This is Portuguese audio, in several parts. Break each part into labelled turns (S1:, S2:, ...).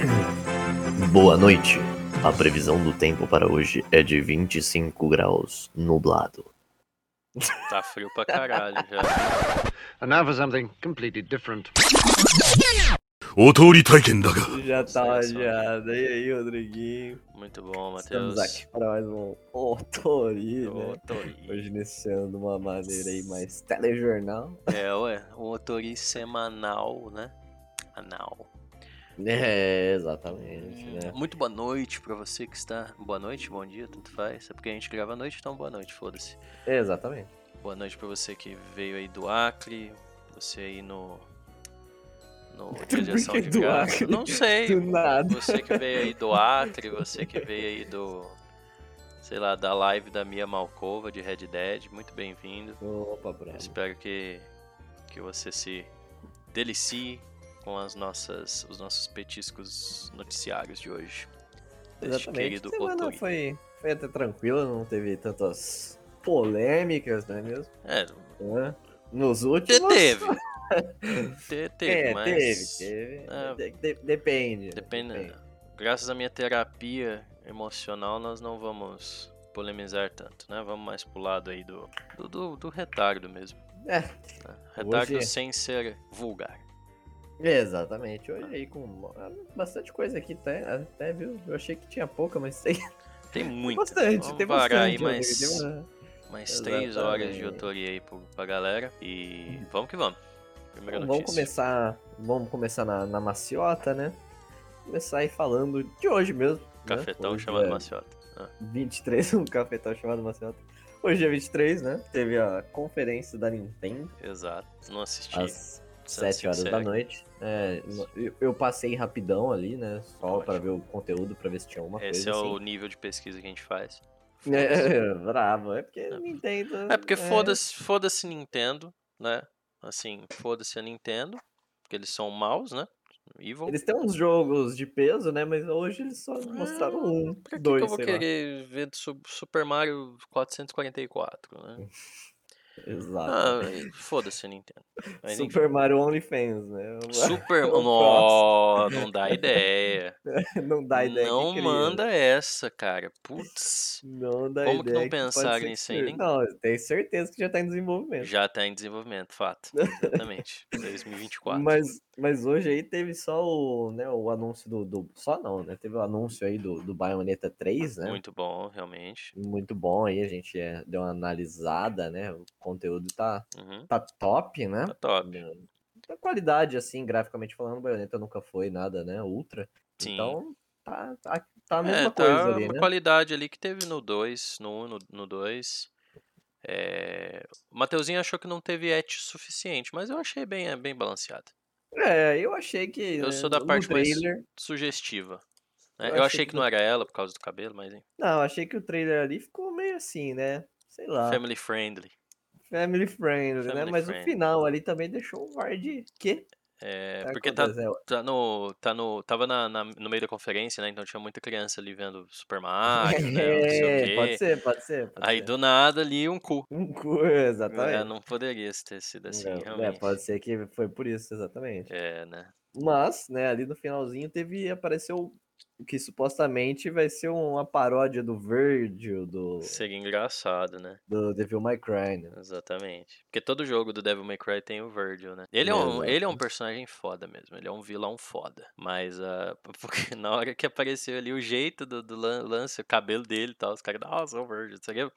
S1: Hum. Boa noite. A previsão do tempo para hoje é de 25 graus, nublado.
S2: Tá frio pra caralho já.
S3: And now for something completely different.
S4: Otori Taiken
S1: Já tá já. E aí, Rodriguinho?
S2: Muito bom, Matheus.
S1: Estamos aqui para mais um Otori, né?
S2: Otori.
S1: Hoje nesse ano de uma maneira aí mais telejornal.
S2: É, ué. Um Otori semanal, né? Anal.
S1: É, exatamente, né?
S2: Muito boa noite pra você que está. Boa noite, bom dia, tanto faz. É porque a gente grava à noite, então boa noite, foda-se.
S1: Exatamente.
S2: Boa noite pra você que veio aí do Acre, você aí no. No dia de
S1: do
S2: graça.
S1: Acre?
S2: Não sei.
S1: Do nada.
S2: Você que veio aí do Acre, você que veio aí do. Sei lá, da live da Mia Malkova de Red Dead, muito bem-vindo.
S1: Opa, bravo.
S2: Espero que, que você se delicie com as nossas, os nossos petiscos noticiários de hoje.
S1: Exatamente.
S2: querido
S1: Semana
S2: Otori.
S1: foi, foi até tranquila, não teve tantas polêmicas, não é mesmo?
S2: É,
S1: Hã? Nos últimos.
S2: teve. Te- teve,
S1: é,
S2: mas.
S1: teve, teve.
S2: É.
S1: De- de- depende.
S2: Depende. Graças à minha terapia emocional, nós não vamos polemizar tanto, né? Vamos mais pro lado aí do, do, do, do retardo mesmo.
S1: É,
S2: né? Retardo
S1: Hoje-
S2: sem ser vulgar.
S1: Exatamente. Hoje aí com bastante coisa aqui, até, até viu? Eu achei que tinha pouca, mas tem
S2: Tem muito.
S1: bastante.
S2: Vamos
S1: tem bastante.
S2: aí
S1: Tem uma-
S2: mais três horas de
S1: Exatamente.
S2: autoria aí pro, pra galera. E vamos que vamos. Primeira
S1: Então, vamos
S2: notícia.
S1: começar, vamos começar na, na maciota, né? Começar aí falando de hoje mesmo. né?
S2: Cafetão
S1: Hoje
S2: chamado
S1: é
S2: Maciota. Ah,
S1: 23, um cafetão chamado maciota. Hoje é 23, né? Teve a conferência da Nintendo
S2: exato. Não assisti.
S1: às 7 horas da noite. É, eu, passei rapidão ali, né? Só pra ver o conteúdo, pra ver se tinha alguma
S2: Esse é
S1: coisa
S2: o
S1: assim.
S2: nível de pesquisa que a gente faz.
S1: É, bravo. É porque Nintendo...
S2: É porque foda-se foda-se Nintendo, né? Assim, foda-se a Nintendo, porque eles são maus, né? Evil.
S1: Eles têm uns jogos de peso, né? Mas hoje eles só mostraram um,
S2: Pra que,
S1: dois,
S2: que eu vou
S1: sei lá.
S2: querer ver Super Mario 444, né?
S1: Exato.
S2: Ah, foda-se Nintendo. Enfim.
S1: Super Mario OnlyFans, né?
S2: Super.
S1: o
S2: Nó, não dá ideia.
S1: Não dá ideia. que
S2: não manda essa, cara. Putz.
S1: Não dá
S2: Como que
S1: ideia.
S2: não
S1: pode
S2: pensaram
S1: ser
S2: nisso
S1: que
S2: ainda?
S1: Não, tenho certeza que já tá em desenvolvimento.
S2: Já tá em desenvolvimento, fato. Exatamente. 2024.
S1: Mas, mas hoje aí teve só o, né, o anúncio do, do- Só não, né? Teve o anúncio aí do, do Bayonetta 3, né?
S2: Muito bom, realmente.
S1: Muito bom aí, a gente é, deu uma analisada, né? Conteúdo tá,
S2: Uhum.
S1: tá top, né?
S2: Tá top.
S1: Da qualidade, assim, graficamente falando, o Bayonetta nunca foi nada, né? Ultra.
S2: Sim.
S1: Então, tá, tá, tá a mesma
S2: é, tá
S1: coisa ali,
S2: uma
S1: né?
S2: qualidade ali que teve no 2, no 1, no- no 2. É... O Mateuzinho achou que não teve et suficiente, mas eu achei bem, bem balanceado.
S1: É, eu achei que.
S2: Eu
S1: né,
S2: sou da parte mais-
S1: trailer.
S2: Sugestiva. né?
S1: Eu
S2: Eu,
S1: achei
S2: achei
S1: que
S2: que não era ela por causa do cabelo, mas hein,
S1: Não, achei que o trailer ali ficou meio assim, né? Sei lá.
S2: family friendly.
S1: Family friendly, né?
S2: Family
S1: Mas
S2: friendly.
S1: o final ali também deixou um ar de. Quê?
S2: É,
S1: Tá
S2: porque tá, tá no. Tá no. Tava na, na- no meio da conferência, né? Então tinha muita criança ali vendo Super Mario, né? Não sei o
S1: É, pode ser, pode ser. Pode
S2: Aí
S1: ser.
S2: do nada ali um cu.
S1: Um cu, exatamente.
S2: É, não poderia ter sido assim,
S1: É, é,
S2: realmente.
S1: pode ser que foi por isso, exatamente.
S2: É, né?
S1: Mas, né, ali no finalzinho teve. Apareceu o que supostamente vai ser uma paródia do Virgil, do,
S2: Seria engraçado, né?
S1: do Devil May Cry, né?
S2: Exatamente. Porque todo jogo do Devil May Cry tem o Virgil, né? Ele é um, ele é um personagem foda mesmo. Ele é um vilão foda. Mas ah, porque na hora que apareceu ali o jeito do, do lan- lance, o cabelo dele e tal, os caras, nossa, o Virgil. Seria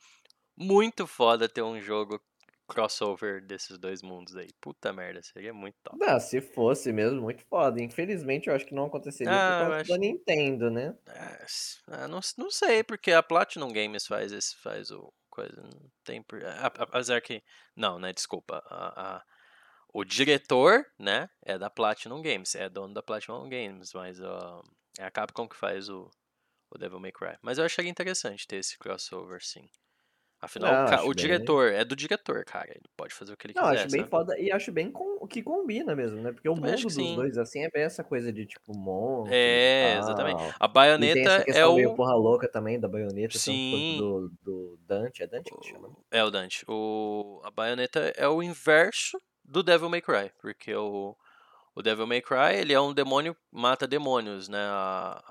S2: muito foda ter um jogo crossover desses dois mundos aí. Puta merda, seria muito top.
S1: Não, se fosse mesmo, muito foda. Infelizmente, eu acho que não aconteceria
S2: Ah,
S1: por causa
S2: acho-
S1: da Nintendo, né?
S2: É, ah, não, não sei, porque a Platinum Games faz esse, faz o coisa, não tem por, apesar que, não, né, desculpa, a, a- o diretor, né, é da Platinum Games, é dono da Platinum Games, mas ó, é a Capcom que faz o, o Devil May Cry. Mas eu acharia interessante ter esse crossover, sim. Afinal,
S1: Não,
S2: o, ca- o
S1: bem-
S2: diretor é do diretor, cara, ele pode fazer o que ele
S1: Não,
S2: quiser,
S1: acho bem
S2: sabe?
S1: foda e acho bem com, que combina mesmo, né? Porque o
S2: Também
S1: mundo dos
S2: sim.
S1: dois, assim, é bem essa coisa de tipo monstro.
S2: É, exatamente. A
S1: essa
S2: é
S1: questão meio
S2: o...
S1: porra louca também da baioneta,
S2: Sim.
S1: do, do Dante. É Dante que chama?
S2: É o Dante. O, a Bayonetta é o inverso do Devil May Cry, porque o, O Devil May Cry, ele é um demônio, mata demônios, né? A,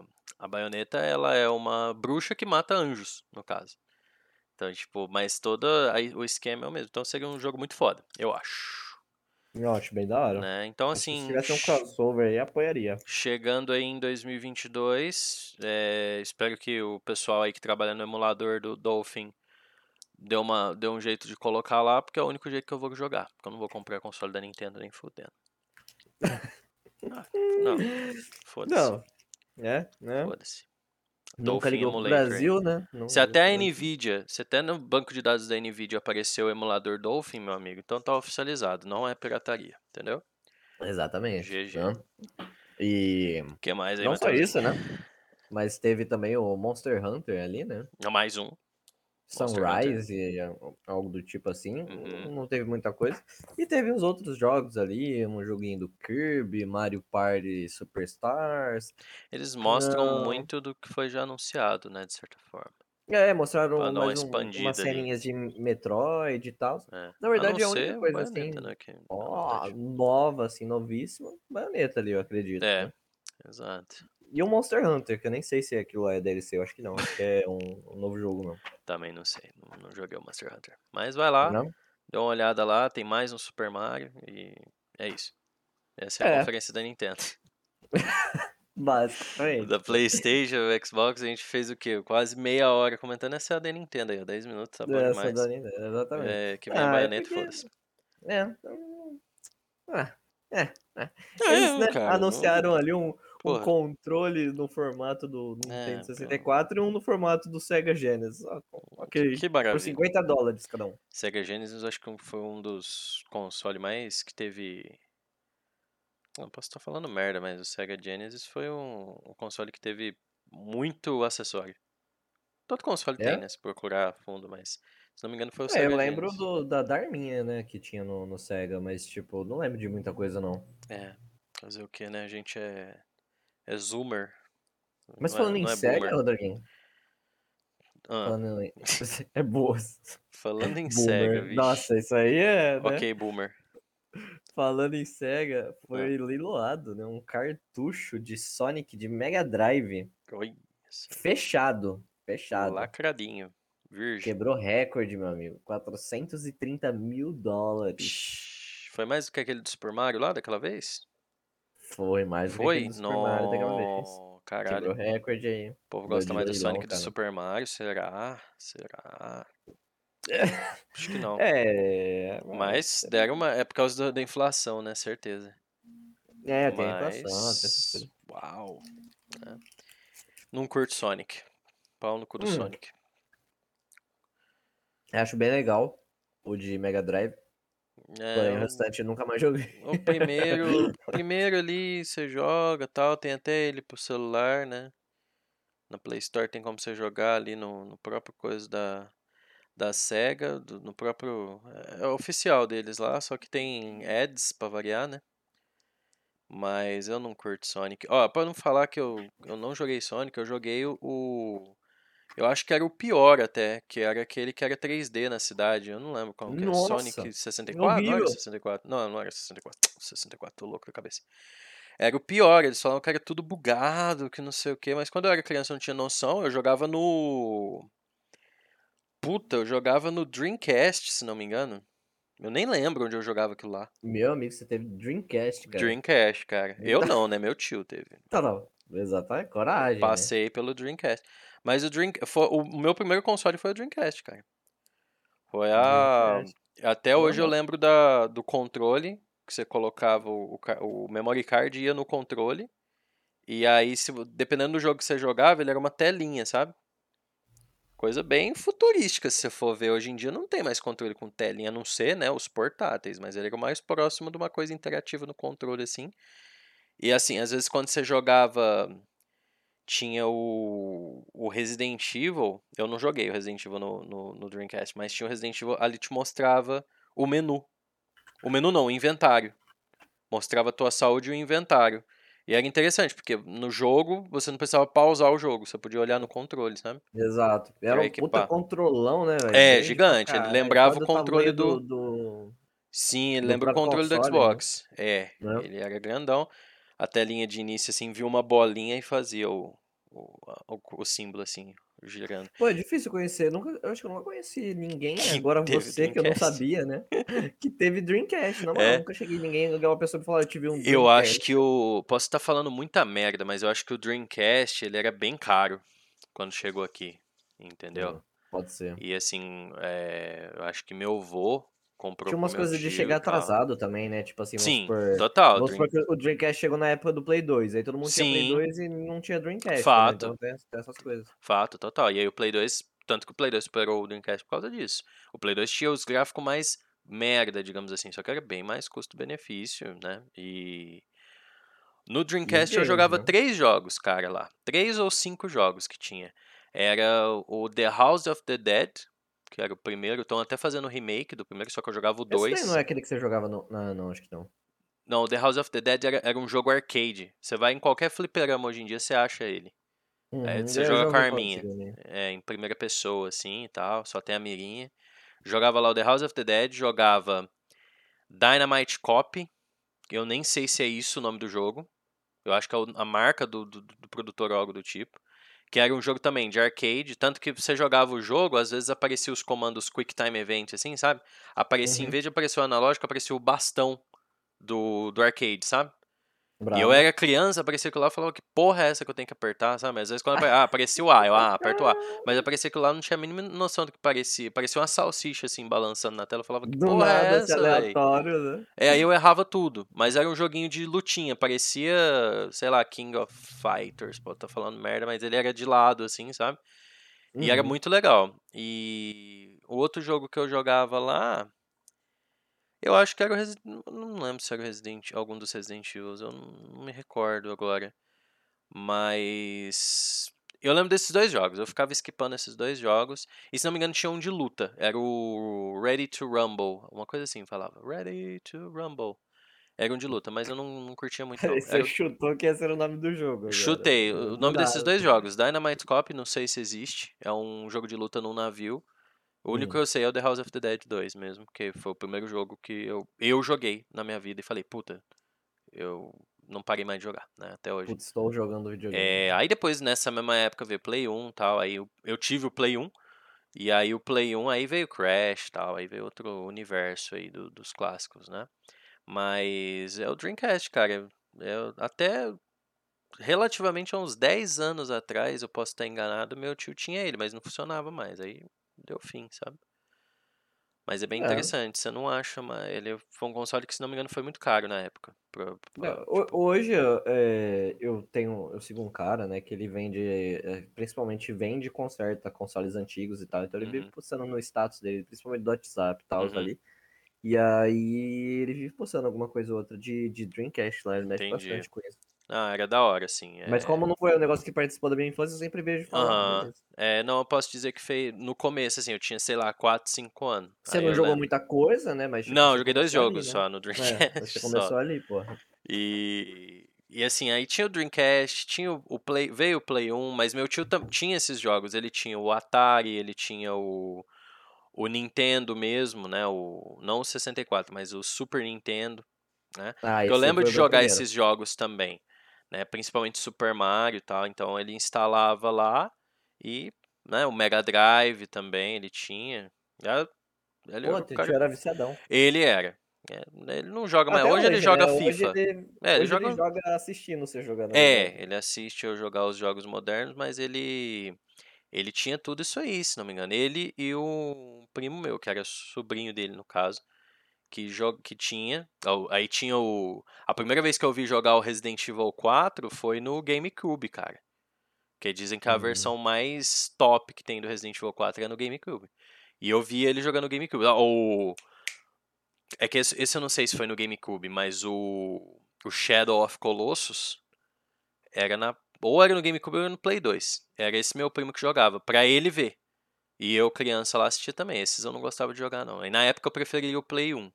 S2: a, a baioneta, ela é uma bruxa que mata anjos, no caso. Então, tipo, mas todo o esquema é o mesmo. Então seria um jogo muito foda, eu acho.
S1: Eu acho bem da hora.
S2: Né? Então, assim,
S1: Se tivesse um crossover aí, apoiaria.
S2: chegando aí em 2022, é, espero que o pessoal aí que trabalha no emulador do Dolphin deu, uma, deu um jeito de colocar lá, porque é o único jeito que eu vou jogar. Porque eu não vou comprar console da Nintendo nem fudendo. Ah, não, foda-se.
S1: Não. É, né?
S2: Foda-se.
S1: Nunca ligou pro. Brasil, né? Não
S2: Se até a. Nvidia, se até no banco de dados da Nvidia apareceu o emulador Dolphin, meu amigo, então tá oficializado, não é pirataria, entendeu?
S1: Exatamente.
S2: GG.
S1: né? E
S2: O que mais aí,
S1: não só
S2: Matheus?
S1: isso, né? Mas teve também o Monster Hunter ali, né?
S2: Mais um.
S1: Sunrise e algo do tipo assim.
S2: Uhum.
S1: Não teve muita coisa. E teve uns outros jogos ali, um joguinho do Kirby, Mario Party Superstars.
S2: Eles mostram
S1: Não.
S2: muito do que foi já anunciado, né, de certa forma.
S1: É, mostraram mais um, umas
S2: ali.
S1: ceninhas de Metroid e tal.
S2: É.
S1: Na verdade,
S2: a
S1: a única coisa assim,
S2: né, que, na
S1: Ó, nova, assim, novíssima. Baioneta ali, eu acredito.
S2: É,
S1: né?
S2: exato.
S1: E o Monster Hunter, que eu nem sei se aquilo é DLC, eu acho que não. Acho que é um, um novo jogo, não.
S2: Também não sei, não, não joguei o Monster Hunter. Mas vai lá,
S1: Não?
S2: dê uma olhada lá, tem mais um Super Mario e é isso. Essa é a
S1: É.
S2: conferência da Nintendo.
S1: Basicamente.
S2: Da Playstation, Xbox, a gente fez o quê? Quase meia hora comentando essa é a da Nintendo aí, ó, 10 minutos, tá bom
S1: Essa
S2: demais.
S1: da Nintendo, exatamente.
S2: É, que vem
S1: Ah, é
S2: baioneta e
S1: porque-
S2: foda-se.
S1: É. hum, Ah, é, é.
S2: É,
S1: Eles né,
S2: cara,
S1: anunciaram ali um, um
S2: Porra.
S1: controle no formato do
S2: É,
S1: Nintendo
S2: pô.
S1: 64 e um no formato do Sega Genesis. Ah, ok.
S2: Que
S1: Por
S2: maravilha.
S1: 50 dólares cada um.
S2: Sega Genesis acho que foi um dos consoles mais que teve. Não posso estar falando merda, mas o Sega Genesis foi um, um console que teve muito acessório. Todo console
S1: É?
S2: tem, né? Se procurar a fundo, mas se não me engano foi o
S1: É,
S2: Sega
S1: eu lembro do, da Darminha, né, que tinha no, no Sega, mas, tipo, não lembro de muita coisa, não.
S2: É, fazer o que, né? A gente é. É zoomer.
S1: Mas
S2: não é-
S1: falando em
S2: é
S1: Sega,
S2: boomer.
S1: Rodriguinho,
S2: Ah,
S1: falando em... é boa.
S2: falando em
S1: Boomer.
S2: Sega, vixe.
S1: Nossa, isso aí é, né?
S2: Ok, boomer.
S1: Falando em Sega,
S2: Ah.
S1: foi leiloado, né, um cartucho de Sonic de Mega Drive
S2: Oi.
S1: fechado, fechado.
S2: Lacradinho. Virgem.
S1: Quebrou recorde, meu amigo. 430 mil dólares.
S2: Foi mais do que aquele do Super Mario lá daquela vez?
S1: Foi mais do que
S2: Foi?
S1: do Super Mario daquela vez.
S2: Caralho.
S1: Quebrou recorde aí.
S2: O povo gosta mais do Sonic do. Super Mario, será? Será? Acho que não.
S1: É,
S2: Mas deram uma. É por causa da, inflação, né? Certeza.
S1: é, tem
S2: Mas.
S1: inflação, tem.
S2: Uau. né? Não curto Sonic. Pau no cu do
S1: Hum.
S2: Sonic.
S1: Acho bem legal o de Mega Drive,
S2: É,
S1: o
S2: o-
S1: restante eu nunca mais joguei.
S2: o primeiro, primeiro ali você joga tal, tem até ele pro celular, né? Na Play Store tem como você jogar ali no, no próprio coisa da, da SEGA, do- no próprio. É, é oficial deles lá, só que tem ads pra variar, né? Mas eu não curto Sonic. Ó, pra não falar que eu, eu não joguei Sonic, eu joguei o- Eu acho que era o pior até, que era aquele que era 3D na cidade. Eu não lembro qual que era.
S1: Nossa,
S2: Sonic 64? Não era
S1: horrível.
S2: 64. Não, não era 64. 64, tô louco da cabeça. Era o pior, eles falavam que era tudo bugado, que não sei o que, mas quando eu era criança eu não tinha noção, eu jogava no. Puta, eu jogava no Dreamcast, se não me engano. Eu nem lembro onde eu jogava aquilo lá.
S1: Meu amigo, você teve Dreamcast, cara.
S2: Dreamcast, cara. Eu não, né? Meu tio teve.
S1: Não, não. Exatamente, coragem. né?
S2: Passei pelo Dreamcast. Mas o Dream... foi- o meu primeiro console foi o Dreamcast, cara. Foi a.
S1: Dreamcast.
S2: Até hoje eu lembro da, do controle, que você colocava o, o, memory card ia no controle. E aí, se, dependendo do jogo que você jogava, ele era uma telinha, sabe? Coisa bem futurística, se você for ver. Hoje em dia não tem mais controle com telinha, a não ser, né, os portáteis, mas ele era o mais próximo de uma coisa interativa no controle, assim. E assim, às vezes quando você jogava. Tinha o, o Resident Evil. Eu não joguei o Resident Evil no, no, no Dreamcast, mas tinha o Resident Evil. Ali te mostrava o menu. O menu não, o inventário. Mostrava a tua saúde e o inventário. E era interessante, porque no jogo você não precisava pausar o jogo, você podia olhar no controle, sabe?
S1: Exato. Era um puta controlão, né, velho?
S2: É, gigante, ele
S1: caralho,
S2: lembrava o controle
S1: tamanho
S2: do-
S1: do...
S2: Sim, ele
S1: Do
S2: lembra o controle do
S1: console, né?
S2: Xbox. É,
S1: Né?
S2: ele era grandão. A telinha de início, assim, viu uma bolinha e fazia o, o, o, o símbolo, assim, girando.
S1: Pô, é difícil conhecer. Nunca, eu acho que eu nunca conheci ninguém.
S2: Que
S1: Agora você, que eu não
S2: Dreamcast.
S1: sabia, né? que teve Dreamcast. Não,
S2: É.
S1: nunca cheguei ninguém, uma pessoa que falou, eu tive um Dreamcast.
S2: Eu acho que o. Posso estar falando muita merda, mas eu acho que o Dreamcast ele era bem caro quando chegou aqui. Entendeu?
S1: Hum, Pode ser.
S2: E assim, é, eu acho que meu avô comprou
S1: Tinha umas coisas de chegar atrasado também, né? Tipo assim,
S2: Sim,
S1: supor...
S2: total.
S1: Vamos
S2: Dream-
S1: supor que o Dreamcast chegou na época do Play 2, aí todo mundo tinha Play
S2: Sim.
S1: 2 e não tinha Dreamcast. né?
S2: Fato.
S1: Então tem, tem essas coisas.
S2: Fato, total. E aí o Play 2, tanto que o Play 2 superou o Dreamcast por causa disso. O Play 2 tinha os gráficos mais merda, digamos assim, só que era bem mais custo-benefício, né? E no Dreamcast eu jogava
S1: né?
S2: três jogos, cara, lá. Três ou cinco jogos que tinha. Era o The House of the Dead, que era o primeiro, estão até fazendo o remake do primeiro, só que eu jogava o
S1: Esse daí
S2: 2.
S1: não é aquele que você jogava no... Não, não, acho que não.
S2: Não, The House of the Dead era, era um jogo arcade. Você vai em qualquer fliperama hoje em dia, você acha ele. É,
S1: Uhum,
S2: você
S1: eu
S2: joga com a arminha. é, em primeira pessoa, assim e tal, só tem a mirinha. Jogava lá o The House of the Dead, jogava Dynamite Cop, eu nem sei se é isso o nome do jogo. Eu acho que é a marca do, do, do produtor ou algo do tipo. Que era um jogo também de arcade, tanto que você jogava o jogo, às vezes aparecia os comandos Quick Time Event, assim, sabe? Aparecia, em
S1: Uhum.
S2: vez de aparecer o analógico, aparecia o bastão do, do arcade, sabe? E eu
S1: Bravo.
S2: era criança, aparecia aquilo lá e falava, que porra é essa que eu tenho que apertar, sabe? Às vezes quando apare- ah, aparecia o A, eu, ah, aperto o A. Mas aparecia aquilo lá, não tinha a mínima noção do que parecia. Parecia uma salsicha, assim, balançando na tela. Eu falava, que
S1: Do
S2: porra é
S1: nada, esse
S2: essa, véi?
S1: aleatório, né?
S2: É, aí eu errava tudo. Mas era um joguinho de lutinha, parecia, sei lá, King of Fighters. Pô, tô falando merda, mas ele era de lado, assim, sabe? E era
S1: Uhum.
S2: muito legal. E o outro jogo que eu jogava lá, eu acho que era o Resident... Não lembro se era o Resident... algum dos Resident Evil, eu não me recordo agora. Mas eu lembro desses dois jogos. Eu ficava skipando esses dois jogos. E se não me engano, tinha um de luta. Era o Ready to Rumble. Uma coisa assim falava. Ready to Rumble. Era um de luta, mas eu não, não curtia muito. Não.
S1: Você
S2: Era
S1: chutou que esse era o nome do jogo. agora.
S2: Chutei. O nome desses dois jogos, Dynamite Cop, não sei se existe. É um jogo de luta num navio. O único
S1: Hum.
S2: que eu sei é o The House of the Dead 2 mesmo, porque foi o primeiro jogo que eu, eu joguei na minha vida e falei, puta, eu não parei mais de jogar, né, até hoje.
S1: Putz, estou jogando videogame.
S2: É, aí depois, nessa mesma época, veio Play 1 e tal, aí eu, eu tive o Play 1, e aí o Play 1, aí veio Crash e tal, aí veio outro universo aí do- dos clássicos, né? Mas é o Dreamcast, cara. Eu, até relativamente uns 10 anos atrás, eu posso estar enganado, meu tio tinha ele, mas não funcionava mais, aí deu fim, sabe? Mas é bem
S1: É.
S2: interessante, você não acha, mas ele foi um console que, se não me engano, foi muito caro na época. pra- pra-
S1: Não, ho- hoje é, eu tenho, eu sigo um cara, né, que ele vende, é, principalmente vende e conserta consoles antigos e tal, então ele vive
S2: Uhum.
S1: postando no status dele, principalmente do WhatsApp e tal,
S2: Uhum.
S1: ali. E aí ele vive postando alguma coisa ou outra de, de Dreamcast lá, ele mexe
S2: Entendi.
S1: bastante com isso.
S2: Ah, era da hora, assim.
S1: Mas
S2: é-
S1: como não foi um negócio que participou da minha infância, eu sempre vejo falar. Mas
S2: É, não, eu posso dizer que fez no começo, assim, eu tinha, sei lá, 4, 5 anos.
S1: Você
S2: Aí
S1: não jogou
S2: lembro.
S1: muita coisa, né? Mas tipo,
S2: Não, eu
S1: você
S2: joguei dois
S1: começou ali,
S2: jogos
S1: né?
S2: só no
S1: É,
S2: Dreamcast.
S1: você
S2: só.
S1: começou ali, porra.
S2: E, e assim, aí tinha o Dreamcast, tinha o, Play, veio o Play 1, mas meu tio tinha esses jogos. Ele tinha o Atari, ele tinha o, o Nintendo mesmo, né? O, não o 64, mas o Super Nintendo.
S1: Ah,
S2: Que eu lembro
S1: foi
S2: de jogar esses jogos também, né? Principalmente Super Mario e tal. Então ele instalava lá e, né? O Mega Drive também ele tinha. Era- Ele,
S1: Pô,
S2: era cara-
S1: era viciadão.
S2: ele era. É, ele não joga mais.
S1: Até
S2: Hoje ele joga
S1: né? Hoje
S2: FIFA.
S1: ele,
S2: É, ele
S1: hoje
S2: joga-
S1: ele joga assistindo você jogando.
S2: É, ele assiste eu jogar os jogos modernos, mas ele ele tinha tudo isso aí, se não me engano. Ele e o primo meu, que era sobrinho dele no caso, que joga que tinha, aí tinha o a primeira vez que eu vi jogar o Resident Evil 4 foi no GameCube, cara. Que dizem que a
S1: Hum.
S2: versão mais top que tem do Resident Evil 4 é no GameCube. E eu vi ele jogando no GameCube. Ah, O é que esse, esse eu não sei se foi no GameCube, mas o o Shadow of Colossus era na ou era no GameCube ou era no Play 2. Era esse meu primo que jogava, pra ele ver. E eu, criança, lá assistia também. Esses eu não gostava de jogar, não. E na época eu preferia o Play 1.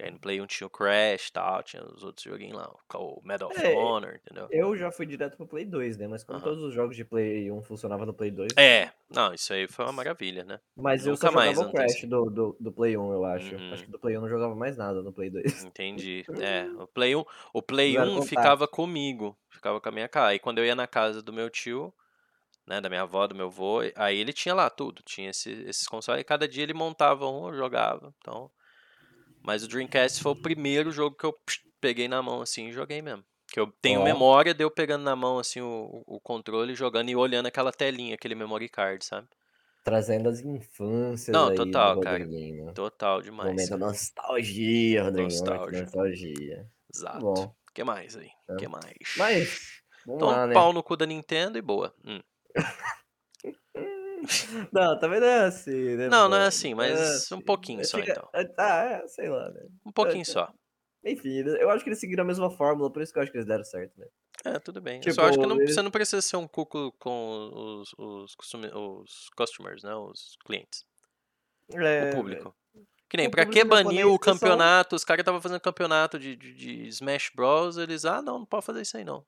S2: Aí no Play 1 tinha o Crash e tal, tinha os outros joguinhos lá, o Medal of
S1: É,
S2: Honor, entendeu?
S1: Eu já fui direto pro Play 2, né? Mas como
S2: Aham.
S1: todos os jogos de Play 1 funcionavam no Play 2.
S2: É, não, isso aí foi uma maravilha, né?
S1: Mas eu só
S2: nunca mais
S1: jogava o Crash do, do, do Play 1, eu acho.
S2: Uhum.
S1: Acho que do Play 1 não jogava mais nada no Play 2.
S2: Entendi. É, o Play 1, o Play
S1: Zero
S2: 1
S1: contato.
S2: ficava comigo, ficava com a minha cara. Aí quando eu ia na casa do meu tio, né, da minha avó, do meu avô, aí ele tinha lá tudo, tinha esse- esses consoles, e cada dia ele montava um, eu jogava. Então, mas o Dreamcast foi o primeiro jogo que eu peguei na mão assim e joguei mesmo. Que eu tenho
S1: Ó.
S2: memória de eu pegando na mão assim o, o controle, jogando e olhando aquela telinha, aquele memory card, sabe?
S1: Trazendo as infâncias
S2: Não, total, cara.
S1: Rodriguinho.
S2: Total demais.
S1: Momento
S2: cara.
S1: nostalgia. Momento
S2: Nostalgia.
S1: nostalgia.
S2: Exato.
S1: Bom.
S2: O que mais aí? O
S1: É.
S2: que mais?
S1: Mas,
S2: Então,
S1: lá, né?
S2: pau no cu da Nintendo e boa. Hum.
S1: Não, também não é assim, né?
S2: Não, não é assim, mas um pouquinho só,
S1: Fica-
S2: então.
S1: Ah, é, sei lá, né?
S2: Um pouquinho
S1: É,
S2: só.
S1: Enfim, eu acho que eles seguiram a mesma fórmula, por isso que eu acho que eles deram certo, né?
S2: É, tudo bem. eu
S1: Tipo,
S2: só acho que não-
S1: eles-
S2: você não precisa ser um cuco com os, os, costumi- os customers, né? Os clientes.
S1: É,
S2: o público. Que nem,
S1: o
S2: pra que banir o campeonato? Os caras estavam fazendo campeonato de, de, de Smash Bros. Eles, ah, não, não pode fazer isso aí não.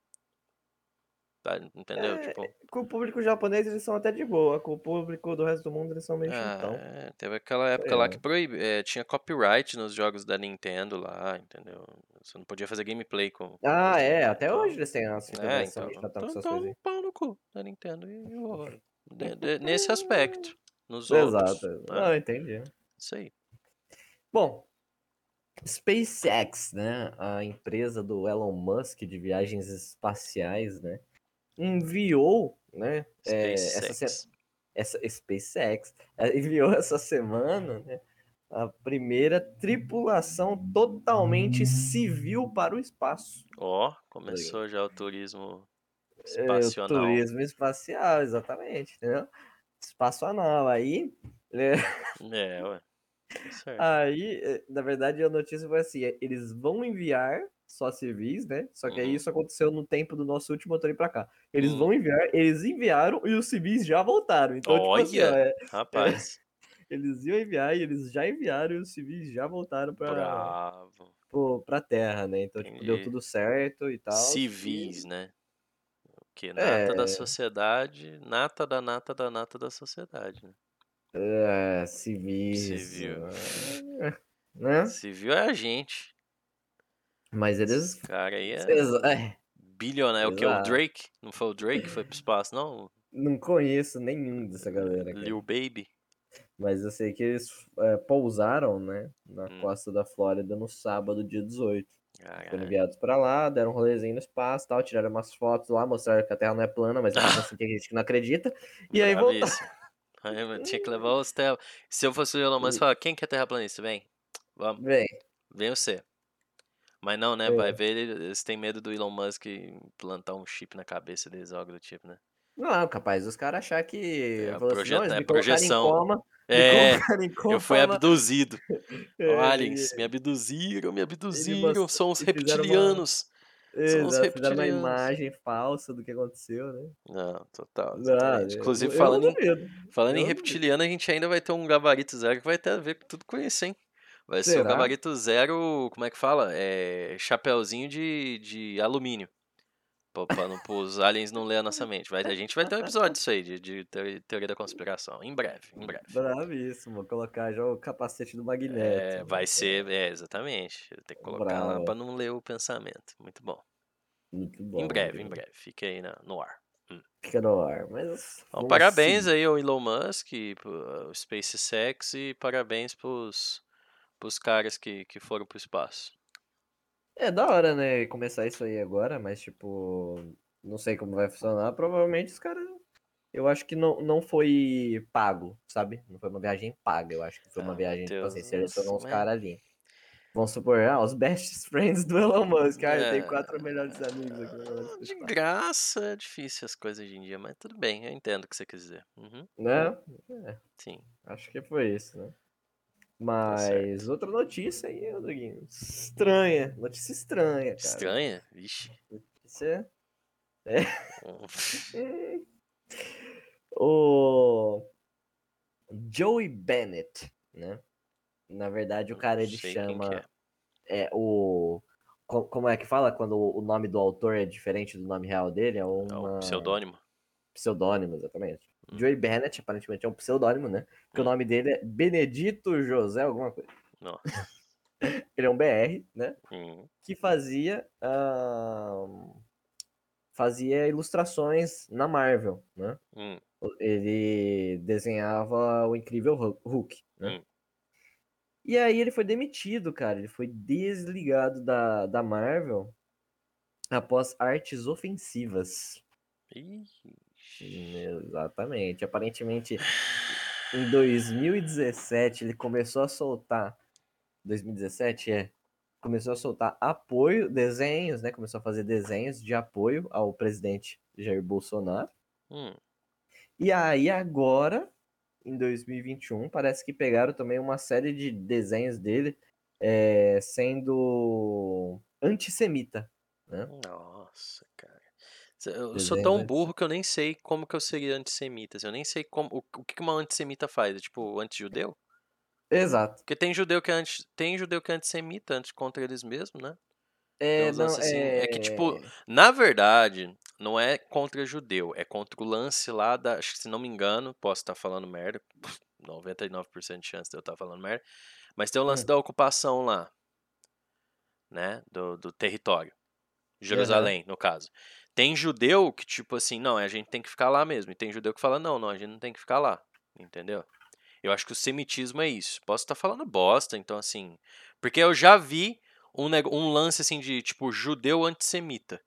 S2: Tá, entendeu?
S1: É,
S2: tipo,
S1: Com o público japonês eles são até de boa, com o público do resto do mundo eles são meio
S2: ah,
S1: chutão.
S2: é, teve aquela época lá
S1: É.
S2: que proibi, é, tinha copyright nos jogos da Nintendo lá, entendeu? Você não podia fazer gameplay com.
S1: Ah, é, até
S2: então-
S1: hoje eles têm as
S2: É, então, então, então
S1: aí.
S2: pau no cu da Nintendo e o- nesse aspecto. Nos outros.
S1: Exato.
S2: né?
S1: Não, entendi.
S2: Isso aí.
S1: Bom, SpaceX, né, a empresa do Elon Musk de viagens espaciais, né, enviou, né, é, essa, se-
S2: SpaceX.
S1: essa SpaceX é, enviou essa semana, né, a primeira tripulação totalmente civil para o espaço.
S2: Ó, começou já o turismo
S1: É, o
S2: espacional.
S1: turismo espacial, exatamente, entendeu? Espaço anal. Aí, é,
S2: É, ué. Tá certo.
S1: Aí, eh, na verdade, a notícia foi assim: eh, eles vão enviar só civis, né? Só que aí
S2: Uhum.
S1: isso aconteceu no tempo do nosso último motor ir pra cá. Eles
S2: Hum.
S1: vão enviar, eles enviaram e os civis já voltaram. Então, tipo assim, ó,
S2: Olha!
S1: é,
S2: Rapaz,
S1: eles iam enviar e eles já enviaram e os civis já voltaram pra,
S2: bravo.
S1: pro, pra terra, né? Então, tipo, deu tudo certo e tal.
S2: Civis, né? O que? Nata da
S1: É.
S2: sociedade, nata da nata da nata da sociedade, né?
S1: É, civis.
S2: Civil.
S1: é, Né?
S2: Civil é a gente.
S1: Mas
S2: Esse
S1: eles.
S2: cara aí é
S1: é,
S2: bilionário. O que? O. Drake? Não foi o Drake que foi pro espaço, não?
S1: não conheço nenhum dessa galera. cara.
S2: Lil Baby?
S1: Mas eu sei que eles é, pousaram, né, na
S2: Hum.
S1: costa da Flórida no sábado, dia 18. Foram
S2: Caralho.
S1: enviados pra lá, deram um rolezinho no espaço tal, tiraram umas fotos lá, mostraram que a Terra não é plana, mas assim tem gente que não acredita. E aí voltaram.
S2: Eu tinha que levar os tel... Se eu fosse o Elon Musk, eu falava, quem que é terraplanista? Vem. Vamos.
S1: Bem,
S2: Vem você. Mas não, né?
S1: É.
S2: Vai ver, ele- eles têm medo do Elon Musk plantar um chip na cabeça deles, algo do tipo, né?
S1: não, capaz os caras achar que.
S2: É,
S1: falou assim,
S2: é, projeção.
S1: coma.
S2: É, eu fui abduzido.
S1: é,
S2: Aliens, me abduziram, me abduziram. São os
S1: fizeram uma-
S2: reptilianos. São os
S1: Exato, fizeram uma
S2: reptilianos.
S1: imagem falsa do que aconteceu, né?
S2: Não, total.
S1: Ah, eu-
S2: Inclusive,
S1: eu
S2: falando,
S1: não
S2: em, falando em
S1: eu
S2: reptiliano, a gente ainda vai ter um gabarito zero que vai ter a ver com tudo com isso, hein? Vai ser o
S1: Será?
S2: gabarito zero, como é que fala? É, chapéuzinho de, de alumínio. Pra, pra não, pros aliens não ler a nossa mente. Vai, a gente vai ter um episódio disso aí, de, de teoria, da conspiração. Em breve, em breve.
S1: Bravíssimo, colocar já o capacete do
S2: É,
S1: Magneto.
S2: vai ser, é, exatamente. Tem que colocar lá pra não ler o pensamento. Muito bom.
S1: Muito bom.
S2: em breve, em breve. Fique aí na- no ar.
S1: Fica no ar, mas.
S2: Então, parabéns
S1: seguir.
S2: aí ao Elon Musk, pro SpaceX e parabéns pros, pros caras que, que foram pro espaço.
S1: É da hora, né? Começar isso aí agora, mas tipo. Não sei como vai funcionar. Provavelmente os caras. Eu acho que não, não foi pago, sabe? Não foi uma viagem paga. Eu acho que foi uma
S2: Ah,
S1: viagem, tipo
S2: Deus,
S1: assim, selecionou
S2: nossa,
S1: uns
S2: mas-
S1: caras ali. Vamos supor, ah, os best friends do Elon Musk. Ah, eu tenho
S2: É.
S1: quatro melhores amigos aqui.
S2: De
S1: Musk.
S2: graça é difícil as coisas hoje em dia, mas tudo bem, eu entendo o que você quer dizer. Uhum,
S1: Né?
S2: sim.
S1: Acho que foi isso, né?
S2: Tá
S1: Mas outra notícia aí, Rodriguinho. Estranha. Notícia estranha, cara.
S2: Estranha? Vixe.
S1: Notícia
S2: Hum,
S1: O Joey Bennett, né? Na verdade, o cara ele chama
S2: é.
S1: é o. co- Como é que fala quando o nome do autor é diferente do nome real dele? É
S2: É
S1: uma
S2: o pseudônimo.
S1: pseudônimo, exatamente.
S2: Hum.
S1: Joey Bennett, aparentemente, é um pseudônimo, né? Porque
S2: Hum.
S1: o nome dele é Benedito José, alguma coisa.
S2: Nossa.
S1: Ele é um BR, né?
S2: Hum,
S1: Que fazia. ahn, fazia ilustrações na Marvel, né?
S2: hum,
S1: Ele desenhava o incrível Hu- Hulk, né?
S2: Hum.
S1: E aí ele foi demitido, cara. Ele foi desligado da, da Marvel após artes ofensivas.
S2: Ixi.
S1: Exatamente. Aparentemente, em 2017, ele começou a soltar. 2017 é. Começou a soltar apoio, desenhos, né? Começou a fazer desenhos de apoio ao presidente Jair Bolsonaro.
S2: Hum,
S1: E aí, agora, em 2021, parece que pegaram também uma série de desenhos dele é, sendo antissemita. Né?
S2: Nossa, cara. Eu sou tão
S1: antes.
S2: burro que eu nem sei como que eu seria antissemita. assim, Eu nem sei como, o, o que uma antissemita faz. É tipo anti-judeu?
S1: Exato.
S2: Porque tem judeu que é, anti, tem judeu que é antissemita, anti contra eles mesmos, né?
S1: É, não,
S2: assim,
S1: é...
S2: é que, tipo, Na verdade, não é contra judeu, é contra o lance lá da. Acho que se não me engano, posso estar falando merda, 99% de chance de eu estar falando merda, mas tem o lance
S1: Hum.
S2: da ocupação lá, né? Do, do território. Jerusalém, no caso. Tem judeu que, tipo assim, não, a gente tem que ficar lá mesmo. E tem judeu que fala, não, não, a gente não tem que ficar lá. Entendeu? Eu acho que o semitismo é isso. Posso estar falando bosta, então assim. Porque eu já vi um, um lance assim de, tipo, judeu antissemita.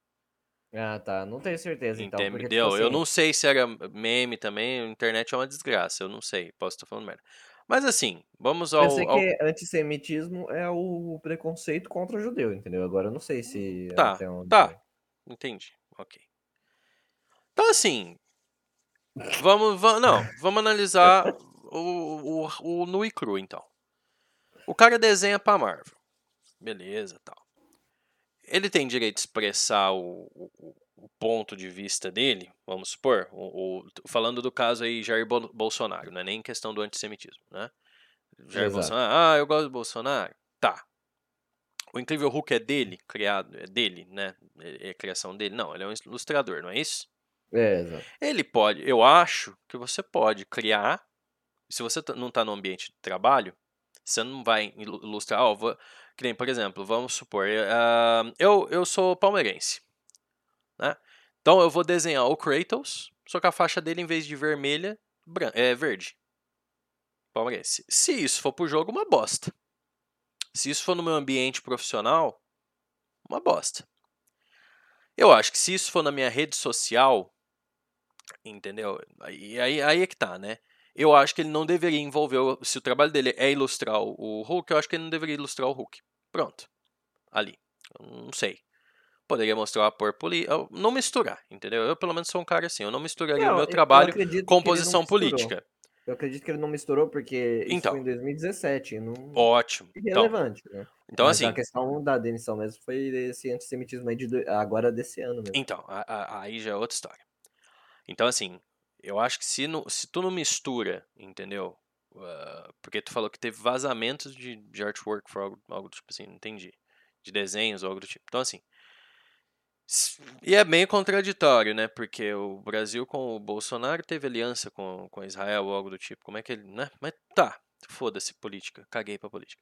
S1: Ah, tá. Não tenho certeza, então. porque, tipo
S2: Entendeu? Eu
S1: assim,
S2: não sei se era meme também, a internet é uma desgraça, eu não sei, posso estar falando merda. Mas assim, vamos ao.
S1: Eu sei
S2: ao-
S1: que antissemitismo é o preconceito contra o judeu, entendeu? Agora eu não sei se
S2: Tá, tá.
S1: vai.
S2: Entendi, ok. Então assim, vamos, vamos não, vamos analisar o, o, o nu e cru então. O cara desenha pra Marvel, beleza, tal. Ele tem direito de expressar o, o, o ponto de vista dele, vamos supor, o, falando do caso aí Jair Bol- Bolsonaro, não é nem questão do antissemitismo, né? Jair
S1: Exato.
S2: Bolsonaro, ah, eu gosto do Bolsonaro, tá. O Incrível Hulk é dele, criado, é dele, né? É, é criação dele? Não, ele é um ilustrador, não é isso?
S1: É, exato.
S2: Ele pode, eu acho que você pode criar, se você não está no ambiente de trabalho, você não vai ilu- ilustrar, ó, vou- que nem, por exemplo, vamos supor, ah, eu, eu sou palmeirense, né? Então eu vou desenhar o Kratos, só que a faixa dele, em vez de vermelha, é verde. Palmeirense. Se isso for pro jogo, uma bosta. Se isso for no meu ambiente profissional, uma bosta. Eu acho que se isso for na minha rede social, entendeu? Aí, aí, aí é que tá, né? Eu acho que ele não deveria envolver. o- Se o trabalho dele é ilustrar o, Hulk, eu acho que ele não deveria ilustrar o Hulk. Pronto. Ali. Eu não sei. Poderia mostrar o apoio político. Não misturar, entendeu? Eu, pelo menos, sou um cara assim. Eu não misturaria
S1: Não,
S2: o
S1: eu-
S2: meu
S1: eu
S2: trabalho com posição política.
S1: Eu acredito que ele não misturou porque isso
S2: Então.
S1: foi em 2017. e Não
S2: Ótimo. Então,
S1: relevante, né?
S2: então
S1: Mas
S2: assim.
S1: a questão da demissão mesmo foi esse antissemitismo aí de agora desse ano mesmo.
S2: Então, a- a- aí já é outra história. Então, assim, eu acho que se, não, se tu não mistura, entendeu? Ah, porque tu falou que teve vazamentos de, de artwork, for algo, algo do tipo assim, não entendi. De desenhos ou algo do tipo. Então, assim. E é meio contraditório, né? Porque o Brasil com o Bolsonaro teve aliança com, com Israel ou algo do tipo. Como é que ele. Né? Mas tá, foda-se política. Caguei pra política.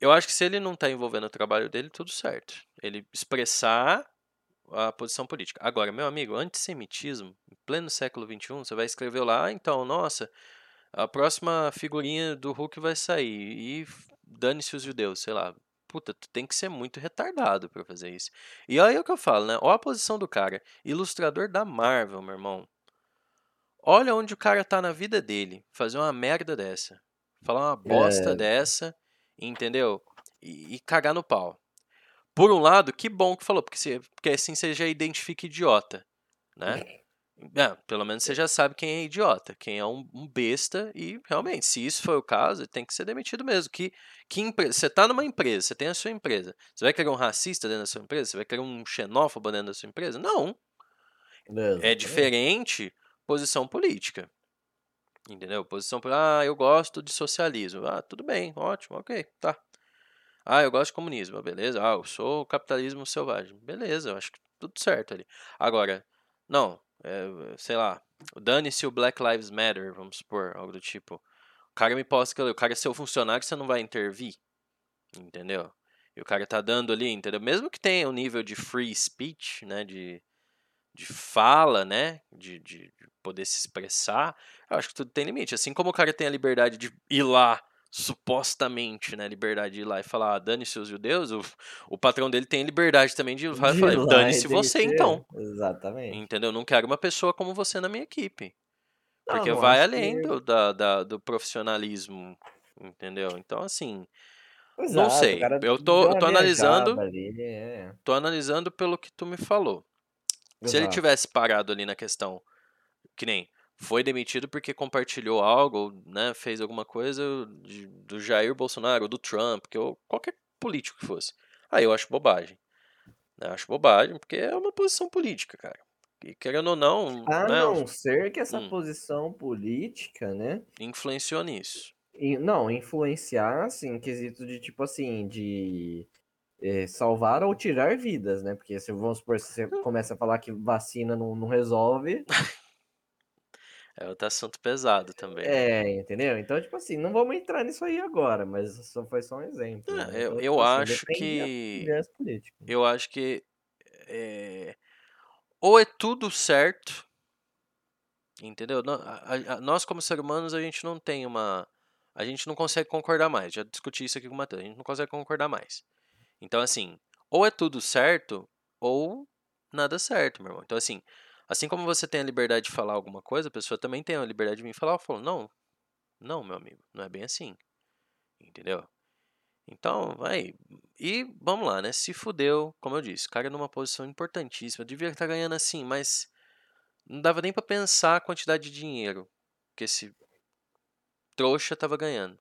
S2: Eu acho que se ele não tá envolvendo o trabalho dele, tudo certo. Ele expressar a posição política. Agora, meu amigo, antissemitismo, em pleno século XXI, você vai escrever lá, "Ah, então, nossa, a próxima figurinha do Hulk vai sair e dane-se os judeus, sei lá. Puta, tu tem que ser muito retardado pra fazer isso. E aí é o que eu falo, né? Olha a posição do cara. Ilustrador da Marvel, meu irmão. Olha onde o cara tá na vida dele. Fazer uma merda dessa. Falar uma bosta
S1: É.
S2: dessa, entendeu? E, e cagar no pau. Por um lado, que bom que falou, porque, porque assim você já identifica idiota, né? É, pelo menos você já sabe quem é idiota, quem é um, um besta, e realmente, se isso for o caso, tem que ser demitido mesmo. Que, que empre- Você tá numa empresa, você tem a sua empresa. Você vai querer um racista dentro da sua empresa? Você vai querer um xenófobo dentro da sua empresa? Não. É
S1: Exatamente.
S2: diferente posição política. Entendeu? Posição política. Ah, eu gosto de socialismo. Ah, tudo bem, ótimo, ok, tá. Ah, eu gosto de comunismo, beleza. Ah, eu sou capitalismo selvagem. Beleza, eu acho que tudo certo ali. Agora, não, é, sei lá, dane-se o Black Lives Matter, vamos supor, algo do tipo. O cara me posta o cara é seu funcionário, você não vai intervir. Entendeu? E o cara tá dando ali, entendeu? Mesmo que tenha um nível de free speech, né? De, de fala, né? De, de, de poder se expressar, eu acho que tudo tem limite. Assim como o cara tem a liberdade de ir lá, supostamente, né? Liberdade de ir lá e falar, ah, dane-se os judeus, o, o patrão dele tem liberdade também de, falar,
S1: De lá
S2: dane-se você então.
S1: Exatamente.
S2: Entendeu? Não quero uma pessoa como você na minha equipe.
S1: Não,
S2: Porque
S1: não
S2: vai além
S1: que-
S2: do, da, da- do profissionalismo, entendeu? Então, assim,
S1: Exato, o
S2: sei, eu tô- eu tô analisando-
S1: ali, é.
S2: tô analisando pelo que tu me falou. Se ele
S1: Exato.
S2: tivesse parado ali na questão, que nem foi demitido porque compartilhou algo, né, fez alguma coisa de- do Jair Bolsonaro, ou do Trump, que ou qualquer político que fosse. Aí eu acho bobagem. né, Eu acho bobagem, porque é uma posição política, cara. E querendo ou não,
S1: A
S2: né,
S1: não ser que essa
S2: Hum.
S1: posição política, né?
S2: influenciou nisso.
S1: não, influenciasse em quesito de tipo assim, de eh, salvar ou tirar vidas, né? Porque se vamos supor, se você começa a falar que vacina não, não resolve,
S2: É outro assunto pesado também. né?
S1: é, entendeu? Então, tipo assim, não vamos entrar nisso aí agora, mas só foi só um exemplo.
S2: É,
S1: né?
S2: eu-
S1: Então,
S2: eu
S1: tipo assim,
S2: acho que-
S1: viés político.
S2: Eu acho que é, ou é tudo certo, entendeu? Nós, como seres humanos, a gente não tem uma. A gente não consegue concordar mais. Já discuti isso aqui com o Matheus. A gente não consegue concordar mais. Então, assim, ou é tudo certo, ou nada certo, meu irmão. Então, assim, assim como você tem a liberdade de falar alguma coisa, a pessoa também tem a liberdade de vir falar. Eu falo, não, não, meu amigo, não é bem assim. Entendeu? Então, vai. E vamos lá, né? Se fudeu, como eu disse, o cara numa posição importantíssima, devia estar ganhando assim, mas não dava nem pra pensar a quantidade de dinheiro que esse trouxa tava ganhando.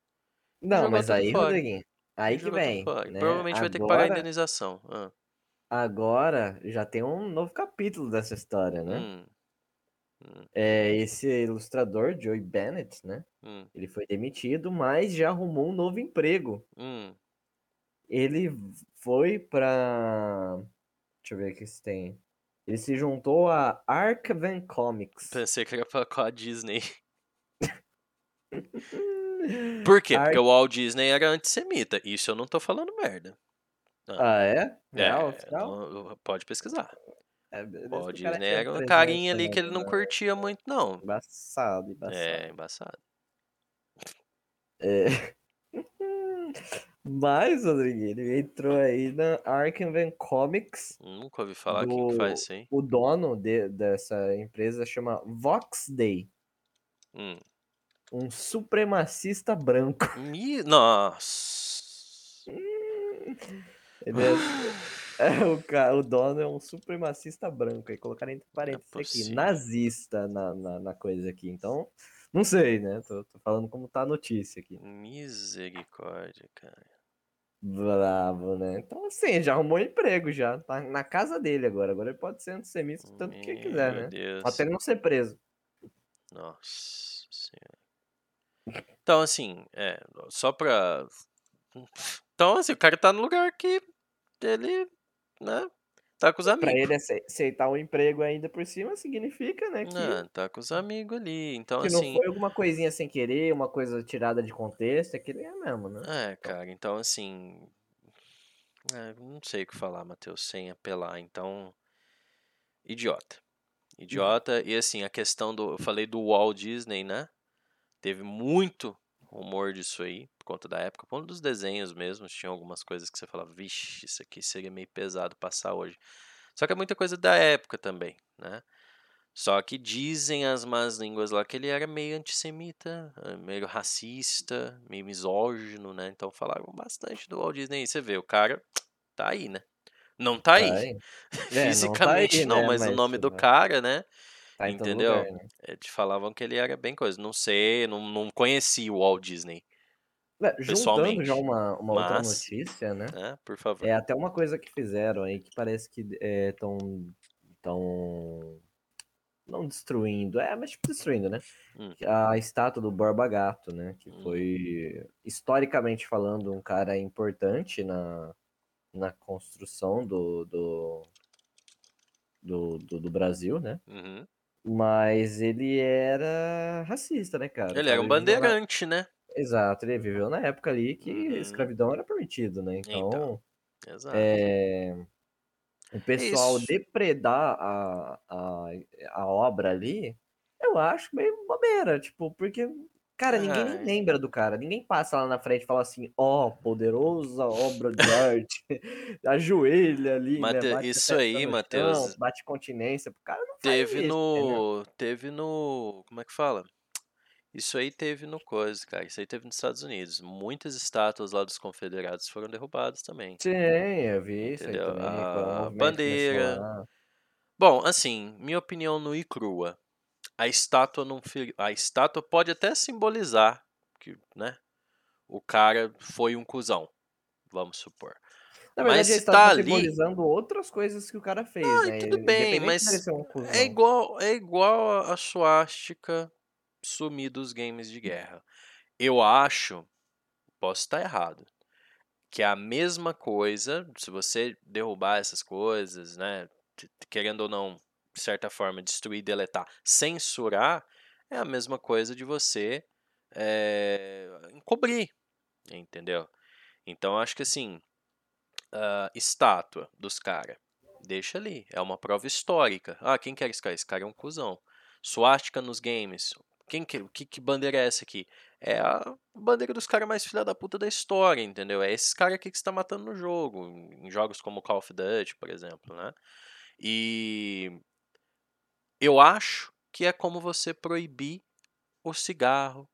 S1: Não, mas aí,
S2: fora.
S1: Rodriguinho, aí que vem. né?
S2: Provavelmente vai ter que pagar a
S1: Agora-
S2: indenização. Ah,
S1: Agora já tem um novo capítulo dessa história, né?
S2: hum,
S1: É esse ilustrador, Joey Bennett, né?
S2: hum,
S1: Ele foi demitido, mas já arrumou um novo emprego.
S2: hum.
S1: Ele foi pra. Deixa eu ver o que se tem. Ele se juntou a Arcaven Comics.
S2: Pensei que era pra com a Disney. Por quê?
S1: Ar-
S2: Porque o Walt Disney era antissemita. Isso eu não tô falando merda.
S1: Ah, é? Real,
S2: É,
S1: oficial?
S2: não- pode pesquisar.
S1: É,
S2: o
S1: cara tinha
S2: era uma carinha ali
S1: né,
S2: que ele não
S1: né?
S2: curtia muito, não.
S1: Embaçado, embaçado.
S2: É, embaçado.
S1: É. Mas, Rodrigo, ele entrou aí na Arcaven Comics.
S2: Nunca ouvi falar quem que
S1: do-
S2: faz isso aí.
S1: O dono de- dessa empresa chama Vox Day,
S2: Hum.
S1: um supremacista branco.
S2: Mi- Nossa.
S1: Ele é, é o, ca- o dono é um supremacista branco. Aí colocaram entre parênteses aqui,
S2: possível.
S1: nazista na, na, na coisa aqui. Então, não sei, né? Tô, tô falando como tá a notícia aqui.
S2: Misericórdia, cara.
S1: Bravo, né? Então, assim, já arrumou emprego já. Tá na casa dele agora. Agora ele pode ser antissemita o tanto que quiser, né?
S2: Deus.
S1: Até ele não ser preso.
S2: Nossa senhora. Então, assim, é, só pra. Então, assim, o cara tá no lugar que ele, né, tá com os
S1: Pra
S2: amigos.
S1: ele ace- aceitar o emprego ainda por cima, significa, né? Que,
S2: Ah, tá com os amigos ali. Então,
S1: que não
S2: assim.
S1: foi alguma coisinha sem querer, uma coisa tirada de contexto. É que ele é mesmo, né?
S2: É, cara, então assim. é, não sei o que falar, Matheus, sem apelar. Então. Idiota. Idiota. E assim, a questão do. Eu falei do Walt Disney, né? Teve muito rumor disso aí, por conta da época. Por conta dos desenhos mesmo, tinha algumas coisas que você falava, vixe, isso aqui seria meio pesado passar hoje. Só que é muita coisa da época também, né? Só que dizem as más línguas lá que ele era meio antissemita, meio racista, meio misógino, né? Então falavam bastante do Walt Disney. Você vê, o cara tá aí, né? Não tá aí,
S1: Tá aí. É, não tá
S2: fisicamente
S1: aí,
S2: não,
S1: né,
S2: mas o nome do
S1: tá-
S2: cara, né?
S1: Tá
S2: entendeu?
S1: lugar, né?
S2: eh, te falavam que ele era bem coisa. Não sei, não, não conheci o Walt Disney,
S1: É, Juntando
S2: pessoalmente,
S1: já uma, uma outra
S2: mas-
S1: notícia, né?
S2: né? Por favor.
S1: É até uma coisa que fizeram aí que parece que estão tão não destruindo, é, mas tipo destruindo, né?
S2: Hum.
S1: A estátua do Borba Gato, né? Que
S2: Hum.
S1: foi, historicamente falando, um cara importante na, na construção do, do, do, do, do Brasil, né?
S2: Uhum.
S1: Mas ele era racista, né, cara?
S2: Ele era um
S1: cara viveu na-
S2: bandeirante, né?
S1: Exato, ele viveu na época ali que
S2: Uhum.
S1: escravidão era permitido, né? Então,
S2: Então, Exato.
S1: é, o pessoal
S2: Isso.
S1: depredar a, a, a obra ali, eu acho meio bobeira, tipo, porque, cara, ninguém nem lembra do cara, ninguém passa lá na frente e fala assim, ó, poderosa obra de arte, ajoelha ali,
S2: Mate-
S1: né? Bate
S2: isso aí,
S1: no
S2: Matheus.
S1: bate continência, pro cara não
S2: Teve
S1: isso, entendeu?
S2: no. Teve no. Como é que fala? Isso aí teve no coisa, cara. Isso aí teve nos Estados Unidos. Muitas estátuas lá dos confederados foram derrubadas também.
S1: Sim, eu vi isso aí
S2: Entendeu?
S1: também, o
S2: A bandeira. Bom, assim, minha opinião nua e crua. A estátua não. A estátua pode até simbolizar que, né? O cara foi um cuzão. Vamos supor.
S1: Na
S2: Mas
S1: verdade, a
S2: se
S1: estátua
S2: tá ali-
S1: simbolizando outras coisas que o cara fez, né?
S2: tudo bem, mas
S1: um.
S2: É igual, é igual a- suástica sumir dos games de guerra. Eu acho, posso estar errado, que é a mesma coisa, se você derrubar essas coisas, né, querendo ou não, de certa forma, destruir, deletar, censurar, é a mesma coisa de você é, encobrir, entendeu? Então, acho que assim, a estátua dos caras, deixa ali, é uma prova histórica. Ah, quem que era esse cara? Esse cara é um cuzão. Suástica nos games. Quem que, que, que bandeira é essa aqui? É a bandeira dos caras mais filha da puta da história, entendeu? É esses caras aqui que você tá matando no jogo. Em jogos como Call of Duty, por exemplo, né? E eu acho que é como você proibir o cigarro,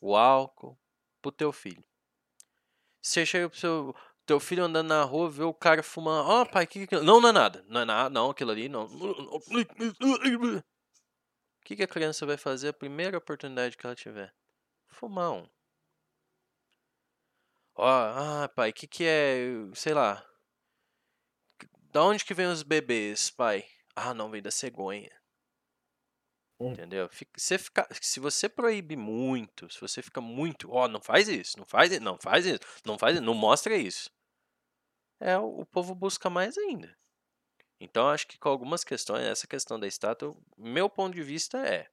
S2: o álcool pro teu filho. Você chega pro seu teu filho andando na rua, vê o cara fumando. Ó, pai, que que? Não, não é nada. Não é nada, não, aquilo ali não. O que, que a criança vai fazer a primeira oportunidade que ela tiver? Fumar um. Ó, ah, pai, que que é, sei lá. Da onde que vem os bebês, pai? Ah, não, vem da cegonha.
S1: Hum.
S2: Entendeu? Fica- Você fica, se você proíbe muito, se você fica muito, ó, não faz isso, não faz isso, não faz isso, não faz isso, não mostra isso. É, o, o povo busca mais ainda. Então, acho que com algumas questões, essa questão da estátua, meu ponto de vista é,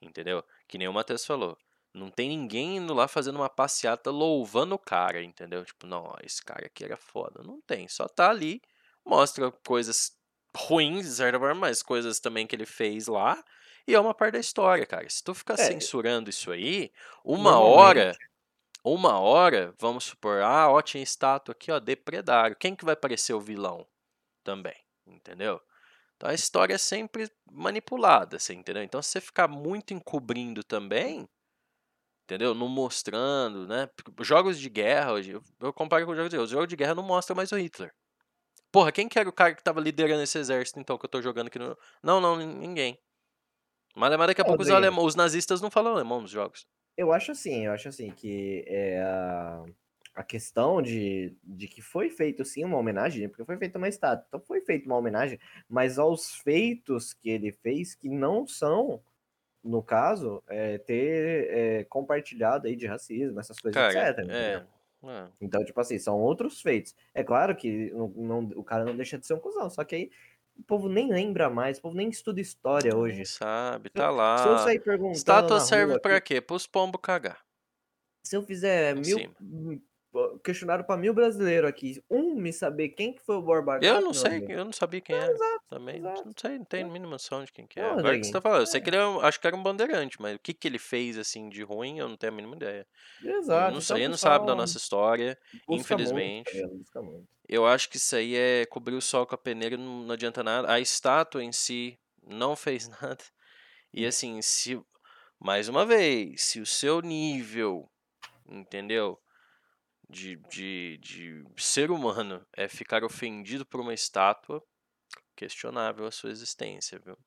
S2: entendeu? Que nem o Matheus falou, não tem ninguém indo lá fazendo uma passeata louvando o cara, entendeu? Tipo, não, ó, esse cara aqui era foda. Não tem, só tá ali, mostra coisas ruins, de certa forma, mas coisas também que ele fez lá, e é uma parte da história, cara. Se tu ficar
S1: É.
S2: censurando isso aí, uma hora, uma hora, vamos supor, ah, ó, tinha estátua aqui, ó, depredário. Quem que vai parecer o vilão também, entendeu? Então a história é sempre manipulada, você entendeu? Então se você ficar muito encobrindo também, entendeu? Não mostrando, né? Jogos de guerra, eu comparo com jogos de guerra. Os jogos de guerra não mostram mais o Hitler. Porra, quem que era o cara que tava liderando esse exército então que eu tô jogando aqui no. Não, não, nin- ninguém. Mas, mas daqui a pouco os, alemão, os nazistas não falam alemão nos jogos.
S1: Eu acho assim, eu acho assim que é a, a questão de, de que foi feito sim uma homenagem, porque foi feita uma estátua, então foi feita uma homenagem, mas aos feitos que ele fez que não são, no caso, é, ter é, compartilhado aí de racismo, essas coisas,
S2: Cara,
S1: etc.
S2: é. É.
S1: Então, tipo assim, são outros feitos. É claro que não, não- o cara não deixa de ser um cuzão, só que aí o povo nem lembra mais, o povo nem estuda história hoje.
S2: sabe, tá lá.
S1: Se eu sair perguntando
S2: Estátua serve
S1: aqui,
S2: quê? Pros pombos cagar.
S1: se eu fizer mil hum, questionário para mil brasileiros aqui, um me saber quem que foi o Borba
S2: Eu não sei, eu não sabia quem era.
S1: exato,
S2: Também,
S1: exato.
S2: não sei, não tenho a mínima noção de quem que é.
S1: Não,
S2: Agora que você tá falando, eu sei
S1: é.
S2: que ele é, um- acho que era um bandeirante, mas o que que ele fez assim de ruim, eu não tenho a mínima ideia. Eu
S1: Exato.
S2: não
S1: então
S2: sei,
S1: o
S2: ele não sabe da nossa história.
S1: muito,
S2: infelizmente.
S1: Busca muito.
S2: Eu acho que isso aí é cobrir o sol com a peneira, não, não adianta nada. A estátua em si não fez nada. E assim, se mais uma vez, se o seu nível, entendeu? De, de, de ser humano é ficar ofendido por uma estátua, questionável a sua existência, viu?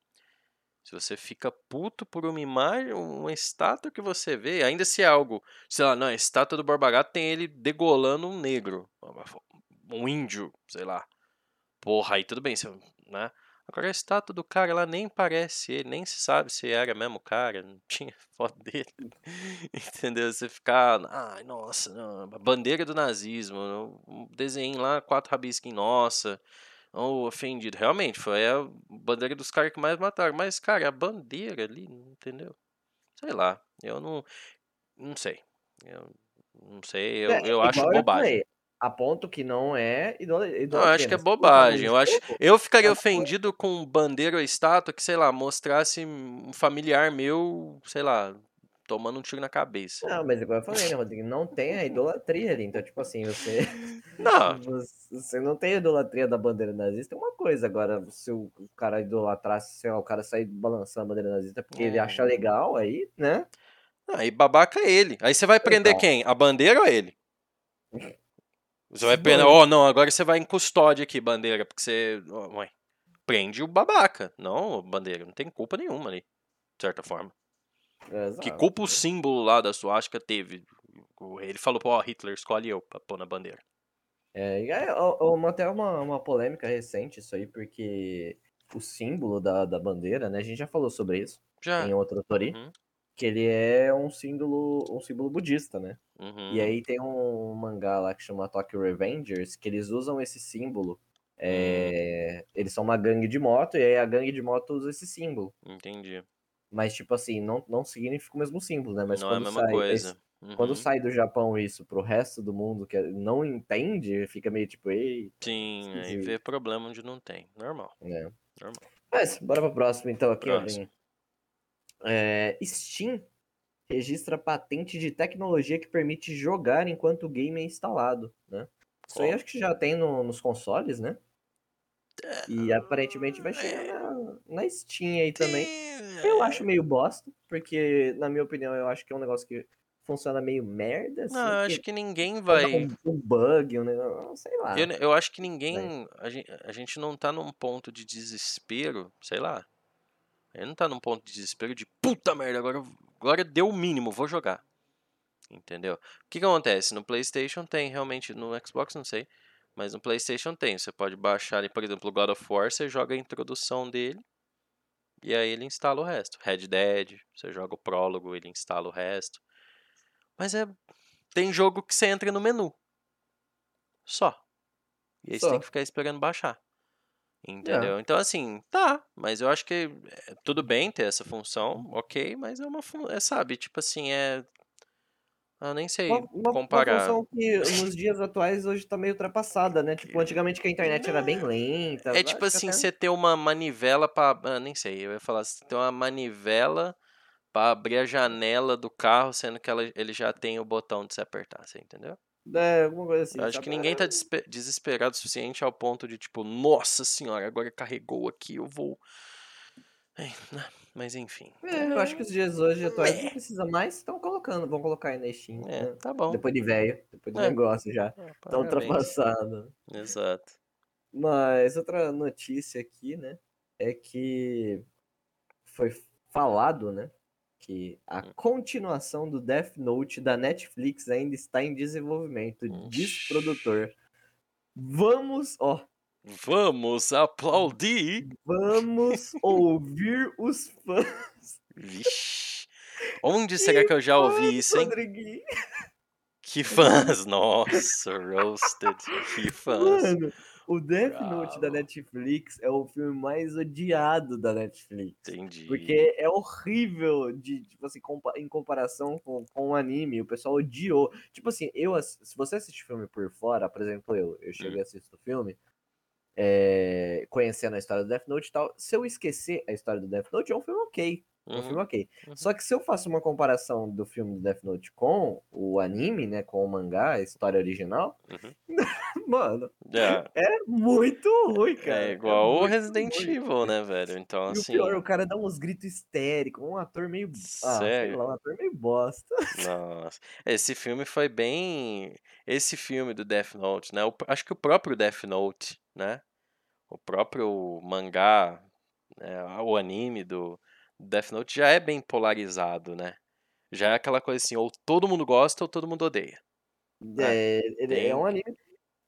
S2: Se você fica puto por uma imagem, uma estátua que você vê, ainda se é algo, sei lá, não, a estátua do Borba Gato tem ele degolando um negro, um índio, sei lá. Porra, aí tudo bem, você- né? Agora a estátua do cara lá nem parece ele, nem se sabe se era mesmo o cara, não tinha foto dele. Entendeu? Você ficar, ai, nossa, não, bandeira do nazismo, um desenho lá, quatro em nossa, ou ofendido. Realmente, foi a bandeira dos caras que mais mataram. Mas, cara, a bandeira ali, entendeu? Sei lá, eu não, não sei. Eu não sei, eu,
S1: É,
S2: eu acho bobagem.
S1: A ponto que não é idola-
S2: Não, eu
S1: idolatria.
S2: acho que é
S1: for
S2: bobagem. Eu, acho, eu ficaria
S1: é
S2: ofendido com bandeira ou estátua que, sei lá, mostrasse um familiar meu, sei lá, tomando um tiro na cabeça.
S1: Não, mas igual eu falei, né, Rodrigo? Não tem a idolatria ali. Então, tipo assim, você.
S2: Não,
S1: Você não tem a idolatria da bandeira nazista, é uma coisa. Agora, se o cara idolatrasse, sei lá, o cara sair balançando a bandeira nazista porque ele
S2: Hum.
S1: acha legal, aí, né?
S2: aí babaca é ele. Aí você vai prender
S1: Então.
S2: quem? A bandeira ou ele? Você vai prender.
S1: dois.
S2: Oh, não, agora você vai em custódia aqui, bandeira, porque você. oh, ué, prende o babaca. Não, bandeira. Não tem culpa nenhuma ali, de certa forma. Que
S1: Exato.
S2: culpa o símbolo lá da suástica teve? Ele falou, pô, Hitler, escolhe eu pra pôr na bandeira.
S1: É, e é ó, ó, uma- até uma, uma polêmica recente isso aí, porque o símbolo da, da bandeira, né? A gente já falou sobre isso
S2: Já.
S1: em outro Tori,
S2: Uhum.
S1: Que ele é um símbolo, um símbolo budista, né?
S2: Uhum.
S1: E aí tem um mangá lá que chama Tokyo Revengers, que eles usam esse símbolo. é, Eles são uma gangue de moto, e aí a gangue de moto usa esse símbolo.
S2: Entendi.
S1: Mas, tipo assim, não, não significa o mesmo símbolo, né? Mas
S2: não é a
S1: quando
S2: mesma
S1: sai,
S2: coisa.
S1: quando
S2: Uhum.
S1: sai do Japão isso pro resto do mundo que não entende, fica meio tipo, ei,
S2: Sim, aí vê problema onde não tem. Normal.
S1: né?
S2: Normal.
S1: Mas, bora pra próxima então aqui,
S2: Próximo.
S1: Rodrigo. É, Steam registra patente de tecnologia que permite jogar enquanto o game é instalado, né? Isso aí acho que já tem no- nos consoles, né? E aparentemente vai chegar na, na Steam aí também. Eu acho meio bosta, porque, na minha opinião, eu acho que é um negócio que funciona meio merda, assim.
S2: Não, eu acho que ninguém vai.
S1: Um, um bug, um negócio, sei lá.
S2: Eu, eu acho que ninguém. A gente, a gente não tá num ponto de desespero, sei lá. Ele não tá num ponto de desespero de puta merda, agora, agora deu o mínimo, vou jogar. Entendeu? O que, que acontece? No PlayStation tem realmente, no Xbox não sei, mas no PlayStation tem. Você pode baixar ali, por exemplo, o God of War, você joga a introdução dele e aí ele instala o resto. Red Dead, você joga o prólogo, ele instala o resto. Mas é. Tem jogo que você entra no menu. Só. E aí você
S1: Só.
S2: tem que ficar esperando baixar. Entendeu? Então, assim, tá. Mas eu acho que é, tudo bem ter essa função, ok, mas é uma função. É, sabe, tipo assim, é. Eu nem sei
S1: Uma, uma- uma
S2: comparar.
S1: função que nos dias atuais hoje tá meio ultrapassada, né? Tipo, antigamente que a internet era bem lenta.
S2: É tipo assim,
S1: até-
S2: você ter uma manivela pra. ah, nem sei, eu ia falar, você ter uma manivela pra abrir a janela do carro, sendo que ela, ele já tem o botão de se apertar, você entendeu?
S1: É, alguma coisa assim.
S2: Acho
S1: sabe?
S2: que ninguém tá desespe- desesperado o suficiente ao ponto de, tipo, nossa senhora, agora carregou aqui, eu vou. Ai, né, Mas enfim.
S1: É, eu acho que os dias hoje atuais não precisa mais, estão colocando, vão colocar aí na Steam.
S2: É,
S1: né?
S2: tá bom.
S1: Depois de velho, depois do
S2: É.
S1: negócio já. Tá
S2: parabéns.
S1: ultrapassado.
S2: Exato.
S1: Mas outra notícia aqui, né? É que foi falado, né? Que a
S2: Hum.
S1: continuação do Death Note da Netflix ainda está em desenvolvimento, diz produtor. Vamos, ó,
S2: Vamos aplaudir!
S1: vamos ouvir os fãs.
S2: Vixe. Onde será que eu já ouvi isso, hein?
S1: Rodriguinho.
S2: Que fãs! Nossa, roasted. Que fãs.
S1: Mano, o Death Note da
S2: Bravo.
S1: Netflix é o filme mais odiado da Netflix.
S2: Entendi.
S1: Porque é horrível de, tipo assim, compa- em comparação com, com o anime. O pessoal odiou. Tipo assim, eu, se você assiste filme por fora, por exemplo, eu, eu chego
S2: Hum.
S1: e assisto o filme, é, conhecendo a história do Death Note e tal. Se eu esquecer a história do Death Note, é um filme ok. É um
S2: Uhum.
S1: filme ok.
S2: Uhum.
S1: Só que se eu faço uma comparação do filme do Death Note com o anime, né, com o mangá, a história original,
S2: Uhum.
S1: mano,
S2: É,
S1: é muito ruim, cara.
S2: é igual o
S1: muito
S2: Resident
S1: ruim.
S2: Evil, né, velho? Então,
S1: E o
S2: assim.
S1: pior, o cara dá uns gritos histéricos, um ator meio. Ah,
S2: Sério?
S1: lá, um ator meio bosta.
S2: Nossa. Esse filme foi bem. Esse filme do Death Note, né? o- acho que o próprio Death Note, né? O próprio mangá, né, o anime do Death Note já é bem polarizado, né? Já é aquela coisa assim, ou todo mundo gosta ou todo mundo odeia.
S1: É, ele é
S2: tem-
S1: um anime.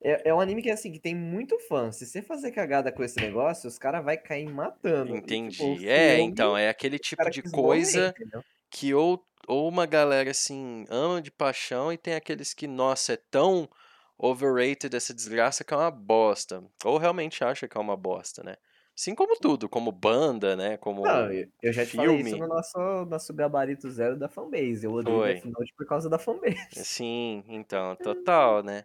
S1: É, é um anime que, assim, que tem muito fã. Se você fazer cagada com esse negócio, os caras vão cair matando. Tipo,
S2: Entendi. É,
S1: filme,
S2: então, é aquele tipo de
S1: morrer,
S2: coisa
S1: entendeu?
S2: que ou, ou uma galera assim ama de paixão e tem aqueles que, nossa, é tão overrated essa desgraça que é uma bosta. Ou realmente acha que é uma bosta, né? Assim como tudo, como banda, né? Como
S1: Não, eu, já te falei isso
S2: filme.
S1: no nosso, nosso gabarito zero da fanbase. Eu odeio
S2: Foi.
S1: Death Note por causa da fanbase.
S2: Sim, então, total, né?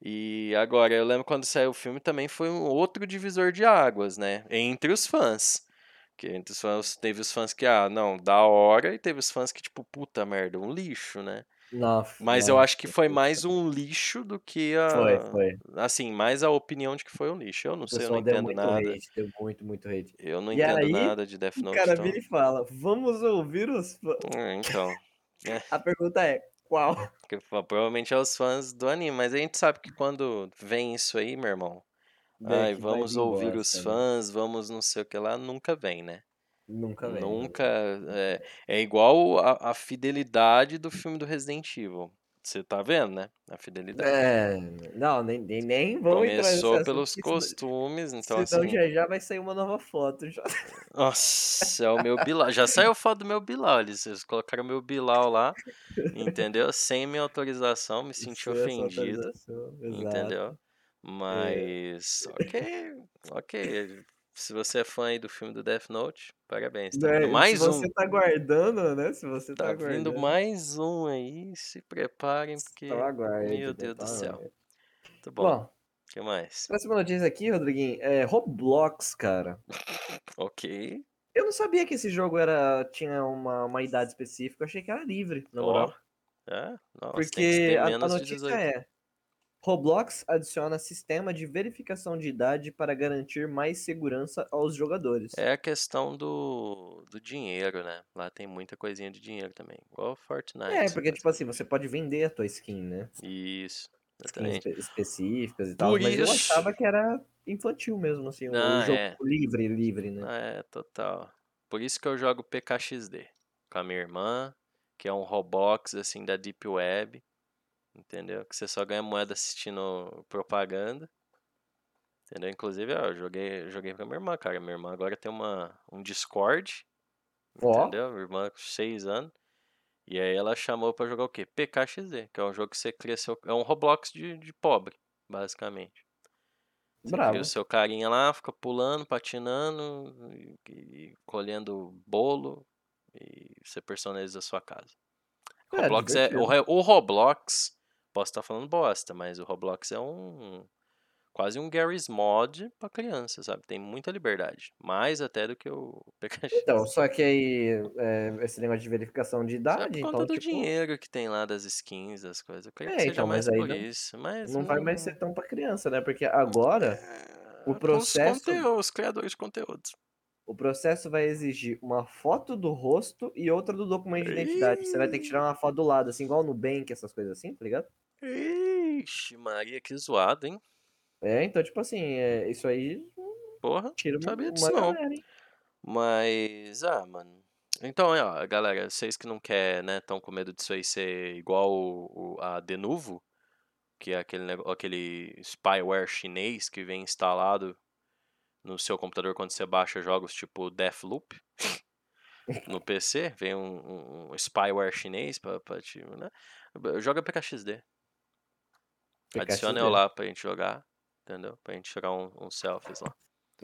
S2: E agora, eu lembro quando saiu o filme também foi um outro divisor de águas, né? Entre os fãs. Que entre os fãs, teve os fãs que, ah, não, da hora, e teve os fãs que, tipo, puta merda, um lixo, né?
S1: Nossa,
S2: Mas eu acho que foi mais um lixo do que
S1: Foi,
S2: a.
S1: foi.
S2: Assim, mais a opinião de que foi um lixo. Eu não
S1: O
S2: sei, eu não entendo nada.
S1: hate, deu muito, muito hate.
S2: Eu não
S1: E
S2: entendo
S1: aí,
S2: nada de Death
S1: O
S2: Note,
S1: cara
S2: então.
S1: vira e fala, vamos ouvir os fãs.
S2: É, Então.
S1: A pergunta é, qual?
S2: Provavelmente é os fãs do anime, mas a gente sabe que quando vem isso aí, meu irmão,
S1: Vem
S2: ai, vamos
S1: vir
S2: ouvir os
S1: bosta, né?
S2: fãs, vamos não sei o que lá, nunca vem, né?
S1: Nunca né?
S2: Nunca. É, é igual a, a fidelidade do filme do Resident Evil. Você tá vendo, né? A fidelidade.
S1: É, não, nem, nem, nem nesse
S2: Começou pelos costumes, então assim.
S1: já já vai sair uma nova foto. Já.
S2: Nossa, é o meu Bilal. Já saiu foto do meu Bilal. Eles, eles colocaram meu Bilal lá, entendeu? Sem minha autorização, me senti
S1: essa
S2: ofendido.
S1: exato.
S2: Entendeu? Mas, ok, ok. Se você é fã aí do filme do Death Note, parabéns. Tá
S1: Né,
S2: vindo
S1: Se
S2: mais um.
S1: você tá guardando, né? Se você tá,
S2: Tá vindo
S1: guardando.
S2: mais um aí. Se preparem, porque.
S1: Aguarde.
S2: Meu Deus do céu. Muito bom.
S1: Bom,
S2: O que mais?
S1: próxima notícia aqui, Rodriguinho, é Roblox, cara.
S2: Ok.
S1: Eu não sabia que esse jogo era tinha uma, uma idade específica, eu achei que era livre, na moral.
S2: É? Nossa, tem que
S1: Porque a, a notícia
S2: 18.
S1: é: Roblox adiciona sistema de verificação de idade para garantir mais segurança aos jogadores.
S2: É a questão do, do dinheiro, né? Lá tem muita coisinha de dinheiro também. Igual Fortnite.
S1: É, porque, tipo assim, você pode vender a tua skin, né?
S2: Isso,
S1: Skins específicas e tal.
S2: Por
S1: Mas eu achava que era infantil mesmo, assim, o
S2: Ah,
S1: jogo
S2: é.
S1: livre, livre, né?
S2: É, total. Por isso que eu jogo PKXD com a minha irmã, que é um Roblox assim da Deep Web, entendeu? Que você só ganha moeda assistindo propaganda. Entendeu? Inclusive, ó, eu joguei, joguei com a minha irmã, cara. Minha irmã agora tem uma, um Discord,
S1: Ó.
S2: entendeu? Minha irmã com 6 anos. E aí ela chamou pra jogar o quê? PKXD, que é um jogo que você cria seu. É um Roblox de, de pobre, basicamente. Você
S1: Bravo.
S2: cria o seu carinha lá, fica pulando, patinando, e, e colhendo bolo, e você personaliza a sua casa.
S1: É,
S2: Roblox é, o, o Roblox, posso estar falando bosta, mas o Roblox é um quase um Garry's Mod pra criança, sabe? Tem muita liberdade, mais até do que o PKX.
S1: Então, só que aí, é, esse negócio de verificação de
S2: é
S1: idade,
S2: por conta
S1: então,
S2: do
S1: tipo,
S2: dinheiro que tem lá das skins, das coisas. Eu creio que
S1: É,
S2: seja
S1: então,
S2: mais por
S1: não-
S2: isso. Mas
S1: não vai mais ser tão pra criança, né? Porque agora
S2: é,
S1: o
S2: os
S1: processo-
S2: conteúdos, os criadores de conteúdos.
S1: o processo vai exigir uma foto do rosto e outra do documento de identidade. Você vai ter que tirar uma foto do lado, assim, igual no Bank, essas coisas assim, tá ligado?
S2: Ixi, Maria, que zoado, hein?
S1: É, então, tipo assim, é, isso aí
S2: Porra,
S1: tira uma,
S2: sabia disso não.
S1: galera, hein?
S2: Mas, ah, mano. Então, ó, galera, vocês que não quer, né, tão com medo disso aí ser igual o, o- a Denuvo, que é aquele, aquele spyware chinês que vem instalado no seu computador quando você baixa jogos tipo Deathloop no PC, vem um, um- um spyware chinês pra, pra te, né? Joga PKXD. Adiciona eu lá pra gente jogar, entendeu? Pra gente jogar um- uns selfies lá.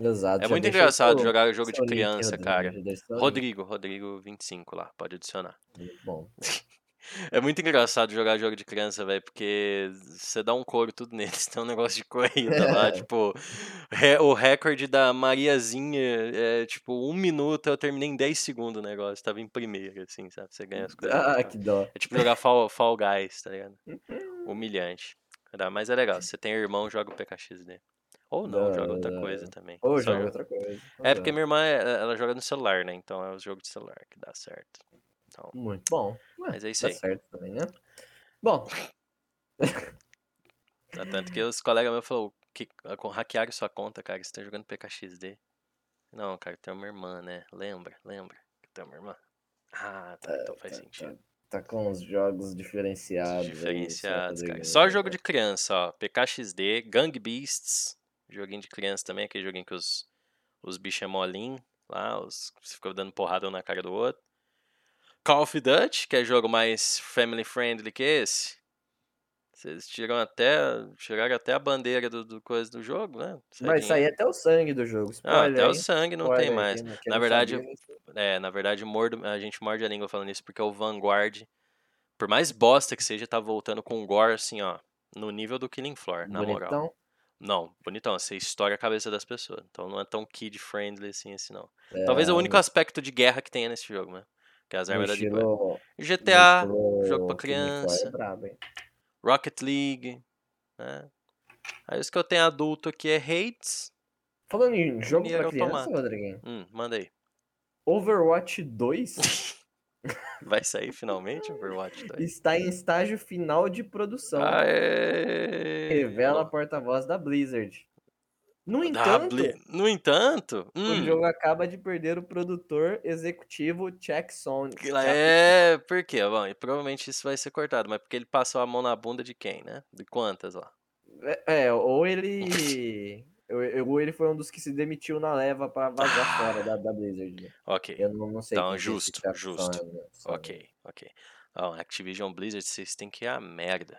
S1: Exato.
S2: É muito engraçado jogar jogo de
S1: link,
S2: criança,
S1: Rodrigo,
S2: cara.
S1: link.
S2: Rodrigo, Rodrigo 25 lá, pode adicionar.
S1: Bom.
S2: É muito engraçado jogar jogo de criança, velho, porque você dá um couro tudo neles. Tem um negócio de corrida lá, tipo, o recorde da Mariazinha é tipo um minuto, eu terminei em 10 segundos o negócio, tava em primeiro, assim, sabe? Você ganha as coisas.
S1: Ah,
S2: tá?
S1: que dó.
S2: É tipo jogar Fall, Fall Guys, tá ligado? Humilhante. Tá, Mas é legal, você tem irmão, joga o PKXD. Ou não,
S1: Da
S2: joga outra
S1: hora.
S2: coisa também.
S1: Ou joga
S2: joga-
S1: outra coisa.
S2: É porque minha irmã, é- ela joga no celular, né? Então é os jogos de celular que dá certo. Então,
S1: Muito bom.
S2: Mas é isso
S1: tá
S2: aí.
S1: certo também, né? Bom,
S2: tá tanto que os colegas meus falaram que ah, hackearam sua conta, cara, você tá jogando PKXD. Não, cara, tem uma irmã, né? Lembra, lembra que tem uma irmã? Ah, tá, então faz
S1: tá,
S2: sentido.
S1: Tá com uns jogos diferenciados. aí,
S2: Diferenciados, cara.
S1: Rodrigo.
S2: Só jogo de criança, ó. PKXD, Gang Beasts. Joguinho de criança também, aquele joguinho que os, os bichos é molinho lá, os que ficam dando porrada um na cara do outro. Call of Duty, que é jogo mais family friendly que esse. Vocês tiram até. Tiraram até a bandeira do, do coisa do jogo, né?
S1: Vai
S2: Certinho.
S1: sair até o sangue do jogo.
S2: Ah, até o sangue não
S1: spoiler
S2: tem mais.
S1: quem
S2: Na verdade, É, na verdade, mordo, a gente morde a língua falando isso porque o Vanguard, por mais bosta que seja, tá voltando com gore, assim, ó, no nível do Killing Floor, na moral.
S1: bonitão.
S2: Não, bonitão, você estoura a cabeça das pessoas. Então não é tão kid-friendly assim, assim, não.
S1: É,
S2: Talvez o único aspecto de guerra que tenha nesse jogo, né? Que é as armas da GTA, jogo pra
S1: Floor
S2: criança.
S1: É brabo, hein?
S2: Rocket League, né? Aí os que eu tenho adulto aqui é Hades.
S1: Falando em jogo
S2: Nier
S1: pra criança,
S2: Automata.
S1: Rodriguinho.
S2: Hum, manda aí.
S1: Overwatch 2
S2: Vai sair finalmente Overwatch 2?
S1: está em estágio final de produção.
S2: Aê!
S1: Revela a porta-voz da Blizzard. No entanto,
S2: No entanto,
S1: o
S2: hum,
S1: jogo acaba de perder o produtor executivo Jackson.
S2: que lá é. Por quê? Bom, e provavelmente isso vai ser cortado, mas porque ele passou a mão na bunda de quem, né? De quantas lá?
S1: É, é, ou ele. ou- ele foi um dos que se demitiu na leva pra vazar fora da, da Blizzard. né?
S2: Ok,
S1: Eu não, não sei.
S2: Então,
S1: é
S2: justo, justo.
S1: né? Só-
S2: ok, ok. Ó, Activision Blizzard, vocês têm que ir a merda.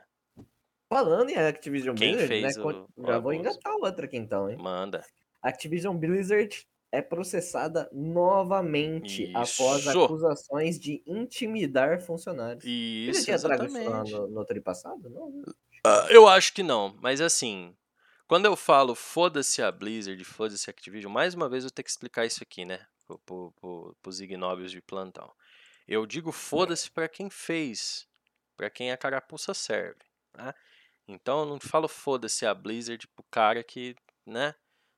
S1: Falando em Activision
S2: Quem
S1: Blizzard,
S2: fez
S1: né?
S2: o-
S1: con-
S2: o
S1: já vou engatar outra aqui então, hein?
S2: Manda.
S1: Activision Blizzard é processada novamente após
S2: Isso.
S1: acusações de intimidar funcionários. Ele
S2: Isso,
S1: tinha trago isso no, no tri passado? Não.
S2: Ah, eu acho que não, mas assim, quando eu falo foda-se a Blizzard, foda-se a Activision, mais uma vez eu tenho que explicar isso aqui, né? Pro, pro, pro, pros ignóbios de plantão. Eu digo foda-se pra quem fez, pra quem a carapuça serve, tá? Então eu não falo foda-se a Blizzard pro cara que, né,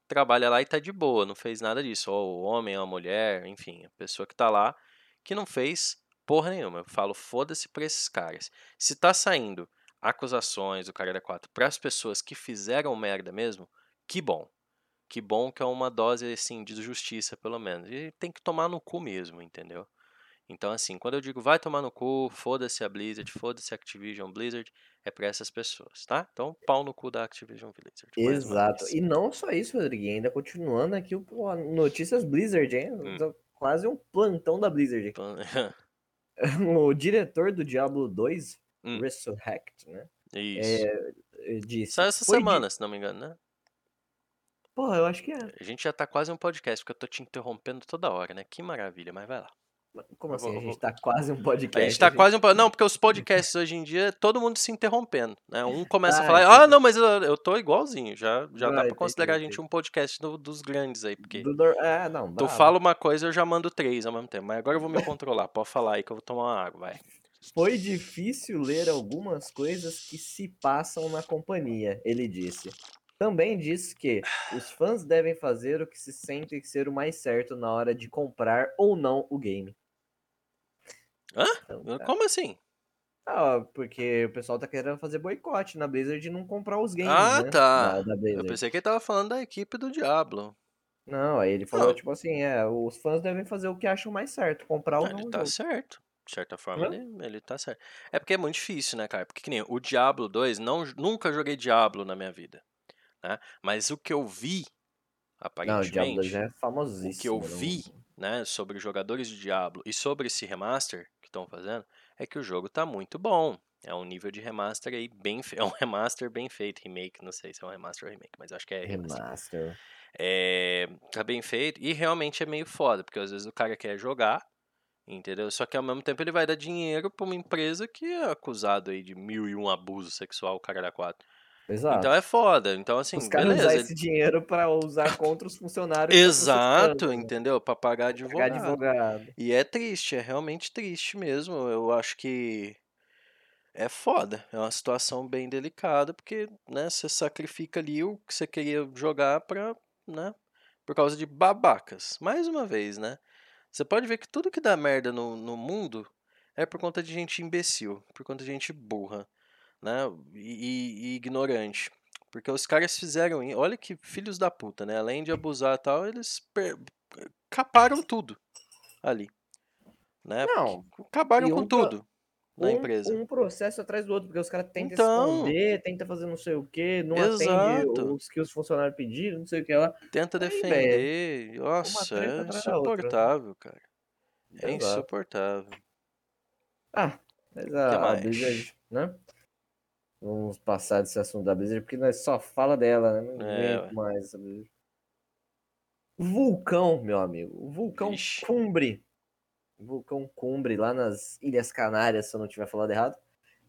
S2: trabalha lá e tá de boa, não fez nada disso, ou o homem, ou a mulher, enfim, a pessoa que tá lá que não fez porra nenhuma. Eu falo foda-se pra esses caras. Se tá saindo acusações do cara da 4 para as pessoas que fizeram merda mesmo, que bom. Que bom que é uma dose assim de justiça, pelo menos. E tem que tomar no cu mesmo, entendeu? Então, assim, quando eu digo vai tomar no cu, foda-se a Blizzard, foda-se a Activision Blizzard, é pra essas pessoas, tá? Então, pau no cu da Activision Blizzard.
S1: Exato. E não só isso, Rodriguinho, ainda continuando aqui o pô, Notícias Blizzard, hein?
S2: Hum.
S1: Quase um plantão da Blizzard.
S2: Então,
S1: O diretor do Diablo 2,
S2: Hum.
S1: Resurrect, né?
S2: Isso.
S1: eh, Disse.
S2: Saiu essa
S1: "Foi di-
S2: semana, se não me engano, né?
S1: Porra, eu acho que é.
S2: A gente já tá quase um podcast, porque eu tô te interrompendo toda hora, né? Que maravilha, mas vai lá.
S1: Como assim?
S2: vou-
S1: A gente tá quase um podcast.
S2: A gente tá quase um. Não, porque os podcasts hoje em dia, todo mundo se interrompendo, né? Um começa a
S1: Ah,
S2: falar,
S1: entendi.
S2: ah, não, mas eu, eu tô igualzinho. Já, já dá pra considerar a gente um podcast do- dos grandes aí, porque
S1: Do Dor- É, não,
S2: tu fala uma coisa, eu já mando três ao mesmo tempo. Mas agora eu vou me controlar. Pode falar aí que eu vou tomar uma água, vai.
S1: Foi difícil ler algumas coisas que se passam na companhia, ele disse. Também disse que os fãs devem fazer o que se sentem ser o mais certo na hora de comprar ou não o game.
S2: Hã?
S1: Então, tá.
S2: Como assim?
S1: Ah, porque o pessoal tá querendo fazer boicote na Blizzard e não comprar os games,
S2: Ah,
S1: né?
S2: tá.
S1: Da, da
S2: Eu pensei que ele tava falando da equipe do Diablo.
S1: Não, aí ele falou,
S2: Não.
S1: tipo assim, é, os fãs devem fazer o que acham mais certo, comprar ou
S2: Ah,
S1: não
S2: ele tá
S1: jogo.
S2: certo. De certa forma, ele, ele tá certo. É porque é muito difícil, né, cara? Porque que nem o Diablo 2, não, nunca joguei Diablo na minha vida. Né? Mas o que eu vi,
S1: Não, o Diablo 2
S2: aparentemente,
S1: é famosíssimo.
S2: o que eu
S1: não-
S2: vi, né, sobre os jogadores de Diablo e sobre esse remaster estão fazendo, é que o jogo tá muito bom. É um nível de remaster aí bem feito. É um remaster bem feito, remake, não sei se é um remaster ou remake, mas acho que é remaster.
S1: Remaster.
S2: É, tá bem feito e realmente é meio foda, porque às vezes o cara quer jogar, entendeu? Só que ao mesmo tempo ele vai dar dinheiro pra uma empresa que é acusado aí de mil e um abuso sexual, o cara da quatro.
S1: Exato.
S2: Então é foda. Então, assim,
S1: Os caras
S2: beleza.
S1: usar esse dinheiro pra usar contra os funcionários.
S2: Exato,
S1: né?
S2: entendeu? Pra pagar
S1: Pagar
S2: advogado.
S1: advogado.
S2: E é triste, é realmente triste mesmo. Eu acho que é foda. É uma situação bem delicada, porque, né, você sacrifica ali o que você queria jogar pra, né, por causa de babacas. Mais uma vez, né? Você pode ver que tudo que dá merda no, no mundo é por conta de gente imbecil, por conta de gente burra, né? E, e- ignorante. Porque os caras fizeram. Olha que filhos da puta, né? Além de abusar e tal, eles per- caparam tudo ali. Né?
S1: Não,
S2: Acabaram com tudo. na
S1: um,
S2: empresa.
S1: um processo atrás do outro, porque os caras tentam
S2: Então.
S1: esconder, tentam fazer não sei o que, não
S2: Exato.
S1: atende os que os funcionários pediram, não sei o que lá.
S2: Tenta
S1: Aí,
S2: defender. Nossa,
S1: treta
S2: é
S1: né?
S2: insuportável, cara. É
S1: Exato.
S2: insuportável.
S1: Ah, mas a? Blizzard, né? Vamos passar desse assunto da Blizzard, porque nós só fala dela, né? Não
S2: É,
S1: mais. Vulcão, meu amigo. O vulcão
S2: Vixe.
S1: Cumbre. Vulcão Cumbre, lá nas Ilhas Canárias, se eu não tiver falado errado,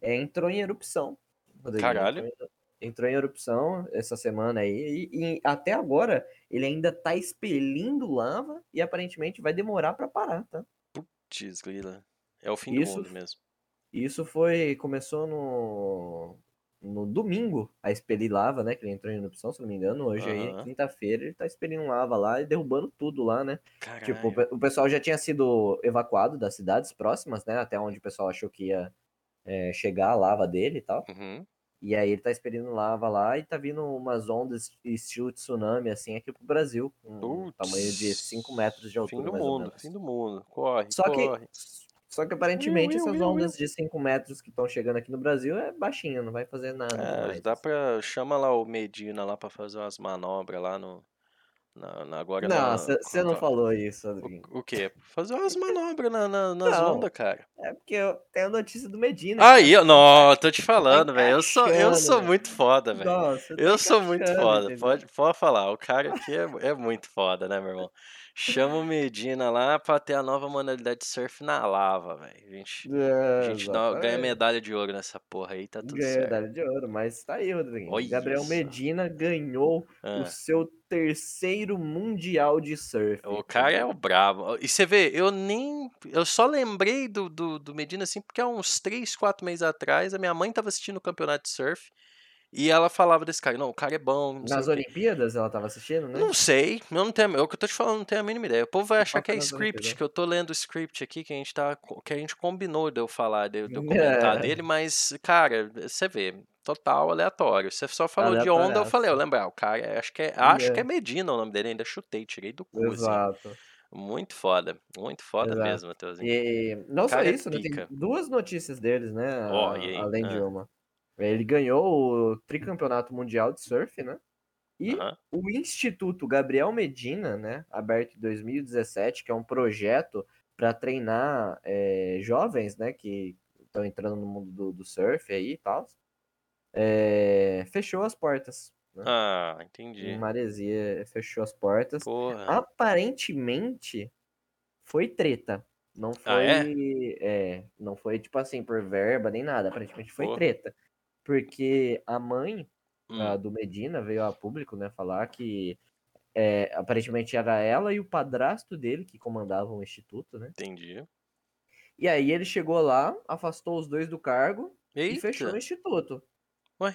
S1: é, entrou em erupção. Rodrigo.
S2: Caralho.
S1: Entrou em, entrou em erupção essa semana aí. E, e até agora, ele ainda tá expelindo lava e aparentemente vai demorar para parar, tá?
S2: Putz, grila. É o fim
S1: Isso-
S2: do mundo mesmo.
S1: E Isso foi. Começou no. No domingo a expelir lava, né? Que ele entrou em erupção, se não me engano. Hoje aí,
S2: Aham.
S1: quinta-feira, ele tá expelindo lava lá e derrubando tudo lá, né?
S2: Caralho.
S1: Tipo, o pe- o pessoal já tinha sido evacuado das cidades próximas, né? Até onde o pessoal achou que ia é, chegar a lava dele e tal.
S2: Uhum.
S1: E aí ele tá expelindo lava lá e tá vindo umas ondas estilo tsunami, assim, aqui pro Brasil. Com um tamanho de 5 metros de altura,
S2: Fim do
S1: mais ou
S2: mundo,
S1: menos.
S2: fim do mundo. Corre,
S1: Só que,
S2: corre.
S1: Só que aparentemente essas ondas de 5 metros que estão chegando aqui no Brasil é baixinha, não vai fazer nada
S2: É,
S1: demais.
S2: dá pra. Chama lá o Medina lá pra fazer umas manobras lá no. Na, na- agora
S1: Não, você não falou isso, Rodrigo.
S2: O, o quê? Fazer umas manobras na, na- nas
S1: Não.
S2: ondas, cara.
S1: É porque eu tenho a notícia do Medina.
S2: Aí, eu- não, tô te falando, velho. Eu sou, eu sou muito foda, velho. Eu sou muito foda, pode, pode falar. O cara aqui é, é muito foda, né, meu irmão? Chama o Medina lá pra ter a nova modalidade de surf na lava, velho. A gente,
S1: É,
S2: a gente dá- ganha medalha de ouro nessa porra aí, tá tudo
S1: Ganhou
S2: certo.
S1: medalha de ouro, mas tá aí, Rodrigo.
S2: Olha
S1: Gabriel
S2: só.
S1: Medina ganhou
S2: Ah,
S1: o seu terceiro mundial de surf.
S2: o cara é o brabo. E você vê, eu nem. Eu só lembrei do, do, do Medina assim, porque há uns 3, 4 meses atrás a minha mãe tava assistindo o campeonato de surf e ela falava desse cara. Não, o cara é bom.
S1: Nas. Olimpíadas ela tava assistindo, né?
S2: Não sei, eu não tenho, é o que eu tô te falando, não tenho a mínima ideia. O povo vai achar que é script, que eu tô lendo o script aqui, que a gente tá, que a gente combinou de eu falar, de, de eu comentar
S1: É.
S2: dele, mas, cara, você vê, total aleatório. Você só falou de onda, eu falei, eu lembro, ah, o cara, é- acho que é, acho que
S1: É.
S2: é Medina o nome dele, ainda chutei, tirei do cu, assim.
S1: Exato.
S2: Muito foda, muito foda
S1: Exato.
S2: mesmo, Matheusinho.
S1: E não só
S2: é
S1: isso, né? Tem duas notícias deles, né?
S2: Ó,
S1: a-? Além de
S2: Ah.
S1: uma. Ele ganhou o tricampeonato mundial de surf, né? E o Instituto Gabriel Medina, né? Aberto em 2017, que é um projeto para treinar eh, jovens, né? Que estão entrando no mundo do, do surf aí e tal. eh, fechou as portas. né?
S2: Ah,
S1: Em
S2: entendi.
S1: Maresia fechou as portas.
S2: Porra.
S1: Aparentemente foi treta. Não
S2: Ah,
S1: foi.
S2: é?
S1: é, não foi tipo assim, por verba nem nada. Aparentemente foi
S2: Pô.
S1: treta. Porque a mãe
S2: Hum,
S1: do Medina veio a público, né, falar que é, aparentemente era ela e o padrasto dele que comandavam o instituto, né?
S2: entendi.
S1: E aí ele chegou lá, afastou os dois do cargo e fechou o
S2: Eita,
S1: instituto.
S2: Ué?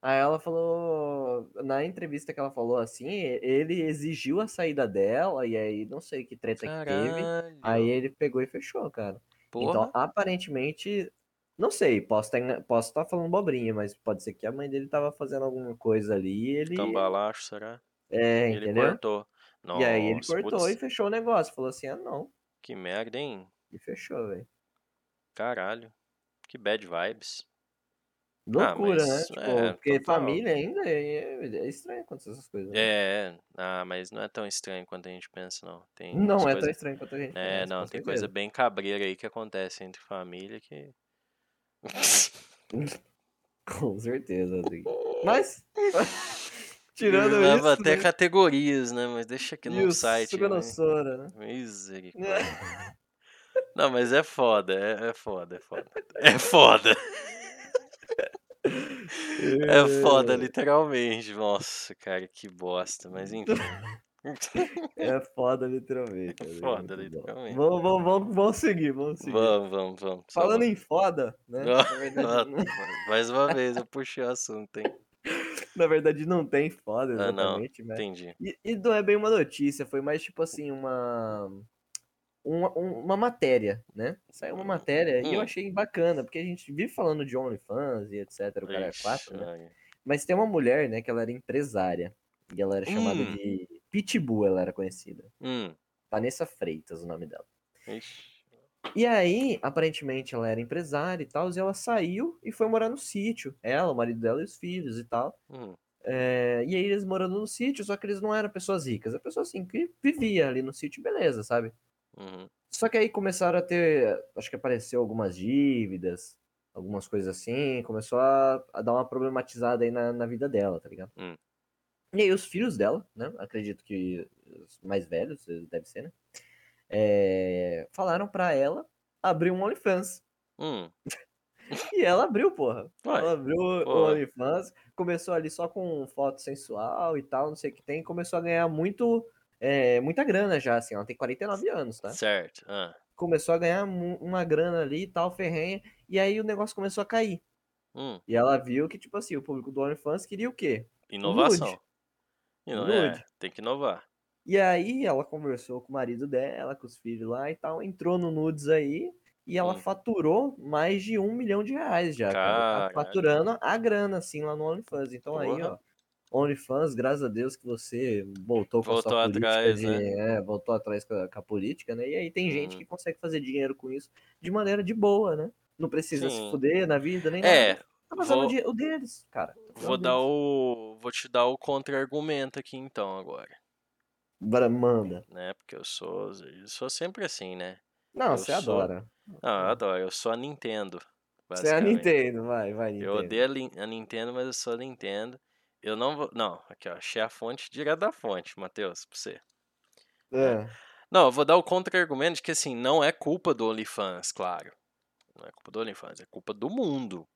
S1: Aí ela falou, na entrevista que ela falou assim, ele exigiu a saída dela, e aí não sei que treta que teve. Aí
S2: caralho.
S1: ele pegou e fechou, cara. Então,
S2: Porra.
S1: aparentemente, não sei, posso estar posso tá falando bobrinha, mas pode ser que a mãe dele tava fazendo alguma coisa ali e ele.
S2: Cambalacho, será?
S1: É,
S2: Ele
S1: entendeu?
S2: cortou.
S1: E aí ele
S2: Nossa,
S1: cortou
S2: putz,
S1: e fechou o negócio. Falou assim: ah, não.
S2: que merda, hein?
S1: E fechou, velho.
S2: Caralho. Que bad vibes.
S1: Loucura, né?
S2: mas,
S1: Tipo,
S2: é,
S1: porque
S2: total.
S1: família ainda é, é estranho acontecer essas coisas. né?
S2: É, ah, mas não é tão estranho quanto a gente pensa, não. Tem
S1: Não é tão estranho quanto a gente
S2: É,
S1: pensa,
S2: não,
S1: com
S2: tem coisa
S1: certeza.
S2: bem cabreira aí que acontece entre família que.
S1: Com certeza, Rodrigo. Mas, tirando
S2: Leva
S1: isso,
S2: até
S1: né?
S2: categorias, né? Mas deixa aqui no site. né?
S1: Né?
S2: Misericórdia. Não, mas é foda, é, é foda, é foda. É foda. É foda, literalmente. Nossa, cara, que bosta. Mas enfim.
S1: É foda, literalmente. Rodrigo,
S2: foda, literalmente.
S1: Vamos, vamos, vamos, vamos seguir, vamos seguir.
S2: Vamos, vamos, vamos.
S1: Falando em foda, né? Na verdade,
S2: ó, Mais uma vez, eu puxei o assunto, hein?
S1: na verdade, não tem foda
S2: Ah, não.
S1: exatamente, né?
S2: Entendi.
S1: E, e não é bem uma notícia, foi mais tipo assim, uma. Uma, um- uma matéria, né? Saiu uma matéria e eu
S2: Hum.
S1: achei bacana, porque a gente vive falando de OnlyFans e etc. O cara é quatro, né? Mas tem uma mulher, né, que ela era empresária. E ela era chamada
S2: Hum.
S1: de Pitbull, ela era conhecida.
S2: Hum.
S1: Vanessa Freitas, o nome dela.
S2: Ixi.
S1: E aí, aparentemente, ela era empresária e tal, e ela saiu e foi morar no sítio. Ela, o marido dela e os filhos e tal.
S2: Hum,
S1: É, e aí eles morando no sítio, só que eles não eram pessoas ricas, é pessoas assim que vivia ali no sítio, beleza, sabe?
S2: uhum,
S1: Só que aí começaram a ter, acho que apareceu algumas dívidas, algumas coisas assim, começou a, a dar uma problematizada aí na, na vida dela, tá ligado?
S2: Hum.
S1: E aí os filhos dela, né? Acredito que os mais velhos, eh, deve ser, né? é, falaram pra ela abrir um OnlyFans.
S2: hum.
S1: E ela abriu, porra.
S2: Ué,
S1: Ela abriu o. OnlyFans, começou ali só com foto sensual e tal, não sei o que tem, começou a ganhar muito, é, muita grana já, assim, ela tem 49 anos, tá?
S2: Certo. ah,
S1: Começou a ganhar uma grana ali e tal, ferrenha, e aí o negócio começou a cair.
S2: hum.
S1: E ela viu que, tipo assim, o público do OnlyFans queria o quê?
S2: Inovação.
S1: Nude.
S2: É, tem que inovar.
S1: E aí ela conversou com o marido dela, com os filhos lá e tal, entrou no Nudes aí, e ela
S2: Hum.
S1: faturou mais de um milhão de reais já, cara. Tá faturando a grana, assim, lá no OnlyFans. Então aí,
S2: Porra.
S1: ó, OnlyFans, graças a Deus que você voltou com a
S2: Voltou
S1: sua política
S2: atrás,
S1: de...
S2: né?
S1: É, voltou atrás com a, com a política, né? E aí tem gente
S2: Uhum.
S1: que consegue fazer dinheiro com isso de maneira de boa, né? Não precisa se
S2: Sim.
S1: fuder na vida, nem
S2: É,
S1: nada. Tá
S2: vou-
S1: o, deles, cara. Tá
S2: vou dar
S1: deles.
S2: o. Vou te dar o contra-argumento aqui então agora.
S1: Bora, Manda.
S2: Né? Porque eu sou. Eu sou sempre assim, né?
S1: Não,
S2: Eu
S1: você
S2: sou-
S1: adora.
S2: Não, eu adoro. Eu sou a Nintendo.
S1: Você é a. Nintendo, vai, vai, Nintendo.
S2: Eu odeio a, Nintendo, mas eu sou a Nintendo. Eu não vou. Não, aqui ó, achei a fonte direto da fonte, Matheus, pra você.
S1: É.
S2: Não, eu vou dar o contra-argumento de que assim, não é culpa do OnlyFans, claro. Não é culpa do OnlyFans, é culpa do mundo,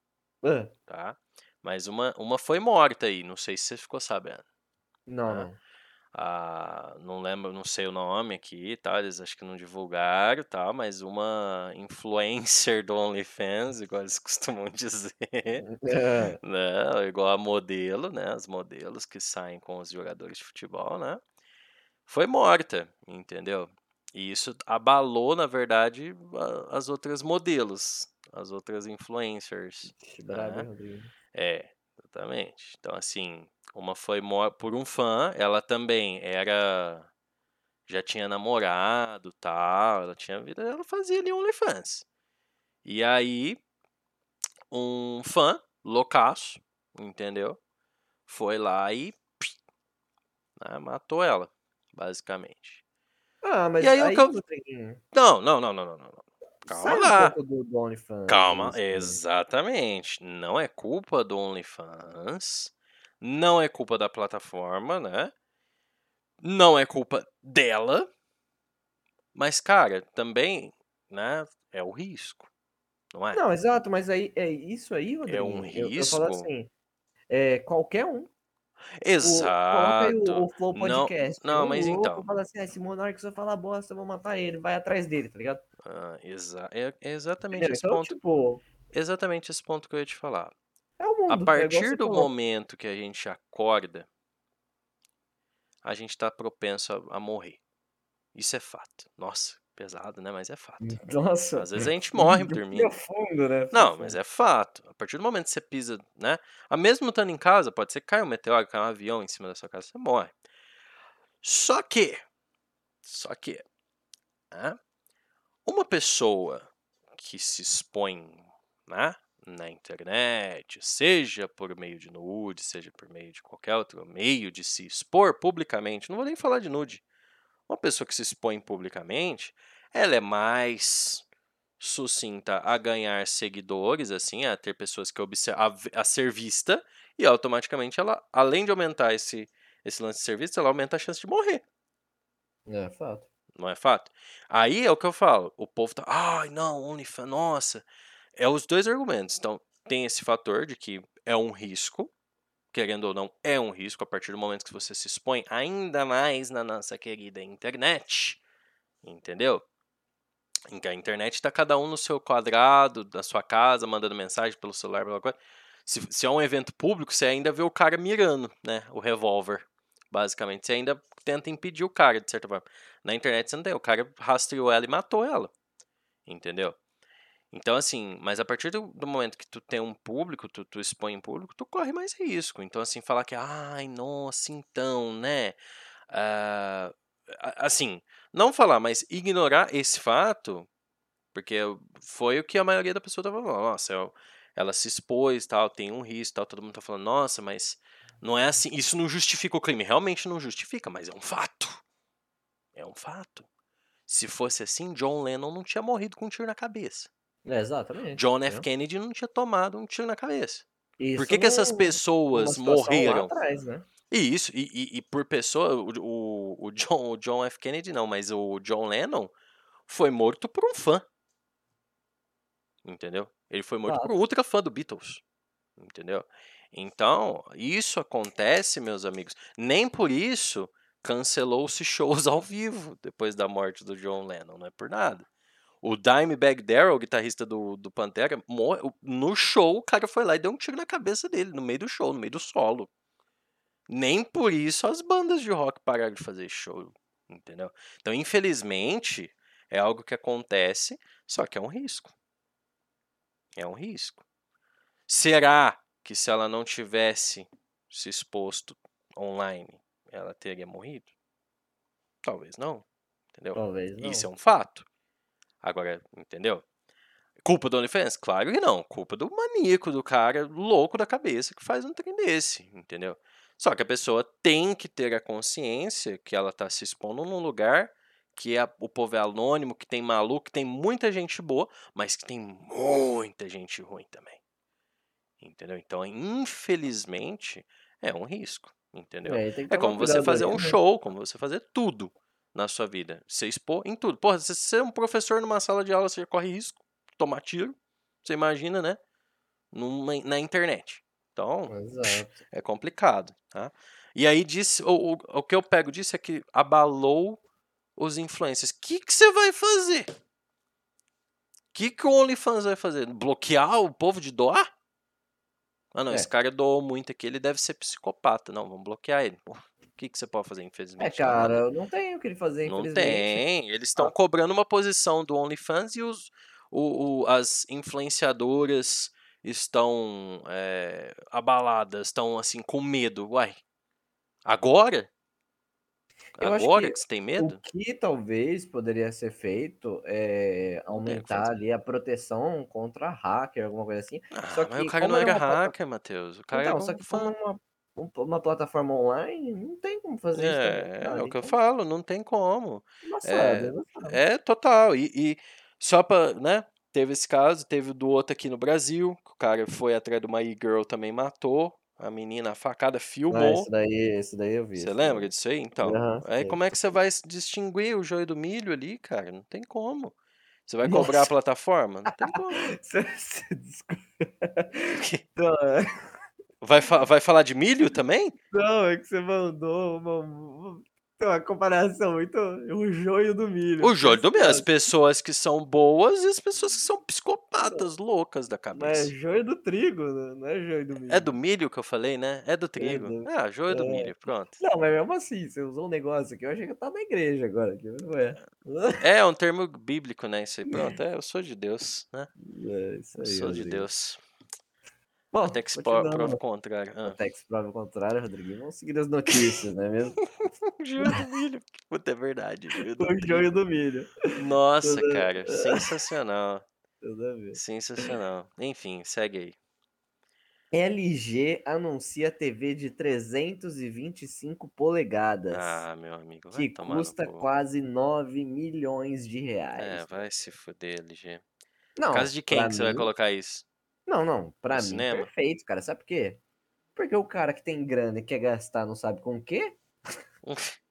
S2: Tá? Mas uma, uma foi morta aí, não sei se você ficou sabendo.
S1: Não,
S2: Ah.
S1: não.
S2: Ah, não lembro, não sei o nome aqui, tá? Eles acho que não divulgaram, tá? Mas uma influencer do OnlyFans, igual eles costumam dizer,
S1: É.
S2: né? Igual a modelo, né? As modelos que saem com os jogadores de futebol, né? Foi morta, entendeu? E isso abalou, na verdade, as outras modelos, as outras influencers.
S1: Brabo,
S2: né?
S1: Rodrigo?
S2: É, exatamente. Então, assim, uma foi por um fã, ela também era. Já tinha namorado tal, ela tinha vida, ela fazia ali OnlyFans. E aí, um fã, loucaço, entendeu? Foi lá e né, matou ela, basicamente.
S1: Ah, mas
S2: E aí
S1: aí,
S2: que eu- Não, não, não, não, não, não. Não. Calma
S1: sai
S2: lá.
S1: do, do OnlyFans.
S2: Calma,
S1: né?
S2: exatamente. Não é culpa do OnlyFans, não é culpa da plataforma, né? Não é culpa dela, mas, cara, também, né? É o risco, não é?
S1: Não, exato, mas aí é isso aí, Rodrigo.
S2: um
S1: Eu, eu falo
S2: risco.
S1: assim, é, qualquer um. O,
S2: Exato.
S1: o, o Flow
S2: Não-
S1: Podcast.
S2: não,
S1: um
S2: mas então.
S1: Fala assim, ah, esse monarca só fala bosta, eu vou matar ele. Vai atrás dele, tá ligado?
S2: Ah, exa é é exatamente
S1: Entendeu?
S2: esse
S1: Então,
S2: ponto.
S1: tipo,
S2: Exatamente esse ponto que eu ia te falar.
S1: é mundo.
S2: A
S1: é igual
S2: partir do momento que a gente acorda, a gente tá propenso a, a morrer. Isso é fato. Nossa, pesado, né? Mas é fato.
S1: Nossa.
S2: Às vezes a gente morre dormindo.
S1: Profundo, né?
S2: Não, mas é fato. A partir do momento que você pisa, né? A mesmo estando em casa, pode ser que caia um meteoro, caia um avião em cima da sua casa, você morre. Só que, só que, né? Uma pessoa que se expõe, né? Na internet, seja por meio de nude, seja por meio de qualquer outro meio de se expor publicamente, não vou nem falar de nude. Uma pessoa que se expõe publicamente, ela é mais sucinta a ganhar seguidores, assim, a ter pessoas que observam, a, a ser vista, e automaticamente ela, além de aumentar esse, esse lance de ser vista, ela aumenta a chance de morrer,
S1: É, fato.
S2: Não é fato? Aí é o que eu falo, o povo tá, ai não, OnlyFans, nossa, é os dois argumentos, então tem esse fator de que é um risco, querendo ou não, é um risco a partir do momento que você se expõe, ainda mais na nossa querida internet, entendeu? Em que a internet está cada um no seu quadrado, da sua casa, mandando mensagem pelo celular, pela coisa. Se, se é um evento público, você ainda vê o cara mirando, né? O revólver, basicamente. Você ainda tenta impedir o cara, de certa forma. Na internet você não tem. O cara rastreou ela e matou ela. Entendeu? Então, assim, mas a partir do, do momento que tu tem um público, tu, tu expõe em público, tu corre mais risco. Então, assim, falar que, ai, nossa, então, né? A- assim, não falar, mas ignorar esse fato Porque foi o que a maioria da pessoa tava falando. Nossa, eu- ela se expôs, tal, tem um risco, tal. Todo mundo tá falando, nossa, mas não é assim. Isso não justifica o crime. Realmente não justifica, mas é um fato. É um fato. Se fosse assim, John Lennon não tinha morrido com um tiro na cabeça.
S1: É, exatamente.
S2: John F. Kennedy não tinha tomado um tiro na cabeça. Por
S1: Isso
S2: que, que essas pessoas morreram?
S1: atrás, né?
S2: E isso, e, e- e por pessoa, o, o, o John, o John F. Kennedy não, mas o John Lennon foi morto por um fã. Entendeu? Ele foi morto
S1: Claro.
S2: por um ultra fã do Beatles. Entendeu? Então, isso acontece, meus amigos. Nem por isso cancelou-se shows ao vivo depois da morte do John Lennon, não é por nada. O Dimebag Darrell, guitarrista do, do Pantera, no show o cara foi lá e deu um tiro na cabeça dele, no meio do show, no meio do solo. Nem por isso as bandas de rock pararam de fazer show, entendeu? Então, infelizmente, é algo que acontece, só que é um risco. É um risco. Será que se ela não tivesse se exposto online, ela teria morrido? Talvez não, entendeu?
S1: Talvez não.
S2: Isso é um fato. Agora, entendeu? Culpa do OnlyFans? Claro que não. Culpa do maníaco, do cara louco da cabeça que faz um trem desse, entendeu? Só que a pessoa tem que ter a consciência que ela tá se expondo num lugar que é, o povo é anônimo, que tem maluco, que tem muita gente boa, mas que tem muita gente ruim também. Entendeu? Então, infelizmente, é um risco, entendeu?
S1: É,
S2: É como você fazer um
S1: né?
S2: show, como você fazer tudo na sua vida. Você expor em tudo. Porra, se você é um professor numa sala de aula, você corre risco, tomar tiro. Você imagina, né? Numa, na internet. Então,
S1: Exato.
S2: é complicado, tá? E aí disse, o, o, o que eu pego disso é que abalou os influencers. O que, que você vai fazer? O que, que o OnlyFans vai fazer? Bloquear o povo de doar? Ah, não,
S1: É.
S2: esse cara doou muito aqui, ele deve ser psicopata. Não, vamos bloquear ele. Pô, O que, que você pode fazer,
S1: É,
S2: infelizmente?
S1: cara,
S2: Nada.
S1: eu não tenho o que ele fazer,
S2: Não
S1: infelizmente.
S2: tem. Eles estão
S1: Ah.
S2: cobrando uma posição do OnlyFans e os, o, o- as influenciadoras estão é, abaladas, estão assim com medo. Uai, agora?
S1: Eu acho
S2: Agora
S1: que
S2: que você tem
S1: O
S2: medo?
S1: que talvez poderia ser feito é
S2: o que
S1: aumentar
S2: fazer.
S1: ali a proteção contra hacker, alguma coisa assim.
S2: Ah,
S1: Só
S2: mas o
S1: que
S2: cara não
S1: é
S2: era hacker, Matheus. O cara
S1: Então, só que como é uma, um- uma plataforma online, não tem como fazer isso também,
S2: É, é o que eu
S1: Então,
S2: falo, não tem como.
S1: embaçado,
S2: É. É total. E, e só pra, né? Teve esse caso, teve o do outro aqui no Brasil, que o cara foi atrás de uma e-girl também matou. A menina, a facada
S1: Ah,
S2: filmou.
S1: esse daí, esse daí eu vi.
S2: Você lembra disso aí? Então,
S1: Aham,
S2: aí como é que você vai distinguir o joio do milho ali, cara? Não tem como. Você vai cobrar a
S1: Nossa.
S2: plataforma? Não tem como.
S1: Você- é-
S2: Vai, fa- vai falar de milho também?
S1: não, é que você mandou uma, uma- uma comparação muito. O joio do milho.
S2: O joio do milho. As pessoas que são boas e as pessoas que são psicopatas, loucas da
S1: é
S2: cabeça.
S1: joio do trigo, né? não é joio do milho.
S2: É do milho que eu falei, né? É do
S1: É
S2: trigo.
S1: do-
S2: Ah, joio do
S1: é.
S2: milho, pronto.
S1: Não, mas mesmo assim, você usou um negócio aqui, eu achei que eu tava na igreja agora. Aqui, mas não é.
S2: É um termo bíblico, né? Isso aí, pronto. É, eu sou de Deus, né?
S1: É isso
S2: Eu
S1: aí.
S2: sou de. Deus.
S1: Bom,
S2: Até que se prove o contrário. Ah.
S1: Até que se prove o contrário, Rodrigo. Vamos seguir as notícias, não é mesmo?
S2: Joio do milho. Puta, é verdade. Joio
S1: O joio do milho.
S2: Nossa, cara. Sensacional.
S1: Tudo a ver.
S2: Sensacional. Enfim, segue aí.
S1: LG anuncia TV de 325 polegadas,
S2: Ah, meu amigo. Vai
S1: que
S2: tomar
S1: custa quase 9 milhões de
S2: É,
S1: reais.
S2: vai se fuder, LG.
S1: Não,
S2: Casa de quem que você vai
S1: mim-
S2: colocar isso?
S1: Não, não, pra
S2: No
S1: mim
S2: cinema?
S1: perfeito, cara. Sabe por quê? Porque o cara que tem grana e quer gastar não sabe com o quê?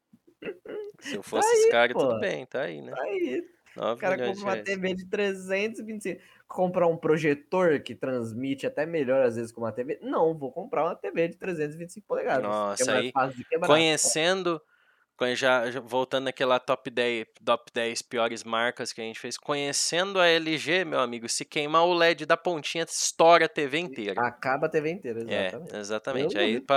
S2: Se eu fosse esse cara, tudo
S1: pô.
S2: bem, tá aí, né?
S1: Aí
S2: 9
S1: o cara compra uma. TV de 325. Comprar um projetor que transmite até melhor às vezes com uma TV. Não, vou comprar uma TV de 325 polegadas. que
S2: Nossa,
S1: é mais
S2: aí. Conhecendo, conhe- já, já voltando naquela top 10, top 10 piores marcas que a gente fez, conhecendo a LG, meu amigo, se queimar o LED da pontinha, estoura a TV inteira.
S1: Acaba a TV inteira,
S2: É,
S1: exatamente.
S2: exatamente.
S1: Eu
S2: Aí
S1: duvido.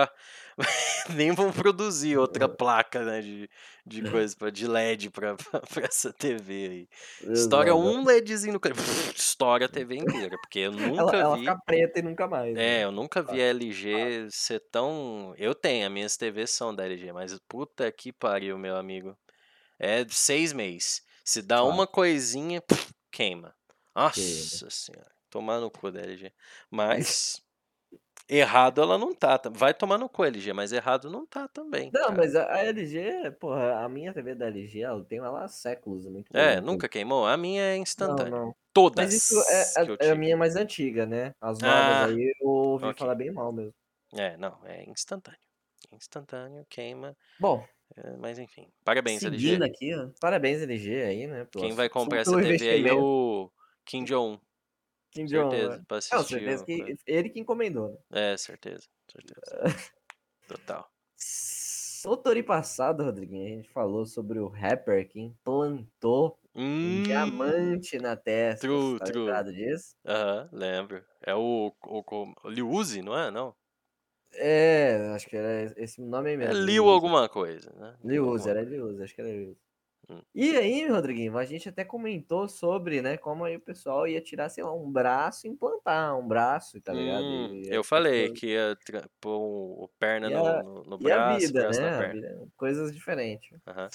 S2: nem vão produzir outra
S1: É.
S2: placa né, de, de coisa pra, de LED pra, pra, pra essa TV aí. Estoura
S1: Exato.
S2: um LEDzinho no canto, estoura a TV inteira, porque eu
S1: Ela,
S2: nunca
S1: ela
S2: vi.
S1: fica preta e nunca mais.
S2: É,
S1: né?
S2: eu nunca vi a LG ser tão. Eu tenho, as minhas TVs são da LG, mas puta que pariu, meu amigo. É seis meses. Se dá
S1: Fato.
S2: uma coisinha, queima. Nossa senhora. Tomar no cu da LG. Mas. Errado ela não tá. Vai tomar no cu, LG, mas errado não tá também.
S1: Não,
S2: cara.
S1: mas a, a LG, porra, a minha TV da LG, ela tem ela há séculos, é muito
S2: É,
S1: então-
S2: nunca queimou? A minha é
S1: Não,
S2: instantânea.
S1: não.
S2: Todas.
S1: Mas isso é, a- é a minha mais antiga, né? As novas
S2: Ah,
S1: aí eu ouvi
S2: ok.
S1: falar bem mal mesmo.
S2: É, não, é instantâneo. Instantâneo, queima.
S1: Bom,
S2: é, mas enfim. Parabéns,
S1: seguindo
S2: LG.
S1: aqui, ó. Parabéns, LG, aí, né?
S2: Quem vai comprar essa TV aí é o Kim Jong-un.
S1: Kim Jong,
S2: Certeza.
S1: né?
S2: Pra
S1: Não,
S2: assistir.
S1: certeza
S2: o
S1: que
S2: coisa.
S1: ele que encomendou, né?
S2: É, certeza. Certeza. Total.
S1: No Tori passado, Rodriguinho, a gente falou sobre o rapper que implantou um
S2: Hum,
S1: diamante na testa.
S2: true,
S1: tá
S2: true.
S1: lembrado disso?
S2: Aham, lembro. É o, o, o, o Liu Uzi, não é? Não?
S1: É, acho que era esse nome
S2: É
S1: mesmo.
S2: Liu alguma coisa, né?
S1: Liu Uzi, era. Liu Uzi, acho que era Liu Uzi.
S2: Hum.
S1: E aí, Rodriguinho, a gente até comentou sobre, né, como aí o pessoal ia tirar, sei lá, um braço e implantar um braço, tá ligado?
S2: Hum, eu falei
S1: pessoas-
S2: que ia pôr o perna no, no, no
S1: E a
S2: braço,
S1: vida,
S2: braço
S1: né? vida, coisas diferentes.
S2: Aham.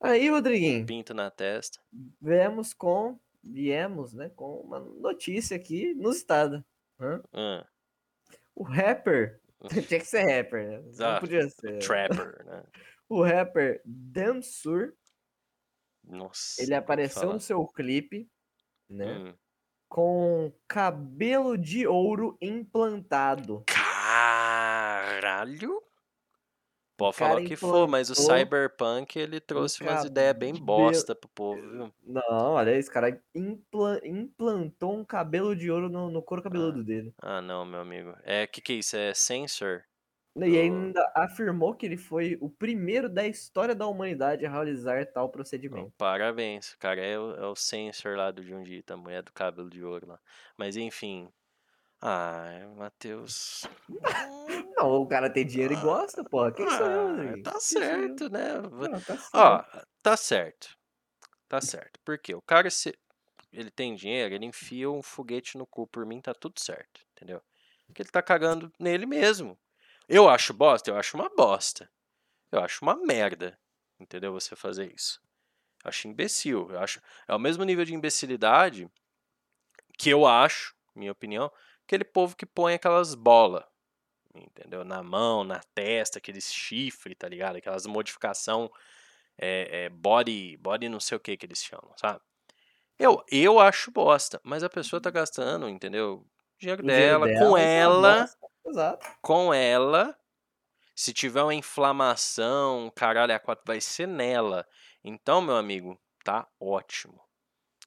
S1: Aí, Rodriguinho,
S2: Pinto na testa.
S1: viemos com, viemos, né, com uma notícia aqui no estado. Hã?
S2: Ah,
S1: O rapper, tinha que ser rapper, né? Não
S2: Ah,
S1: podia ser.
S2: trapper, né?
S1: O rapper Dansur,
S2: Nossa.
S1: ele apareceu no seu clipe, né?
S2: Hum.
S1: com cabelo de ouro implantado.
S2: Caralho! Pode falar o que for, mas o Cyberpunk ele trouxe umas ideias bem bosta pro povo, viu?
S1: Não, olha, esse cara impla- implantou um cabelo de ouro no, no couro cabeludo dele.
S2: Ah, não, meu amigo. É, que que é isso? É sensor?
S1: E ainda afirmou que ele foi o primeiro da história da humanidade a realizar tal procedimento.
S2: parabéns, o cara é o, é o sensor lá do Jundita, a mulher do cabelo de ouro lá. Mas enfim. Ai, Matheus.
S1: Não, o cara tem dinheiro e gosta, porra. Quem sou eu,
S2: Ah, tá
S1: sou eu?
S2: certo, né?
S1: Não, tá certo.
S2: Ó, tá certo. Tá certo. Porque o cara, se ele tem dinheiro, ele enfia um foguete no cu. Por mim, tá tudo certo. Entendeu? Porque ele tá cagando nele mesmo. Eu acho bosta? Eu acho uma bosta. Eu acho uma merda. Entendeu? Você fazer isso. Eu acho imbecil. Eu acho. É o mesmo nível de imbecilidade que eu acho, minha opinião, aquele povo que põe aquelas bolas. Entendeu? Na mão, na testa, aqueles chifre, tá ligado? Aquelas modificação é, é, body, body não sei o que que eles chamam, sabe? Eu, eu acho bosta, mas a pessoa tá gastando, entendeu? O dinheiro
S1: dinheiro
S2: dela,
S1: dela,
S2: com ela.
S1: Exato.
S2: com ela. Se tiver uma inflamação, caralho, a quatro vai ser nela. Então, meu amigo, tá ótimo.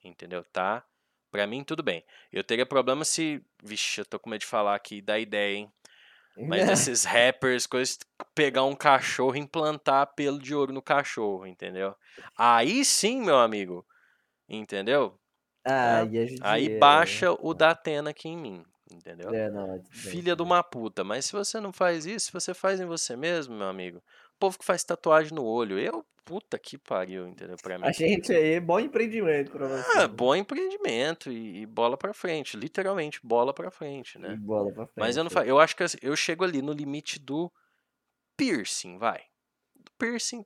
S2: Entendeu? Tá? Pra mim, tudo bem. Eu teria problema se. Vixe, eu tô com medo de falar aqui da ideia, hein? Mas esses rappers, coisas, pegar um cachorro e implantar pelo de ouro no cachorro, entendeu? Aí sim, meu amigo. Entendeu?
S1: Aí, a gente,
S2: Aí
S1: é,
S2: baixa o da Atena aqui em mim, entendeu?
S1: É, não, é
S2: Filha de uma puta. Mas se você não faz isso, se você faz em você mesmo, meu amigo. O povo que faz tatuagem no olho. Eu, puta que pariu, entendeu? Pra mim.
S1: A gente aí, bom empreendimento pra você.
S2: Ah,
S1: né?
S2: bom empreendimento e, e bola pra frente. Literalmente, bola pra frente,
S1: E
S2: né?
S1: bola pra frente.
S2: Mas eu não faço. Eu acho que assim, eu chego ali no limite do piercing, vai. Do piercing,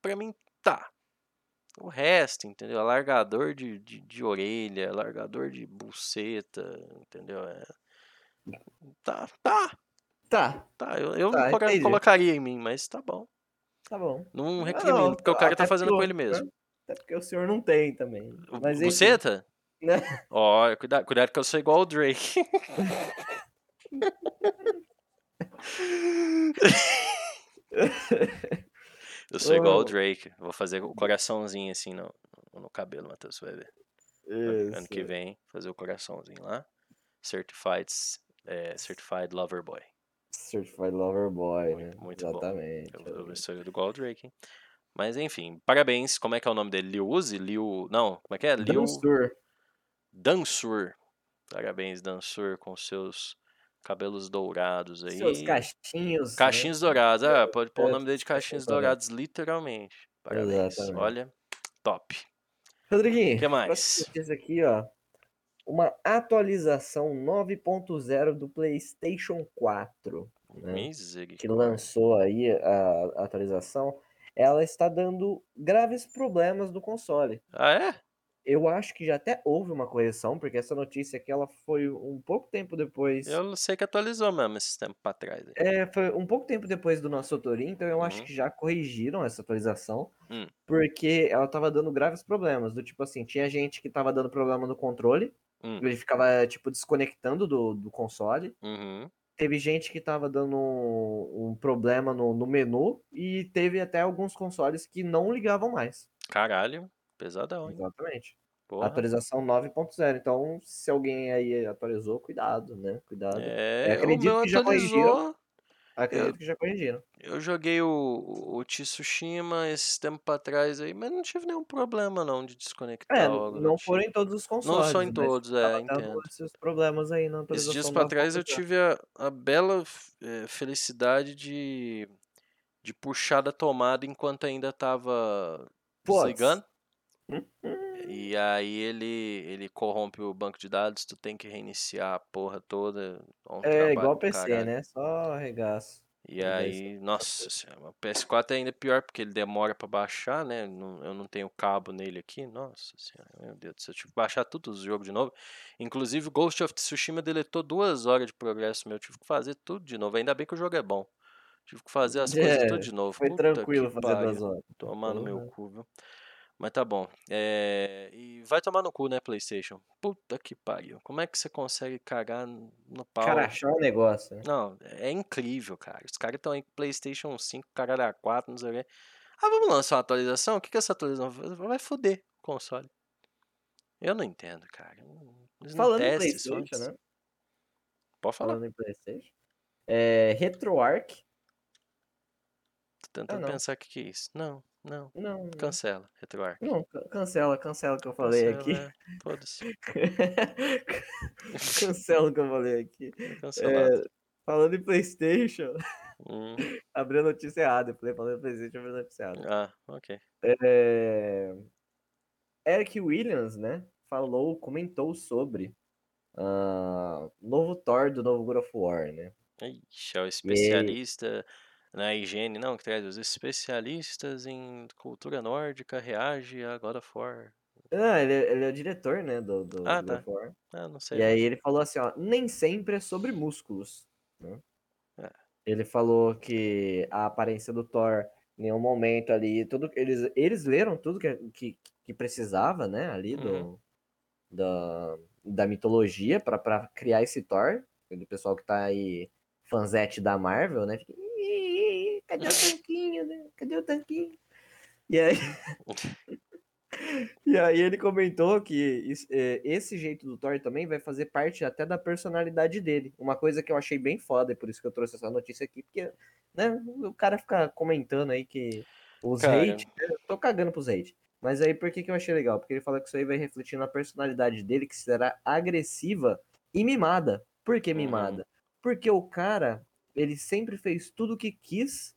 S2: pra mim, tá. O resto, entendeu? Alargador de, de, de orelha, alargador de buceta, entendeu? É... Tá, tá,
S1: Tá,
S2: tá. Eu, eu
S1: Tá,
S2: colocaria em mim, mas tá bom.
S1: tá bom.
S2: Não recrimino,
S1: não,
S2: porque o cara
S1: até
S2: tá fazendo com ele mesmo.
S1: Até porque o senhor não tem também. Mas
S2: Buceta?
S1: né?
S2: Ó, cuidado, cuidado que eu sou igual o Drake. eu sou igual o. Drake. Vou fazer o coraçãozinho assim no, no cabelo, Matheus, vai ver. Ano que
S1: Isso.
S2: vem, fazer o coraçãozinho lá. Certified, é, certified Lover Boy.
S1: Certified Lover Boy,
S2: Muito-
S1: né?
S2: muito bom.
S1: Exatamente.
S2: Eu, eu sou igual o Drake, hein? Mas enfim, parabéns. Como é que é o nome dele? Liu Uzi? Liu... Não, como é que é? Liu...
S1: Dansur.
S2: Dansur. Parabéns, Dansur, com seus cabelos dourados aí.
S1: Seus cachinhos. né?
S2: Caixinhos dourados. Ah, pode pôr o
S1: É,
S2: nome dele de caixinhos
S1: dourados.
S2: dourados, literalmente. Parabéns.
S1: Exatamente.
S2: Olha, top.
S1: Rodriguinho,
S2: Que mais?
S1: notícia aqui, ó. Uma atualização 9.0 do PlayStation 4, né? que lançou aí a a atualização, ela está dando graves problemas no console.
S2: Ah, é?
S1: Eu acho que já até houve uma correção, porque essa notícia aqui ela foi um pouco tempo depois.
S2: Eu sei que atualizou mesmo esse tempo pra trás. aí.
S1: É, foi um pouco tempo depois do nosso Torin, então eu acho
S2: Uhum.
S1: que já corrigiram essa atualização,
S2: Hum.
S1: porque ela tava dando graves problemas, do tipo assim, tinha gente que tava dando problema no controle,
S2: Hum.
S1: ele ficava, tipo, desconectando do, do console,
S2: Uhum.
S1: teve gente que tava dando um, um problema no, no menu, e teve até alguns consoles que não ligavam mais.
S2: Caralho, pesadão, hein?
S1: Exatamente.
S2: Porra.
S1: Atualização 9.0, então se alguém aí atualizou, cuidado, né? Cuidado.
S2: É, o
S1: acredito
S2: meu
S1: que já corrigiram.
S2: atualizou.
S1: Acredito que já corrigiram.
S2: Eu joguei o, o Tsushima esse tempo pra trás aí, mas não tive nenhum problema não de desconectar
S1: É,
S2: do
S1: não foram em todos os consoles.
S2: só em
S1: mas
S2: todos, é, entendo.
S1: esses problemas aí na
S2: Esses
S1: atualização
S2: dias pra trás eu
S1: 9.0.
S2: tive a, a bela eh, felicidade de, de puxar da tomada enquanto ainda tava
S1: Puts.
S2: desligando. E aí ele, ele corrompe o banco de dados, tu tem que reiniciar a porra toda. é um
S1: É igual PC,
S2: caralho.
S1: né? Só arregaço.
S2: E aí, nossa senhora, o PS4 é ainda pior porque ele demora pra baixar, né? Eu não tenho cabo nele aqui. Nossa senhora, meu Deus do céu. Eu tive que baixar todos os jogos de novo. Inclusive, Ghost of Tsushima deletou duas horas de progresso meu. Eu tive que fazer tudo de novo. Ainda bem que o jogo é bom. Tive que fazer as coisas
S1: É,
S2: tudo de novo.
S1: Foi
S2: Puta
S1: tranquilo fazer
S2: pariu.
S1: duas horas.
S2: Tomar no meu cu, viu? Mas tá bom. É, E vai tomar no cu, né, PlayStation? Puta que pariu. Como é que você consegue cagar no pau?
S1: Cara, achar um negócio. né?
S2: Não, é incrível, cara. Os caras estão aí com PlayStation 5, caralho, a 4, não sei o quê. Ah, vamos lançar uma atualização? O que, que é essa atualização vai- foder o console? Eu não entendo, cara. Eles
S1: Falando em PlayStation,
S2: antes.
S1: né?
S2: Pode falar.
S1: Falando em PlayStation. É, RetroArch.
S2: Tô tentando
S1: não.
S2: pensar o que, que é isso. Não, não.
S1: Não.
S2: Cancela, RetroArch.
S1: Não, can- cancela, cancela o que eu falei aqui.
S2: Cancela, é, Foda-se.
S1: cancela o que eu falei aqui. É, falando em PlayStation,
S2: Hum,
S1: abri a notícia errada. Eu falei falando em PlayStation, abri a notícia errada.
S2: Ah, ok.
S1: É, Eric Williams, né? Falou, comentou sobre ah, novo Thor do novo God of War, né?
S2: Ixi, é o especialista na higiene, não, que traz os especialistas em cultura nórdica reage a God of War.
S1: Ah, ele, ele é o diretor, né? Do, do
S2: Ah,
S1: God
S2: tá.
S1: of War.
S2: Ah, não sei.
S1: E aí ele falou assim, ó, nem sempre é sobre músculos. né?
S2: É.
S1: Ele falou que a aparência do Thor, em nenhum momento ali, tudo eles, eles leram tudo que, que, que precisava, né, ali do,
S2: Uhum.
S1: da, da mitologia pra pra criar esse Thor. Do pessoal que tá aí, fanzete da Marvel, né? Fica, "Ih, ih, cadê o tanquinho, né? Cadê o tanquinho? E aí... E aí ele comentou que eh, esse jeito do Thor também vai fazer parte até da personalidade dele. Uma coisa que eu achei bem foda, e por isso que eu trouxe essa notícia aqui, porque né, o cara fica comentando aí que os
S2: Cara.
S1: hate, eu tô cagando pros hate. Mas aí por que, que eu achei legal? Porque ele fala que isso aí vai refletir na personalidade dele, que será agressiva e mimada. Por que
S2: Uhum.
S1: mimada? Porque o cara, ele sempre fez tudo o que quis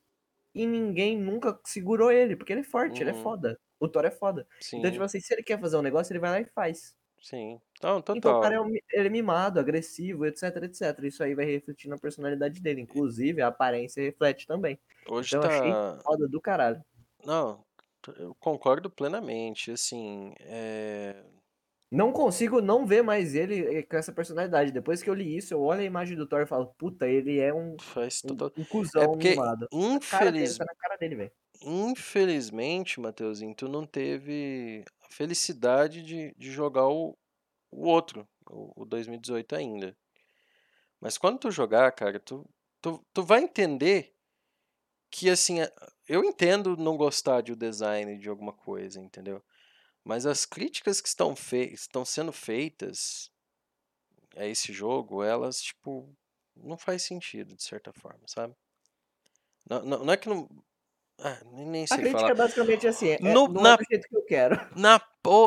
S1: e ninguém nunca segurou ele, porque ele é forte, ele é
S2: Uhum.
S1: foda. O Thor é foda.
S2: Sim,
S1: Então, tipo assim, se ele quer fazer um negócio, ele vai lá e faz.
S2: sim. Não,
S1: Então, o
S2: total.
S1: cara é, um ele é mimado, agressivo, etc, etc. Isso aí vai refletir na personalidade dele. Inclusive, a aparência reflete também.
S2: Hoje
S1: Então, eu achei
S2: tá.
S1: foda do caralho.
S2: Não, eu concordo plenamente. Assim, é.
S1: Não consigo não ver mais ele eh, com essa personalidade. Depois que eu li isso, eu olho a imagem do Thor e falo, puta, ele é um,
S2: Faz
S1: um,
S2: total.
S1: um
S2: É
S1: cuzão
S2: porque,
S1: mimado.
S2: Infeliz...
S1: tá na cara dele, velho.
S2: infelizmente, Mateuzinho, tu não teve a felicidade de, de jogar o, o outro, o, o 2018 ainda. Mas quando tu jogar, cara, tu, tu, tu vai entender que, assim, eu entendo não gostar de o design de alguma coisa, entendeu? Mas as críticas que estão, estão sendo feitas a esse jogo, elas, tipo, não faz sentido, de certa forma, sabe? Não, não, não é que não. Ah, nem, nem
S1: A
S2: sei
S1: crítica
S2: falar.
S1: é basicamente assim, é,
S2: No-
S1: não
S2: na-
S1: é do jeito que eu quero.
S2: Na,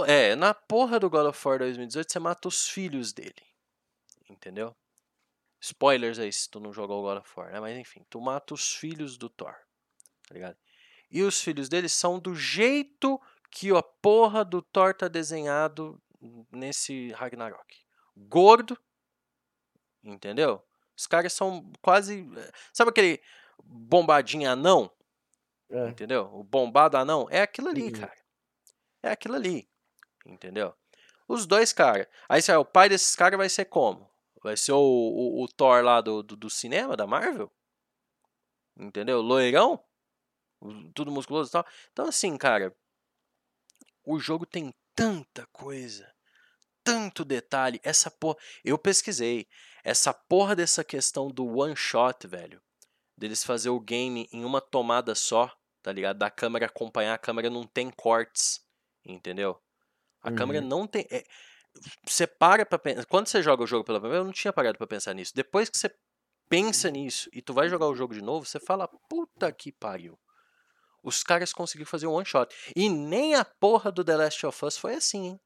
S2: é, na porra do God of War 2018, você mata os filhos dele. Entendeu? Spoilers aí se tu não jogou o God of War, né? Mas enfim, tu mata os filhos do Thor. Tá ligado? E os filhos dele são do jeito que a porra do Thor tá desenhado nesse Ragnarok. Gordo. Entendeu? Os caras são quase. Sabe aquele bombadinho anão?
S1: É.
S2: Entendeu? O bombado anão é aquilo ali,
S1: Uhum.
S2: cara. É aquilo ali. Entendeu? Os dois caras. Aí o pai desses caras vai ser como? Vai ser o, o, o Thor lá do, do, do cinema, da Marvel? Entendeu? Loirão? Tudo musculoso e tal. Então, assim, cara, o jogo tem tanta coisa, tanto detalhe. Essa porra. Eu pesquisei. Essa porra dessa questão do one shot, velho. Deles fazer o game em uma tomada só, tá ligado? Da câmera acompanhar, a câmera não tem cortes, entendeu? A uhum. câmera não tem. É, você para pra pensar. Quando você joga o jogo pela primeira vez, eu não tinha parado pra pensar nisso. Depois que você pensa nisso e tu vai jogar o jogo de novo, você fala, puta que pariu. Os caras conseguiram fazer um one shot. E nem a porra do The Last of Us foi assim, hein?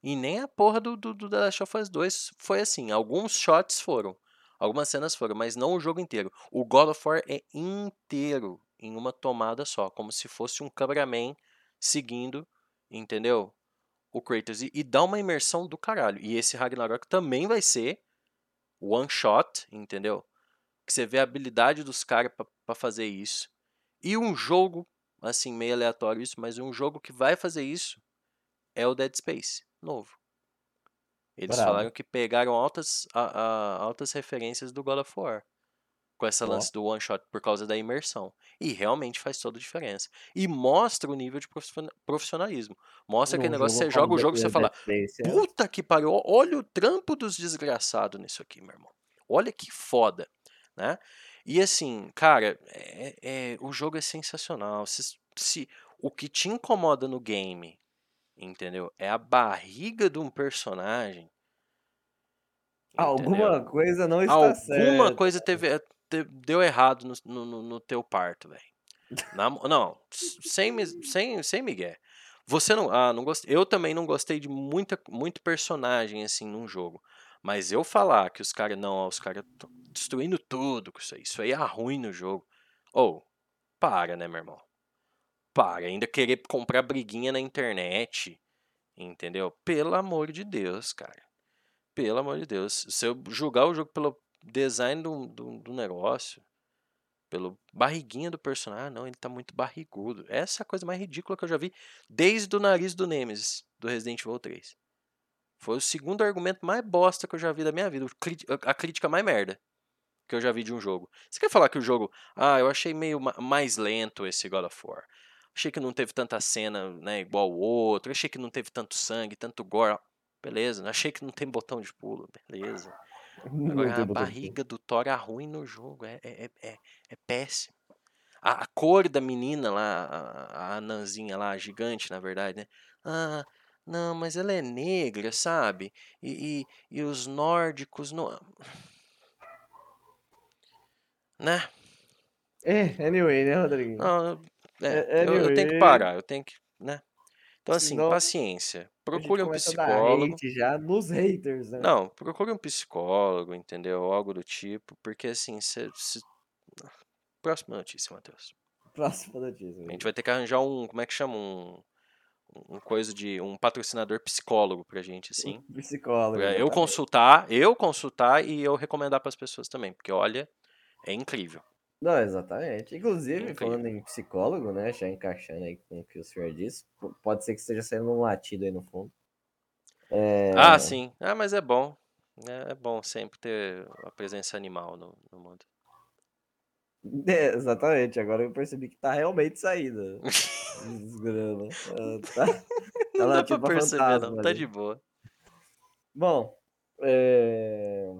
S2: E nem a porra do, do, do The Last of Us 2 foi assim. Alguns shots foram. Algumas cenas foram, mas não o jogo inteiro. O God of War é inteiro em uma tomada só, como se fosse um cameraman seguindo, entendeu? O Kratos. E, e dá uma imersão do caralho. E esse Ragnarok também vai ser one shot, entendeu? Que você vê a habilidade dos caras para fazer isso. E um jogo, assim, meio aleatório isso, mas um jogo que vai fazer isso é o Dead Space, novo. Eles Bravo. falaram que pegaram altas, a, a, altas referências do God of War com essa lance do one shot por causa da imersão. E realmente faz toda a diferença. E mostra o nível de profissionalismo. Mostra aquele negócio, você joga o jogo e você fala: é. Puta que pariu, olha o trampo dos desgraçados nisso aqui, meu irmão. Olha que foda, né? E assim, cara, é, é, o jogo é sensacional. Se, se o que te incomoda no game, entendeu? É a barriga de um personagem.
S1: Entendeu? Alguma coisa não está
S2: Alguma
S1: certa.
S2: Alguma coisa teve, teve, deu errado no, no, no teu parto, velho. Não, sem, sem, sem Miguel. Você não. Ah, não gostei. Eu também não gostei de muita, muito personagem assim num jogo. Mas eu falar que os caras. Não, os caras estão destruindo tudo com isso aí. Isso aí é ruim no jogo. Ou, oh, para, né, meu irmão? Para. Ainda querer comprar briguinha na internet. Entendeu? Pelo amor de Deus, cara. Pelo amor de Deus. Se eu julgar o jogo pelo design do, do, do negócio, pelo barriguinha do personagem, ah, não, ele tá muito barrigudo. Essa é a coisa mais ridícula que eu já vi desde o nariz do Nemesis, do Resident Evil 3. Foi o segundo argumento mais bosta que eu já vi da minha vida. A crítica mais merda que eu já vi de um jogo. Você quer falar que o jogo. Ah, eu achei meio mais lento esse God of War. Achei que não teve tanta cena né, igual o outro. Achei que não teve tanto sangue, tanto gore. Beleza. Achei que não tem botão de pulo. Beleza. Agora, a barriga do Thor é ruim no jogo. É, é, é, é péssimo. A, a, cor da menina lá, a, a anãzinha lá, a gigante, na verdade, né? Ah, não, mas ela é negra, sabe? E, e, e os nórdicos não. Né?
S1: É, anyway, né, Rodrigo?
S2: Não, é, anyway. eu, eu, tenho que parar, eu tenho que. Né? Então, assim, Senão, paciência. Procure um psicólogo.
S1: já nos haters, né?
S2: Não, procure um psicólogo, entendeu? Algo do tipo, porque assim, você. Próxima notícia, Matheus.
S1: Próxima notícia.
S2: A gente vai ter que arranjar um. Como é que chama? Um um coisa de um patrocinador psicólogo pra gente, assim.
S1: Psicólogo.
S2: Pra eu consultar, eu consultar e eu recomendar para as pessoas também, porque olha, é incrível.
S1: Não, exatamente. Inclusive, incrível. falando em psicólogo, né, já encaixando aí com o que o senhor disse, pode ser que esteja saindo um latido aí no fundo.
S2: É... Ah, sim. Ah, mas é bom. É, é bom sempre ter a presença animal no, no mundo.
S1: É, exatamente, agora eu percebi que tá realmente saindo. Desgrama.
S2: tá, tá não lá, dá tipo, pra perceber, fantasma, não, tá ali. de boa.
S1: Bom, é...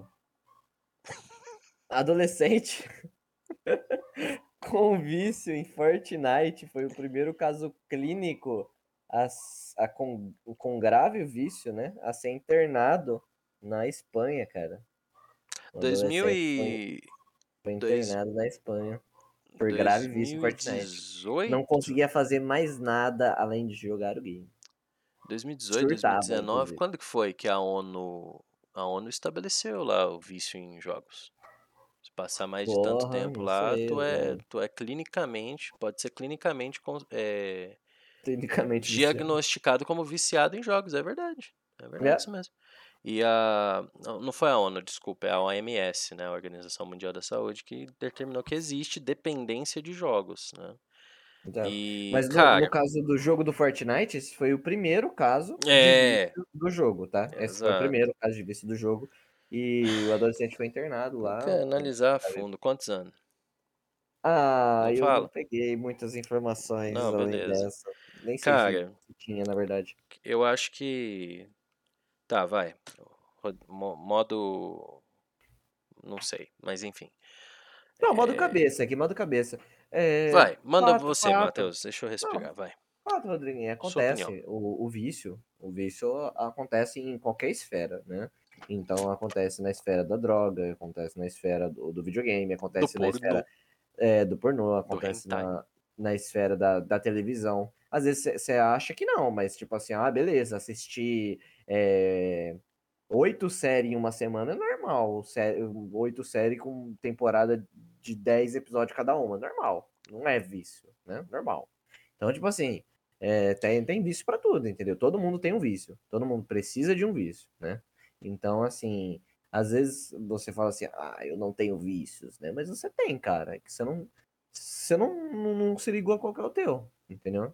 S1: adolescente com vício em Fortnite foi o primeiro caso clínico a, a com, com grave vício, né, a ser internado na Espanha, cara.
S2: 2000 e...
S1: Foi internado Dois... na Espanha por grave vício em Fortnite. Não conseguia fazer mais nada além de jogar o game.
S2: 2018, Surtava, 2019, inclusive. quando que foi que a ONU a ONU estabeleceu lá o vício em jogos? Se passar mais Porra, de tanto tempo lá, tu é, tu é clinicamente, pode ser clinicamente, é,
S1: clinicamente
S2: diagnosticado viciado. como viciado em jogos, é verdade. É verdade é. isso mesmo. E a. Não foi a ONU, desculpa, é a OMS, né? A Organização Mundial da Saúde, que determinou que existe dependência de jogos, né?
S1: Então,
S2: E,
S1: Mas no,
S2: cara,
S1: no caso do jogo do Fortnite, esse foi o primeiro caso de
S2: É.
S1: do jogo, tá? Esse foi o
S2: Exato.
S1: primeiro caso de vício do jogo. E o adolescente foi internado lá.
S2: tem que analisar a fundo. Quantos anos?
S1: Ah,
S2: Não
S1: eu
S2: fala?
S1: não peguei muitas informações
S2: Não, beleza.
S1: dessa. Nem sei
S2: Cara,
S1: se tinha, na verdade.
S2: eu acho que. Tá, vai. Modo. Não sei, mas enfim.
S1: Não, modo
S2: É,
S1: cabeça aqui, modo cabeça. É,
S2: Vai, manda
S1: fato,
S2: você. Matheus. Deixa eu respirar, vai.
S1: Fato, Rodriguinho, acontece. O, o vício, o vício acontece em qualquer esfera, né? Então acontece na esfera da droga, acontece na esfera do, do videogame, acontece na
S2: pornô.
S1: esfera é, do pornô, acontece
S2: hentai.
S1: na, na esfera da, da televisão. Às vezes você acha que não, mas tipo assim, ah, beleza, assistir é, oito séries em uma semana é normal. Sé- Oito séries com temporada de 10 episódios cada uma, normal. Não é vício, né? Normal. Então, tipo assim, é, tem, tem vício pra tudo, entendeu? Todo mundo tem um vício. Todo mundo precisa de um vício, né? Então, assim, às vezes você fala assim, ah, eu não tenho vícios, né? Mas você tem, cara. é Que você não. Você não, não, não se ligou a qual que é o teu, entendeu?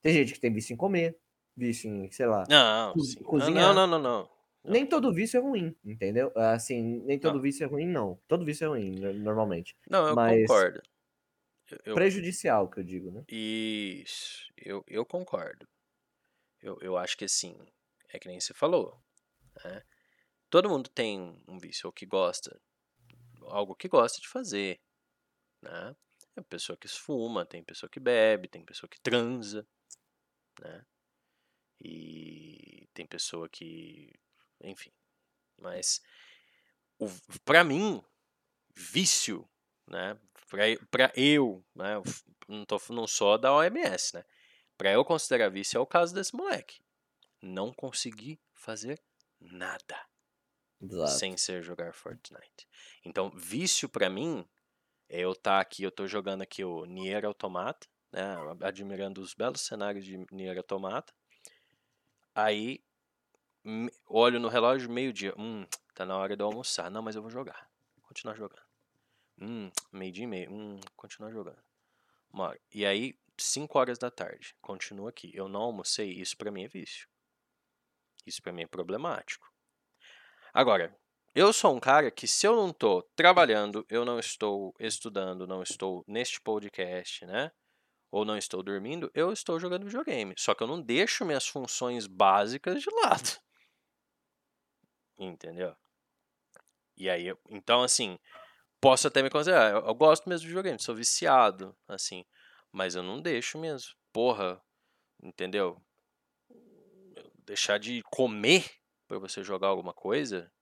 S1: Tem gente que tem vício em comer, vício em, sei lá.
S2: Não,
S1: Co-
S2: sim.
S1: Cozinhar.
S2: Não, não, não, não. não.
S1: Nem todo vício é ruim, entendeu? Assim, nem todo
S2: Não.
S1: vício é ruim, não. Todo vício é ruim, no- normalmente.
S2: Não, eu
S1: Mas-
S2: concordo. Eu-
S1: Prejudicial, que eu digo, né?
S2: Isso, eu, eu concordo. Eu, eu acho que assim, é que nem você falou. né? Todo mundo tem um vício ou que gosta, algo que gosta de fazer. Né? Tem pessoa que fuma, tem pessoa que bebe, tem pessoa que transa. Né? E tem pessoa que. Enfim. Mas, o, pra mim, vício, né? Pra, pra eu, né? Não, tô, não sou da OMS, né? Pra eu considerar vício é o caso desse moleque. Não consegui fazer nada
S1: Exato.
S2: sem ser jogar Fortnite. Então, vício pra mim é eu estar aqui, eu tô jogando aqui o Nier Automata, né, admirando os belos cenários de Nier Automata. Aí olho no relógio meio-dia, hum, tá na hora de almoçar. Não, mas eu vou jogar. Continuar jogando. Hum, meio-dia e meio, hum, continuar jogando. Uma hora. E aí, 5 horas da tarde, continuo aqui. Eu não almocei, isso pra mim é vício. Isso pra mim é problemático. Agora, eu sou um cara que se eu não tô trabalhando, eu não estou estudando, não estou neste podcast, né? Ou não estou dormindo, eu estou jogando videogame. Só que eu não deixo minhas funções básicas de lado. Entendeu? E aí, eu- então assim, posso até me considerar, eu, eu gosto mesmo de videogame, sou viciado, assim, mas eu não deixo mesmo. Porra, entendeu? Deixar de comer pra você jogar alguma coisa,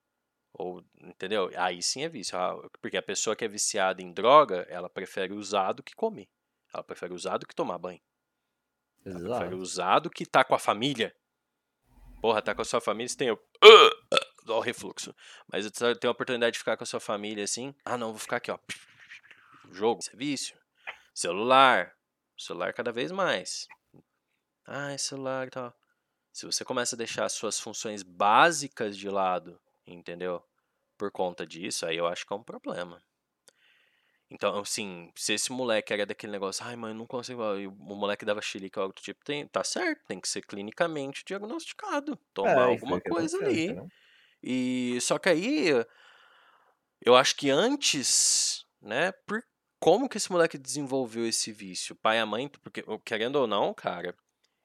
S2: ou, entendeu? Aí sim é vício. Ah, Porque a pessoa que é viciada em droga, ela prefere usar do que comer. Ela prefere usar do que tomar banho. Ela prefere
S1: Exato.
S2: usar do que tá com a família. Porra, tá com a sua família, você tem o. Ó, o refluxo. Mas você tem a oportunidade de ficar com a sua família assim. Ah, não, vou ficar aqui, ó. Jogo, vício. Celular. Celular cada vez mais. Ah, celular e tal. Se você começa a deixar as suas funções básicas de lado, entendeu? Por conta disso, aí eu acho que é um problema. Então, assim, se esse moleque era daquele negócio, ai, mãe, não consigo. e O moleque dava xilique ou algo do tipo, tem, tá certo, tem que ser clinicamente diagnosticado. Tomar
S1: É,
S2: alguma coisa ali.
S1: entendeu?
S2: E só que aí eu acho que antes, né, por como que esse moleque desenvolveu esse vício? Pai e a mãe, porque querendo ou não, cara,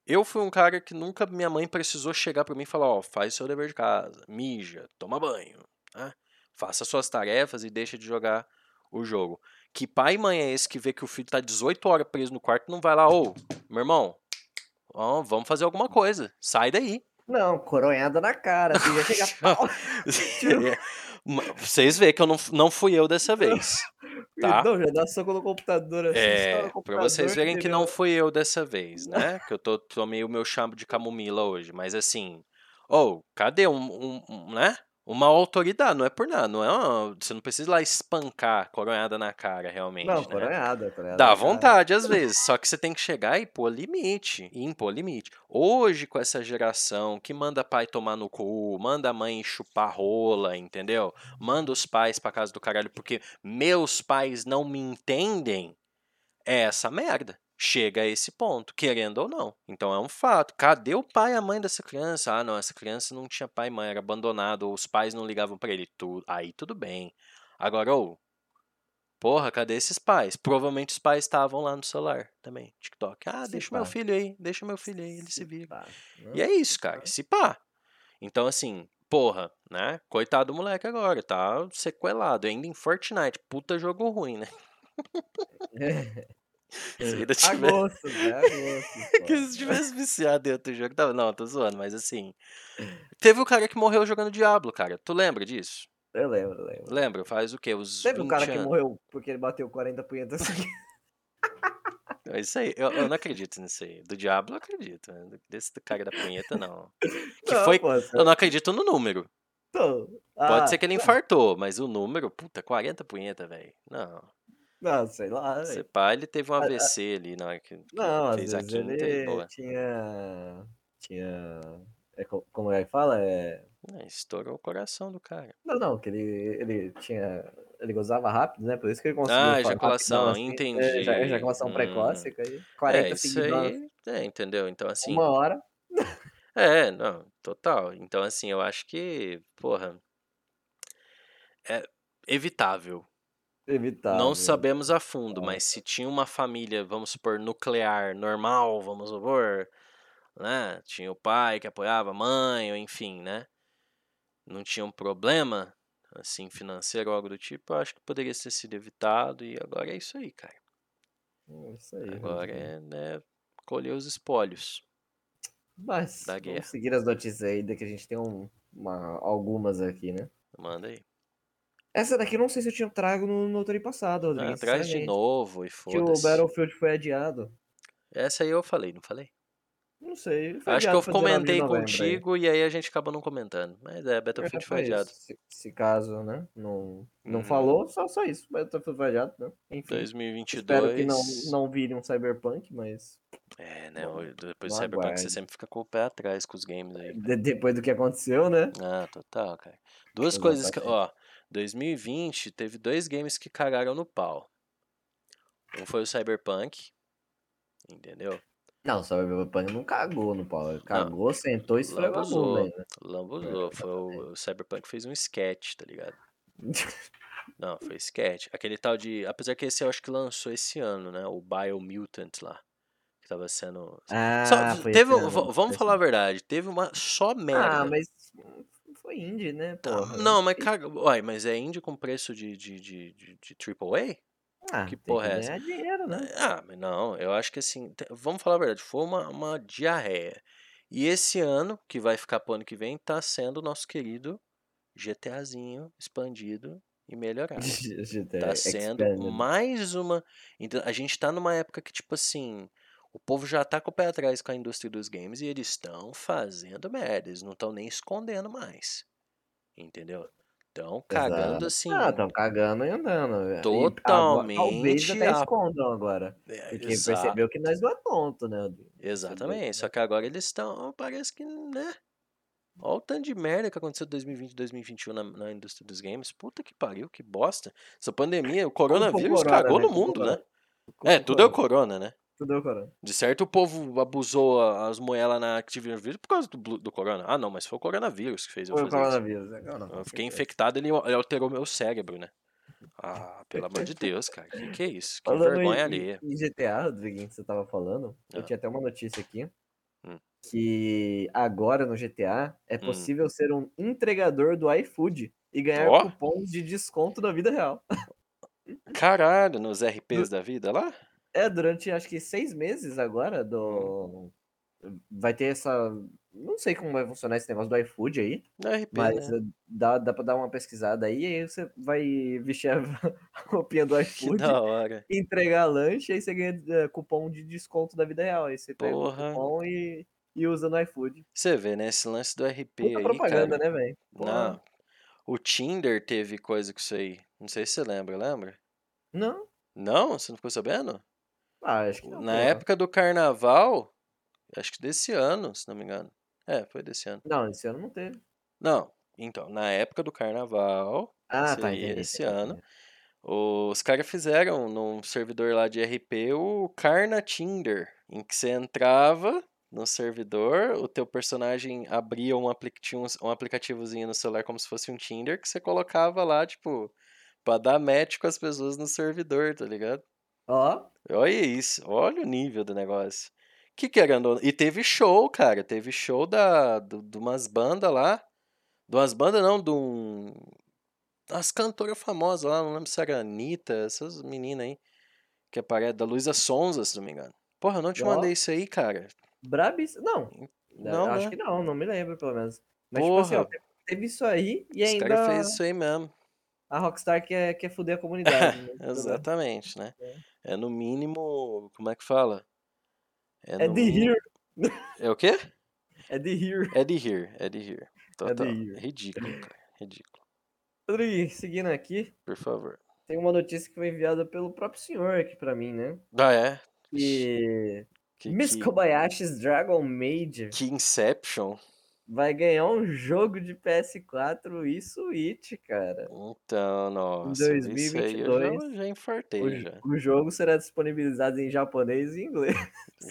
S2: eu fui um cara que nunca minha mãe precisou chegar pra mim e falar, ó, faz seu dever de casa, mija, toma banho, né? Faça suas tarefas e deixa de jogar o jogo. Que pai e mãe é esse que vê que o filho tá 18 horas preso no quarto e não vai lá, ô, meu irmão, ó, vamos fazer alguma coisa, sai daí.
S1: Não, coronhada na cara. Você já chega pau.
S2: Ma- Vocês veem que eu não, não fui eu dessa vez. Tá.
S1: Não, já dá soco no computador assim.
S2: É,
S1: no
S2: pra
S1: computador
S2: vocês verem que
S1: devia-
S2: não fui eu dessa vez, né? Que eu tô, tomei o meu chamo de camomila hoje. Mas assim, ou cadê um, um- um, né? Uma autoridade, não é por nada, não é uma- você não precisa ir lá espancar coronhada na cara, realmente,
S1: Não,
S2: né?
S1: coronhada, coronhada.
S2: Dá vontade às vezes, só que você tem que chegar e pôr limite, e impor limite. Hoje, com essa geração que manda pai tomar no cu, manda a mãe chupar rola, entendeu? Manda os pais pra casa do caralho porque meus pais não me entendem, é essa merda. Chega a esse ponto, querendo ou não. Então é um fato. Cadê o pai e a mãe dessa criança? Ah, não, essa criança não tinha pai e mãe, era abandonado, os pais não ligavam pra ele. Tu, aí tudo bem. Agora, ou, porra, cadê esses pais? Provavelmente os pais estavam lá no celular também, TikTok. Ah,
S1: Se
S2: deixa o meu
S1: pá.
S2: filho aí, deixa meu filho aí, ele se
S1: Se
S2: vira.
S1: pá?
S2: E é isso, cara, se pá. Então, assim, porra, né? Coitado do moleque agora, tá sequelado, ainda em Fortnite. Puta jogo ruim, né? Se ainda
S1: A
S2: tiver.
S1: gosto, né? A gosto.
S2: que se tivesse viciado em outro jogo. Tava... Não, tô zoando, mas assim. Teve o cara que morreu jogando Diablo, cara. Tu lembra disso?
S1: Eu lembro, eu lembro.
S2: Lembra? Faz o quê? Uns
S1: Lembra o
S2: 20
S1: cara que
S2: anos.
S1: morreu porque ele bateu 40 punhetas aqui?
S2: É isso aí. Eu, eu não acredito nisso aí. Do Diablo eu acredito. né? Desse do cara da punheta, não. Que
S1: Não,
S2: foi. Eu não acredito no número. Pode
S1: Ah,
S2: ser que ele infartou, mas o número, puta, 40 punheta, velho. Não.
S1: Não, sei lá. Velho.
S2: pá, ele teve um
S1: A- a-
S2: AVC ali na hora que, que
S1: Não, às
S2: fez a
S1: vezes
S2: quinta
S1: ele
S2: boa.
S1: tinha. Tinha. É, co- como é que fala? É...
S2: É, estourou o coração do cara.
S1: Não, não, que ele, ele tinha. Ele gozava rápido, né? Por isso que ele conseguiu.
S2: Ah, ejaculação,
S1: rapidão, assim.
S2: entendi.
S1: É, eja- ejaculação
S2: Hum.
S1: precoce, aí.
S2: É,
S1: 40
S2: isso
S1: seguidões.
S2: aí. É, entendeu? Então, assim.
S1: Uma hora.
S2: É, não, total. Então, assim, eu acho que, porra, é evitável. Não sabemos a fundo, mas se tinha uma família, vamos supor, nuclear, normal, vamos supor, né? Tinha o pai que apoiava a mãe, ou enfim, né? Não tinha um problema, assim, financeiro ou algo do tipo, eu acho que poderia ter sido evitado, e agora é isso aí, cara.
S1: Hum, Isso aí.
S2: Agora
S1: Rodrigo.
S2: é, né, colher os espólios.
S1: Mas
S2: da guerra.
S1: vamos seguir as notícias aí, que a gente tem um- uma, algumas aqui, né?
S2: Manda aí.
S1: Essa daqui eu não sei se eu tinha trago no, no outro passado, Rodrigo.
S2: Ah, traz de
S1: sinceramente.
S2: novo e
S1: Que o
S2: foda-se.
S1: Battlefield foi adiado.
S2: Essa aí eu falei, não falei?
S1: Não sei.
S2: Acho que eu
S1: pra 19 de
S2: comentei
S1: novembro aí.
S2: contigo e aí a gente acaba não comentando. Mas é,
S1: É,
S2: Battlefield foi
S1: foi
S2: adiado.
S1: Se, se caso, né? Não, não
S2: Uhum.
S1: falou, só, só isso. Battlefield foi adiado, né? Enfim.
S2: 2022.
S1: Espero que não, não vire um Cyberpunk, mas
S2: É, né? Depois do Cyberpunk você
S1: aguarde.
S2: sempre fica com o pé atrás com os games aí.
S1: de- depois do que aconteceu, né?
S2: Ah, total, cara. Duas coisas que.
S1: Exatamente.
S2: Ó, 2020 teve dois games que cagaram no pau. Um foi o Cyberpunk. Entendeu?
S1: Não, o Cyberpunk não cagou no pau. Ele Cagou, sentou e esfregou
S2: Lambuzou.
S1: ainda.
S2: Lambuzou.
S1: É,
S2: Foi o, o Cyberpunk fez um sketch, tá ligado? Não, foi sketch. Aquele tal de. Apesar que esse eu acho que lançou esse ano, né? O Biomutant lá. Que tava sendo.
S1: Ah,
S2: Só- teve, vamos falar a verdade, teve uma só merda.
S1: Ah, mas foi indie, né,
S2: Tá,
S1: porra?
S2: Não, mas caga. Uai, mas é indie com preço de, de, de, de, de AAA?
S1: Ah,
S2: que
S1: tem
S2: porra é
S1: que
S2: essa?
S1: ganhar dinheiro, né?
S2: Ah, mas não, eu acho que assim, vamos falar a verdade, foi uma, uma diarreia. E esse ano, que vai ficar pro ano que vem, tá sendo o nosso querido GTAzinho expandido e melhorado.
S1: GTA
S2: Tá sendo
S1: Expanded.
S2: mais uma. Então, a gente tá numa época que, tipo assim, o povo já tá com o pé atrás com a indústria dos games e eles estão fazendo merda, eles não estão nem escondendo mais. Entendeu? Estão cagando
S1: Exato.
S2: assim.
S1: Ah, estão cagando e andando. E agora-
S2: Totalmente
S1: Talvez até
S2: a-
S1: escondam agora.
S2: É,
S1: Porque
S2: exato.
S1: percebeu que nós não é tonto, né?
S2: Exatamente. Só que agora eles estão, parece que, né? Olha o tanto de merda que aconteceu em 2020 e 2021 na, na indústria dos games. Puta que pariu, que bosta. Essa pandemia, o coronavírus
S1: corona,
S2: cagou
S1: né?
S2: no mundo, né? É, tudo é o
S1: corona,
S2: né? De certo, o povo abusou as moelas na Activision Blizzard por causa do, do corona. Ah, não, mas foi o coronavírus que fez eu
S1: Foi o
S2: fazer isso.
S1: coronavírus. né? Não, não,
S2: Eu fiquei infectado, ele ele alterou meu cérebro, né? Ah, pelo amor de Deus, cara. Que que é isso? Que
S1: Falando
S2: vergonha alheia.
S1: em GTA, Rodriguinho, que você tava falando, eu
S2: Ah.
S1: tinha até uma notícia aqui.
S2: Hum.
S1: Que agora no GTA é
S2: Hum.
S1: possível ser um entregador do iFood e ganhar
S2: Ó.
S1: cupons de desconto na vida real.
S2: Caralho, nos RPs da vida lá?
S1: É, durante acho que seis meses agora do. Vai ter essa. Não sei como vai funcionar esse negócio do iFood aí,
S2: RP,
S1: mas
S2: né?
S1: dá, dá pra dar uma pesquisada aí, e aí você vai vestir a roupinha do iFood,
S2: da hora.
S1: entregar lanche, aí você ganha eh, cupom de desconto da vida real. Aí você pega o cupom e, e usa no iFood.
S2: Você vê, né? Esse lance do RP
S1: Puta
S2: aí,
S1: propaganda,
S2: cara.
S1: né, velho?
S2: Não. O Tinder teve coisa com isso aí. Não sei se você lembra, lembra?
S1: Não?
S2: Não? Você não ficou sabendo?
S1: Ah, acho que não.
S2: Na época do carnaval, acho que desse ano, se não me engano. É, foi desse ano.
S1: Não, esse ano não teve.
S2: Não, então, na época do carnaval,
S1: Ah, tá, entendi.
S2: esse
S1: entendi,
S2: ano. Os caras fizeram num servidor lá de RP o Karna Tinder, em que você entrava no servidor, o teu personagem abria um aplicativo, um aplicativozinho no celular como se fosse um Tinder, que você colocava lá, tipo, pra dar match com as pessoas no servidor, tá ligado?
S1: Ó,
S2: Olha isso, olha o nível do negócio. Que querendo E teve show, cara. Teve show da, do- de umas bandas lá. De umas bandas não, de um. As cantoras famosas lá, não lembro se era Anitta, essas meninas aí. Que aparece, da Luísa Sonza, se não me engano. Porra, eu não te
S1: Ó.
S2: mandei isso aí, cara.
S1: brabíssimo. Não,
S2: Não,
S1: acho
S2: né?
S1: que não, não me lembro, pelo menos. Mas, tipo assim, ó,
S2: Porra.
S1: teve isso aí e
S2: Os
S1: ainda
S2: caras fez isso aí mesmo.
S1: A Rockstar quer, quer fuder a comunidade. né?
S2: Exatamente, né?
S1: É.
S2: É no mínimo. Como é que fala?
S1: É
S2: no
S1: de
S2: mínimo-
S1: here.
S2: É o quê?
S1: É de here.
S2: É de rir, é de rir. Total.
S1: rir.
S2: Ridículo, cara. Ridículo.
S1: Rodrigo, seguindo aqui,
S2: Por favor.
S1: tem uma notícia que foi enviada pelo próprio senhor aqui pra mim, né?
S2: Ah, é?
S1: Que
S2: Que,
S1: Miss
S2: que,
S1: Kobayashi's Dragon Maid
S2: que Inception.
S1: Vai ganhar um jogo de PS4 e Switch, cara.
S2: Então, nossa. Isso aí eu já,
S1: 2022,
S2: já infartei,
S1: O,
S2: já.
S1: o jogo será disponibilizado em japonês e inglês.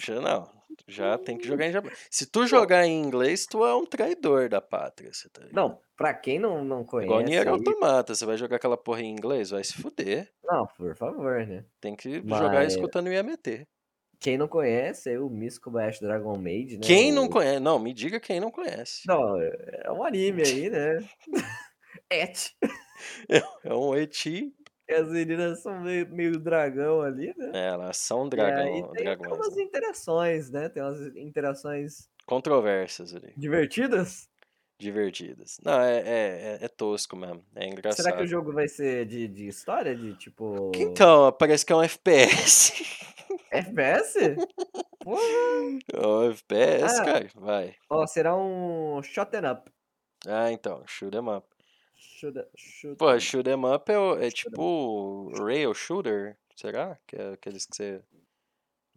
S2: Já não. Já tem que jogar em japonês. Se tu jogar em inglês, tu é um traidor da pátria, você tá ligado?
S1: Não, pra quem não, não
S2: Igual
S1: conhece.
S2: Nier
S1: aí-
S2: Automata, você vai jogar aquela porra em inglês, vai se fuder.
S1: Não, por favor, né?
S2: Tem que jogar escutando o IMT.
S1: Quem não conhece é o Miss Kobayashi Dragon Maid, né?
S2: Quem não conhece? Não, me diga quem não conhece.
S1: Não, é um anime aí, né? Et.
S2: É um eti.
S1: As meninas são meio, meio dragão ali, né?
S2: É, elas são
S1: E
S2: dragão,
S1: aí tem, tem
S2: dragões.
S1: umas
S2: né?
S1: interações, né? Tem umas interações
S2: Controvérsias ali.
S1: divertidas.
S2: Divertidas. Não, é, é, é, é tosco mesmo. É engraçado.
S1: Será que o jogo vai ser de, de história? De tipo.
S2: Então, parece que é um FPS.
S1: FPS? Porra!
S2: É FPS,
S1: Ah.
S2: cara. Vai.
S1: Ó, será um shot 'em up.
S2: Ah, então. Shoot 'em up.
S1: Shoot, shoot
S2: Pô,
S1: up.
S2: shoot 'em up é, é
S1: Shoot
S2: tipo rail shooter. Será? Que é aqueles que você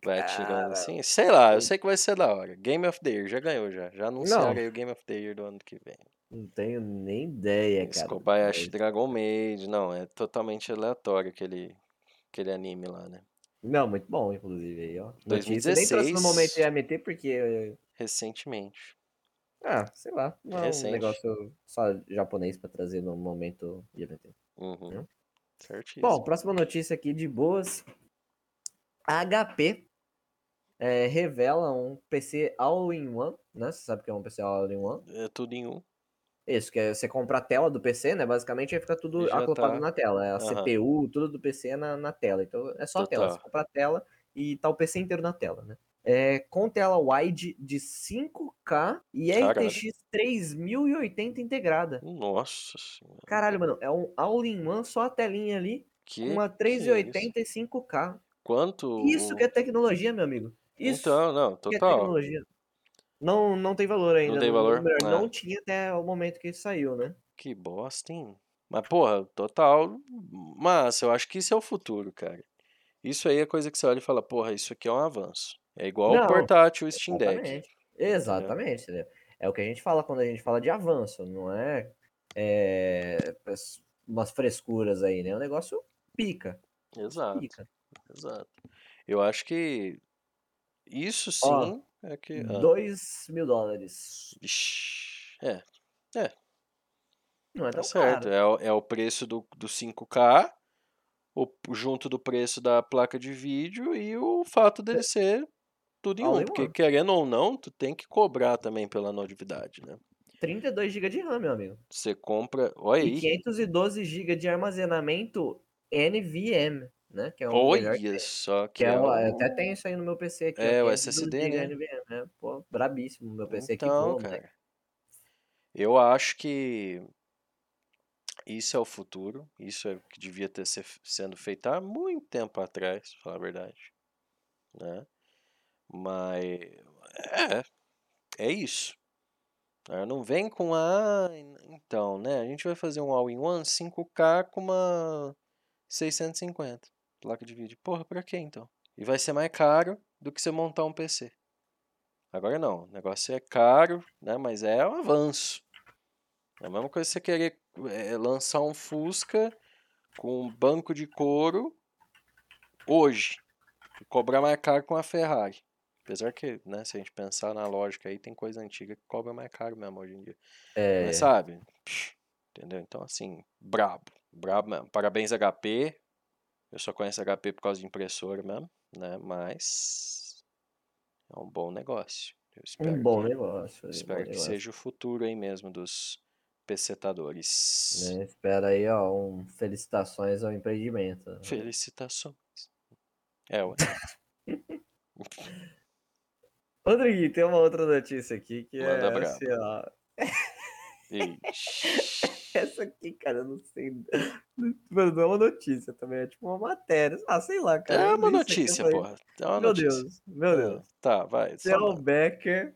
S2: vai atirando assim? Sei lá, eu sei que vai ser da hora. Game of the Year, já ganhou já. Já anunciaram aí o Game of the Year do ano que vem.
S1: Não tenho nem ideia, cara.
S2: Kobayashi Dragon Maid. Não, é totalmente aleatório aquele, aquele anime lá, né?
S1: Não, muito bom, inclusive, aí, ó. Notícia. Nem trouxe
S2: 2016.
S1: no momento IMT, porque.
S2: Recentemente.
S1: Ah, sei lá. Não é um negócio só japonês pra trazer no momento IMT.
S2: Uhum.
S1: Não?
S2: Certíssimo.
S1: Bom, próxima notícia aqui de boas. A HP é, revela um PC All-in-One, né? Você sabe o que é um PC All-in-One?
S2: É tudo em um.
S1: Isso, que é você compra a tela do PC, né? Basicamente aí fica tudo acoplado
S2: tá.
S1: na tela. É a
S2: Aham.
S1: CPU, tudo do PC é na, na tela. Então é só a tela. Você
S2: Total.
S1: compra a tela e tá o PC inteiro na tela, né? É, com tela wide de 5K e
S2: Caralho.
S1: RTX 3080 integrada.
S2: Nossa senhora.
S1: Caralho, mano, é um all-in-one, só a telinha ali,
S2: Que,
S1: uma
S2: que
S1: 3080
S2: isso?
S1: e 5K.
S2: Quanto?
S1: Isso que é tecnologia, meu amigo. Isso
S2: Então, não,
S1: é
S2: total.
S1: Não, não tem valor ainda.
S2: tem
S1: no- no
S2: valor?
S1: melhor. Não tinha até o momento que saiu, né?
S2: Que bosta, hein? Mas, porra, total. Mas eu acho que isso é o futuro, cara. Isso aí é coisa que você olha e fala, porra, isso aqui é um avanço. É igual o
S1: Não,
S2: portátil Steam Deck.
S1: Exatamente. É o que a gente fala quando a gente fala de avanço, não é, é pes- umas frescuras aí, né? O negócio pica,
S2: Exato,
S1: pica.
S2: exato. Eu acho que isso
S1: Ó,
S2: sim é que. Ah,
S1: 2 mil dólares.
S2: vixi, é,
S1: Não é
S2: tá
S1: tão
S2: certo. É, o- é o preço do, do 5K, o, junto do preço da placa de vídeo e o fato dele ser tudo em
S1: All
S2: um. Porque,
S1: one.
S2: querendo ou não, tu tem que cobrar também pela novidade, né?
S1: 32 GB de RAM, meu amigo.
S2: Você compra. Olha
S1: E
S2: aí.
S1: 512 GB de armazenamento NVMe, né? Que é melhor que
S2: Olha
S1: tem.
S2: só
S1: Que
S2: que
S1: é
S2: é
S1: até tenho isso aí no meu PC aqui,
S2: É, o
S1: 512
S2: SSD, né?
S1: Né? Pô, brabíssimo meu PC
S2: Então,
S1: voa, moleque.
S2: cara. Eu acho que isso é o futuro. Isso é o que devia ter ser, sendo feito há muito tempo atrás, pra falar a verdade. Né? Mas é, é isso. Ah, Não vem com a. Então, né? A gente vai fazer um all-in-one 5K com uma 650 placa de vídeo. Porra, pra quê então? E vai ser mais caro do que você montar um PC. Agora não, o negócio é caro, né? Mas é um avanço. É a mesma coisa que você querer eh, lançar um Fusca com um banco de couro hoje. E cobrar mais caro com a Ferrari. Apesar que, né, se a gente pensar na lógica aí, tem coisa antiga que cobra mais caro mesmo hoje em dia.
S1: É,
S2: Mas sabe? Psh, Entendeu? Então, assim, brabo. Brabo mesmo. Parabéns, HP. Eu só conheço HP por causa de impressora mesmo, né? Mas é um bom negócio. Espero
S1: um bom
S2: que,
S1: negócio.
S2: espero
S1: bom
S2: que
S1: negócio,
S2: seja o futuro aí mesmo dos pecetadores.
S1: né? Espera aí, ó, um felicitações ao empreendimento. né?
S2: Felicitações. É, ué.
S1: Rodriguinho, tem uma outra notícia aqui que
S2: Manda
S1: é
S2: braba.
S1: assim, ó.
S2: Ixi.
S1: Essa aqui, cara, eu não sei. Mano, não é uma notícia também, é tipo uma matéria. Ah, sei lá, cara.
S2: É uma
S1: aqui,
S2: notícia, porra. É uma
S1: Meu
S2: notícia.
S1: Deus, meu
S2: Ah,
S1: Deus.
S2: Tá, vai.
S1: Theo. Becker.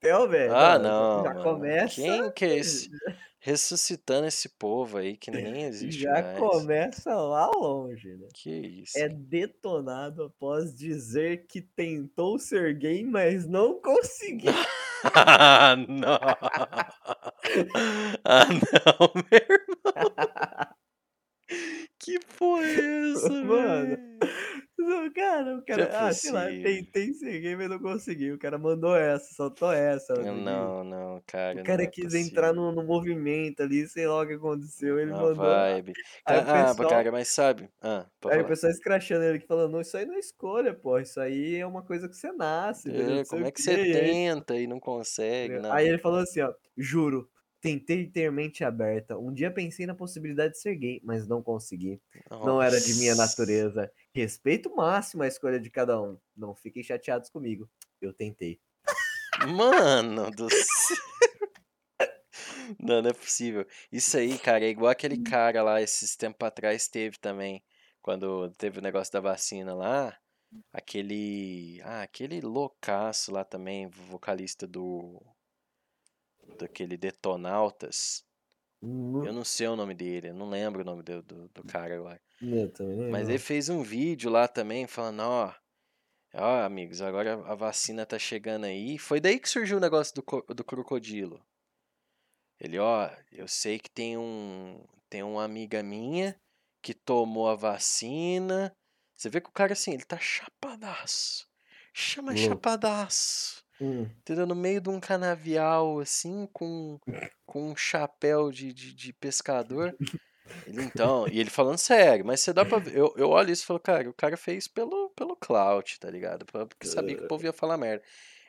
S1: Theo Becker.
S2: Ah, não,
S1: Já
S2: mano.
S1: começa.
S2: Quem que é esse? Ressuscitando esse povo aí que nem existe
S1: Já
S2: mais.
S1: começa lá longe, né?
S2: Que isso?
S1: É detonado após dizer que tentou ser gay, mas não conseguiu.
S2: Ah, não. Ah, não, meu irmão. Que porra é essa,
S1: Mano,
S2: velho?
S1: Não, cara, o
S2: Não é
S1: cara, ah, sei lá, tentei ser gay, mas não consegui. O cara mandou essa, soltou essa. Rodriguinho.
S2: Não, não, cara.
S1: O
S2: não
S1: cara
S2: é
S1: quis entrar no, no movimento ali, sei lá o que aconteceu. Ele mandou.
S2: vibe.
S1: Aí
S2: Ah,
S1: pessoal-
S2: cara, mas sabe? Ah,
S1: Aí o pessoal escrachando ele, que falando, não, isso aí não é escolha, pô. Isso aí é uma coisa que você nasce.
S2: É,
S1: Não
S2: como é que
S1: quê.
S2: você
S1: aí-
S2: tenta e não consegue? Não.
S1: Aí ele falou assim, ó, juro, tentei ter mente aberta. Um dia pensei na possibilidade de ser gay, mas não consegui. Não era de minha
S2: Nossa.
S1: natureza. Respeito máximo a escolha de cada um. Não fiquem chateados comigo. Eu tentei.
S2: Mano do céu. Não, não é possível. Isso aí, cara, é igual aquele cara lá, esses tempos atrás teve também, quando teve o negócio da vacina lá, aquele, ah, aquele loucaço lá também, vocalista do, daquele Detonautas,
S1: Hum,
S2: eu não sei o nome dele, eu não lembro o nome do, do, do cara agora.
S1: Eu também não
S2: Mas ele fez um vídeo lá também falando, ó, ó, amigos, agora a vacina tá chegando aí. Foi daí que surgiu o negócio do, do crocodilo. Ele, ó, eu sei que tem um, tem uma amiga minha que tomou a vacina. Você vê que o cara assim, ele tá chapadaço. Chama
S1: Louco.
S2: chapadaço.
S1: Hum,
S2: Entendeu? No meio de um canavial, assim, com, com um chapéu de, de, de pescador. Ele, então, e ele falando sério, mas você dá pra ver. Eu, eu olho isso e falo, cara, o cara fez pelo, pelo clout, tá ligado? Porque sabia que o povo ia falar merda.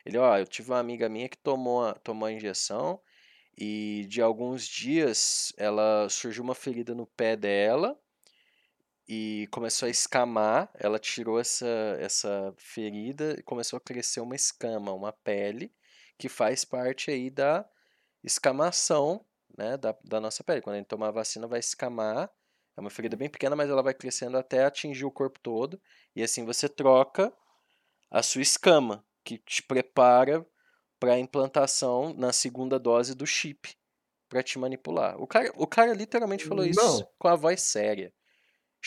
S2: Ele, ó, eu tive uma amiga minha que tomou tomou a injeção e de alguns dias ela surgiu uma ferida no pé dela e começou a escamar. Ela tirou essa, essa ferida e começou a crescer uma escama, uma pele, que faz parte aí da escamação, né, da, da nossa pele. Quando a gente tomar a vacina, vai escamar. É uma ferida bem pequena, mas ela vai crescendo até atingir o corpo todo. E assim você troca a sua escama, que te prepara para a implantação na segunda dose do chip para te manipular. O cara, o cara literalmente falou isso
S1: Não.
S2: com a voz séria,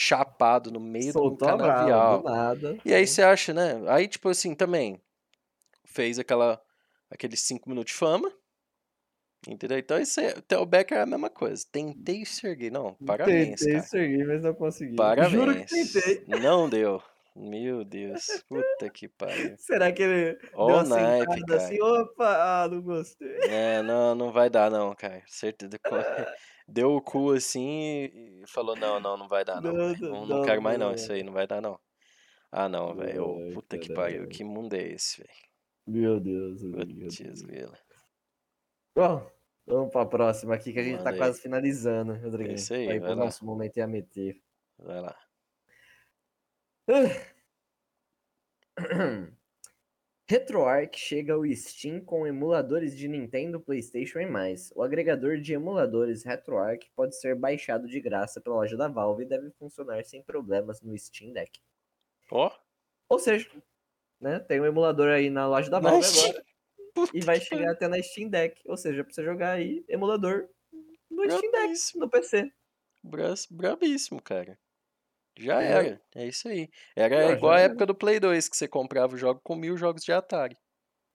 S2: chapado no meio
S1: soltou brava,
S2: canavial.
S1: do nada.
S2: E aí você acha, né? Aí, tipo assim, também fez aquela, aqueles 5 minutos de fama. Entendeu? Então, isso aí, o Theo Becker é a mesma coisa. Tentei ser gay. Não, parabéns,
S1: tentei
S2: cara.
S1: ser gay, mas não consegui.
S2: Parabéns.
S1: Juro que tentei.
S2: Não deu. Meu Deus. Puta que pariu.
S1: Será que ele
S2: Ó
S1: deu
S2: o
S1: uma
S2: naipe,
S1: sentada
S2: cara.
S1: assim? Opa, ah, não gostei.
S2: É, não, não vai dar, não, cara. Certeza. Deu o cu assim e falou: não, não, não vai dar, não.
S1: Não, não,
S2: Não, quero mais, não.
S1: não.
S2: Isso aí não vai dar, não. Ah, não, velho. Puta que pariu. Que mundo é esse, velho?
S1: Meu Deus.
S2: Putz, grila.
S1: Bom, vamos pra próxima aqui que a gente
S2: Manda
S1: tá
S2: aí.
S1: quase finalizando, Rodrigo.
S2: Isso aí,
S1: Vai
S2: vai
S1: pro
S2: lá.
S1: nosso momento em AMT.
S2: Vai lá.
S1: RetroArch chega ao Steam com emuladores de Nintendo, PlayStation e mais. O agregador de emuladores RetroArch pode ser baixado de graça pela loja da Valve e deve funcionar sem problemas no Steam Deck.
S2: Ó.
S1: Ou seja, né, tem um emulador aí na loja da Valve
S2: Mas-
S1: agora
S2: Puta
S1: e vai chegar até na Steam Deck. Ou seja, pra você jogar aí emulador no Steam Deck, no PC.
S2: Brabíssimo, cara. Já
S1: É.
S2: era. É isso aí. Era igual a época do Play 2, que você comprava o jogo com mil jogos de Atari.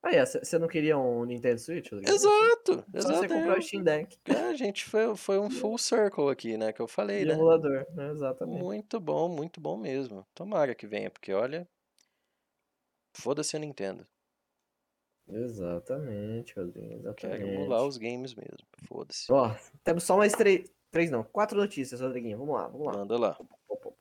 S1: Aí, você não queria um Nintendo Switch?
S2: Exato,
S1: Só você comprar o. Steam Deck
S2: É, gente foi, foi um full circle aqui, né? Que eu falei,
S1: e
S2: né?
S1: emulador, né? Exatamente.
S2: Muito bom, muito bom mesmo. Tomara que venha, porque olha. Foda-se a Nintendo.
S1: Exatamente, Rodrigo.
S2: Quero emular os games mesmo. Foda-se.
S1: Ó, temos só mais três. Três não, quatro notícias, Rodriguinho. Vamos lá, vamos lá.
S2: Manda lá.
S1: Pô, pô.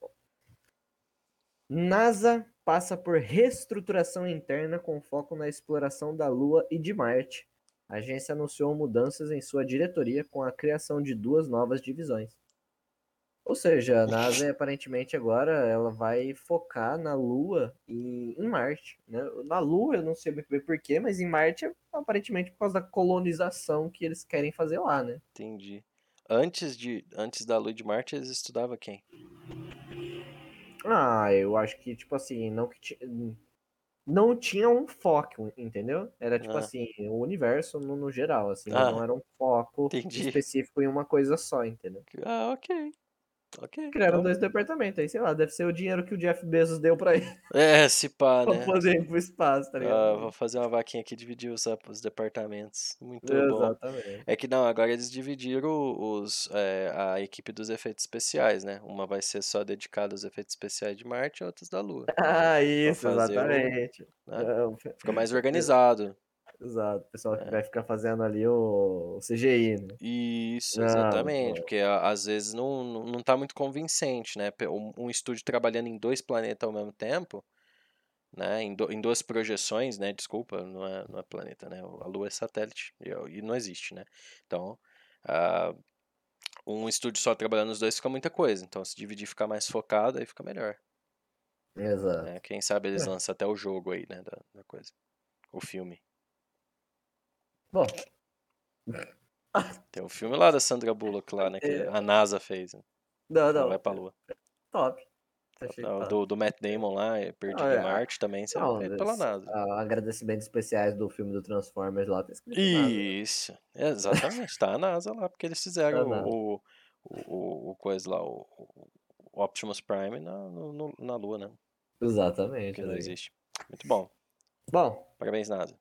S1: NASA passa por reestruturação interna com foco na exploração da Lua e de Marte. A agência anunciou mudanças em sua diretoria com a criação de duas novas divisões. Ou seja, a NASA aparentemente agora ela vai focar na Lua e em Marte. Né? Na Lua eu não sei bem porquê, mas em Marte aparentemente por causa da colonização que eles querem fazer lá, né?
S2: Entendi. Antes, de, antes da Lua de Marte, eles estudavam quem?
S1: Ah, eu acho que, tipo assim, não que ti- não tinha um foco, entendeu? Era tipo
S2: Ah.
S1: assim, o universo no, no geral, assim,
S2: Ah,
S1: não era um foco
S2: entendi.
S1: específico em uma coisa só, entendeu?
S2: Ah, ok. Ok.
S1: Criaram
S2: então-
S1: dois departamentos, aí sei lá, deve ser o dinheiro que o Jeff Bezos deu pra ele
S2: É, se pá,
S1: pra
S2: né?
S1: poder ir pro espaço, tá
S2: Ah,
S1: ligado?
S2: vou fazer uma vaquinha aqui e dividir os, os departamentos. Muito bom.
S1: Exatamente.
S2: É que não, agora eles dividiram os, é, a equipe dos efeitos especiais, né? Uma vai ser só dedicada aos efeitos especiais de Marte e outras da Lua.
S1: Ah, isso,
S2: fazer o-
S1: exatamente.
S2: né? Fica mais organizado.
S1: Exato, o pessoal que
S2: É.
S1: vai ficar fazendo ali o, o CGI, né?
S2: Isso,
S1: Não,
S2: exatamente.
S1: pô.
S2: Porque às vezes não, não, não tá muito convincente, né? Um, estúdio trabalhando em dois planetas ao mesmo tempo, né? Em, do- em duas projeções, né? Desculpa, não é, não é planeta, né? A Lua é satélite e, e não existe, né? Então, ah, um estúdio só trabalhando nos dois fica muita coisa. Então, se dividir ficar mais focado, aí fica melhor.
S1: Exato.
S2: né? Quem sabe eles
S1: É.
S2: lançam até o jogo aí, né? Da, da coisa. O filme.
S1: Bom,
S2: Tem o filme lá da Sandra Bullock lá, né? Que
S1: É.
S2: a NASA fez. Né?
S1: não,
S2: Ela
S1: não,
S2: vai pra Lua.
S1: top. Achei
S2: Não, do, do Matt Damon lá, é Perdido
S1: é,
S2: em Marte também, é
S1: Não,
S2: feito pela NASA.
S1: ah, agradecimentos especiais do filme do Transformers lá, tá escrito NASA.
S2: Isso, exatamente, tá a NASA lá, porque eles fizeram
S1: Tá
S2: o, o, o, o coisa lá, o, o Optimus Prime na, no- na Lua, né?
S1: Exatamente.
S2: Que não existe. Muito bom,
S1: Bom,
S2: parabéns NASA.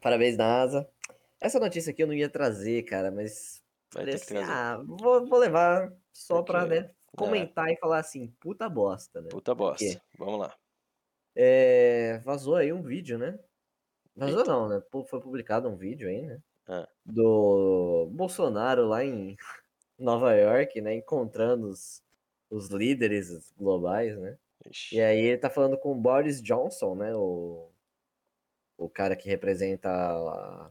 S1: parabéns, NASA. Essa notícia aqui eu não ia trazer, cara, mas
S2: que
S1: assim, ah, vou, vou levar só pra,
S2: Porque-
S1: né, comentar e falar assim, puta bosta, né?
S2: Puta bosta. Vamos lá.
S1: É, vazou aí um vídeo, né? Vazou não, né? Foi publicado um vídeo aí, né?
S2: Ah.
S1: Do Bolsonaro lá em Nova York, né? Encontrando os, os líderes globais, né?
S2: Ixi.
S1: E aí ele tá falando com o Boris Johnson, né? O, o cara que representa a,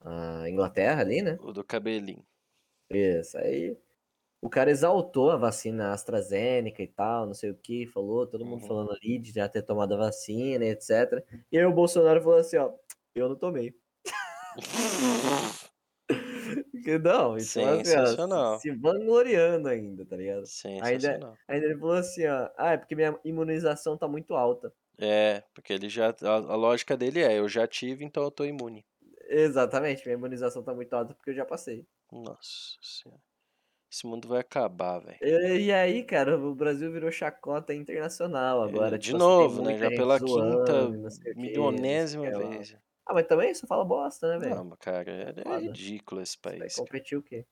S1: a Inglaterra ali, né?
S2: O do cabelinho.
S1: Isso, aí o cara exaltou a vacina AstraZeneca e tal, não sei o que, falou, todo mundo
S2: Uhum.
S1: falando ali de já ter tomado a vacina, e etc. E aí o Bolsonaro falou assim, ó, eu não tomei. Que Não, então assim, ó,
S2: Sensacional.
S1: se vangloriando ainda, tá ligado?
S2: Sensacional.
S1: Ainda ele falou assim, ó, ah, é porque minha imunização tá muito alta.
S2: É, porque ele já. A, a lógica dele é, eu já tive, então eu tô imune.
S1: Exatamente, minha imunização tá muito alta porque eu já passei.
S2: Nossa senhora. Esse mundo vai acabar, velho.
S1: E, e aí, cara, o Brasil virou chacota internacional agora.
S2: De
S1: tipo assim,
S2: novo, né? Já pela
S1: zoando,
S2: quinta, milionésima
S1: que lá.
S2: vez.
S1: Ah, mas também só fala bosta, né, velho?
S2: Não, cara, é, é ridículo esse país. cara.
S1: competir o quê?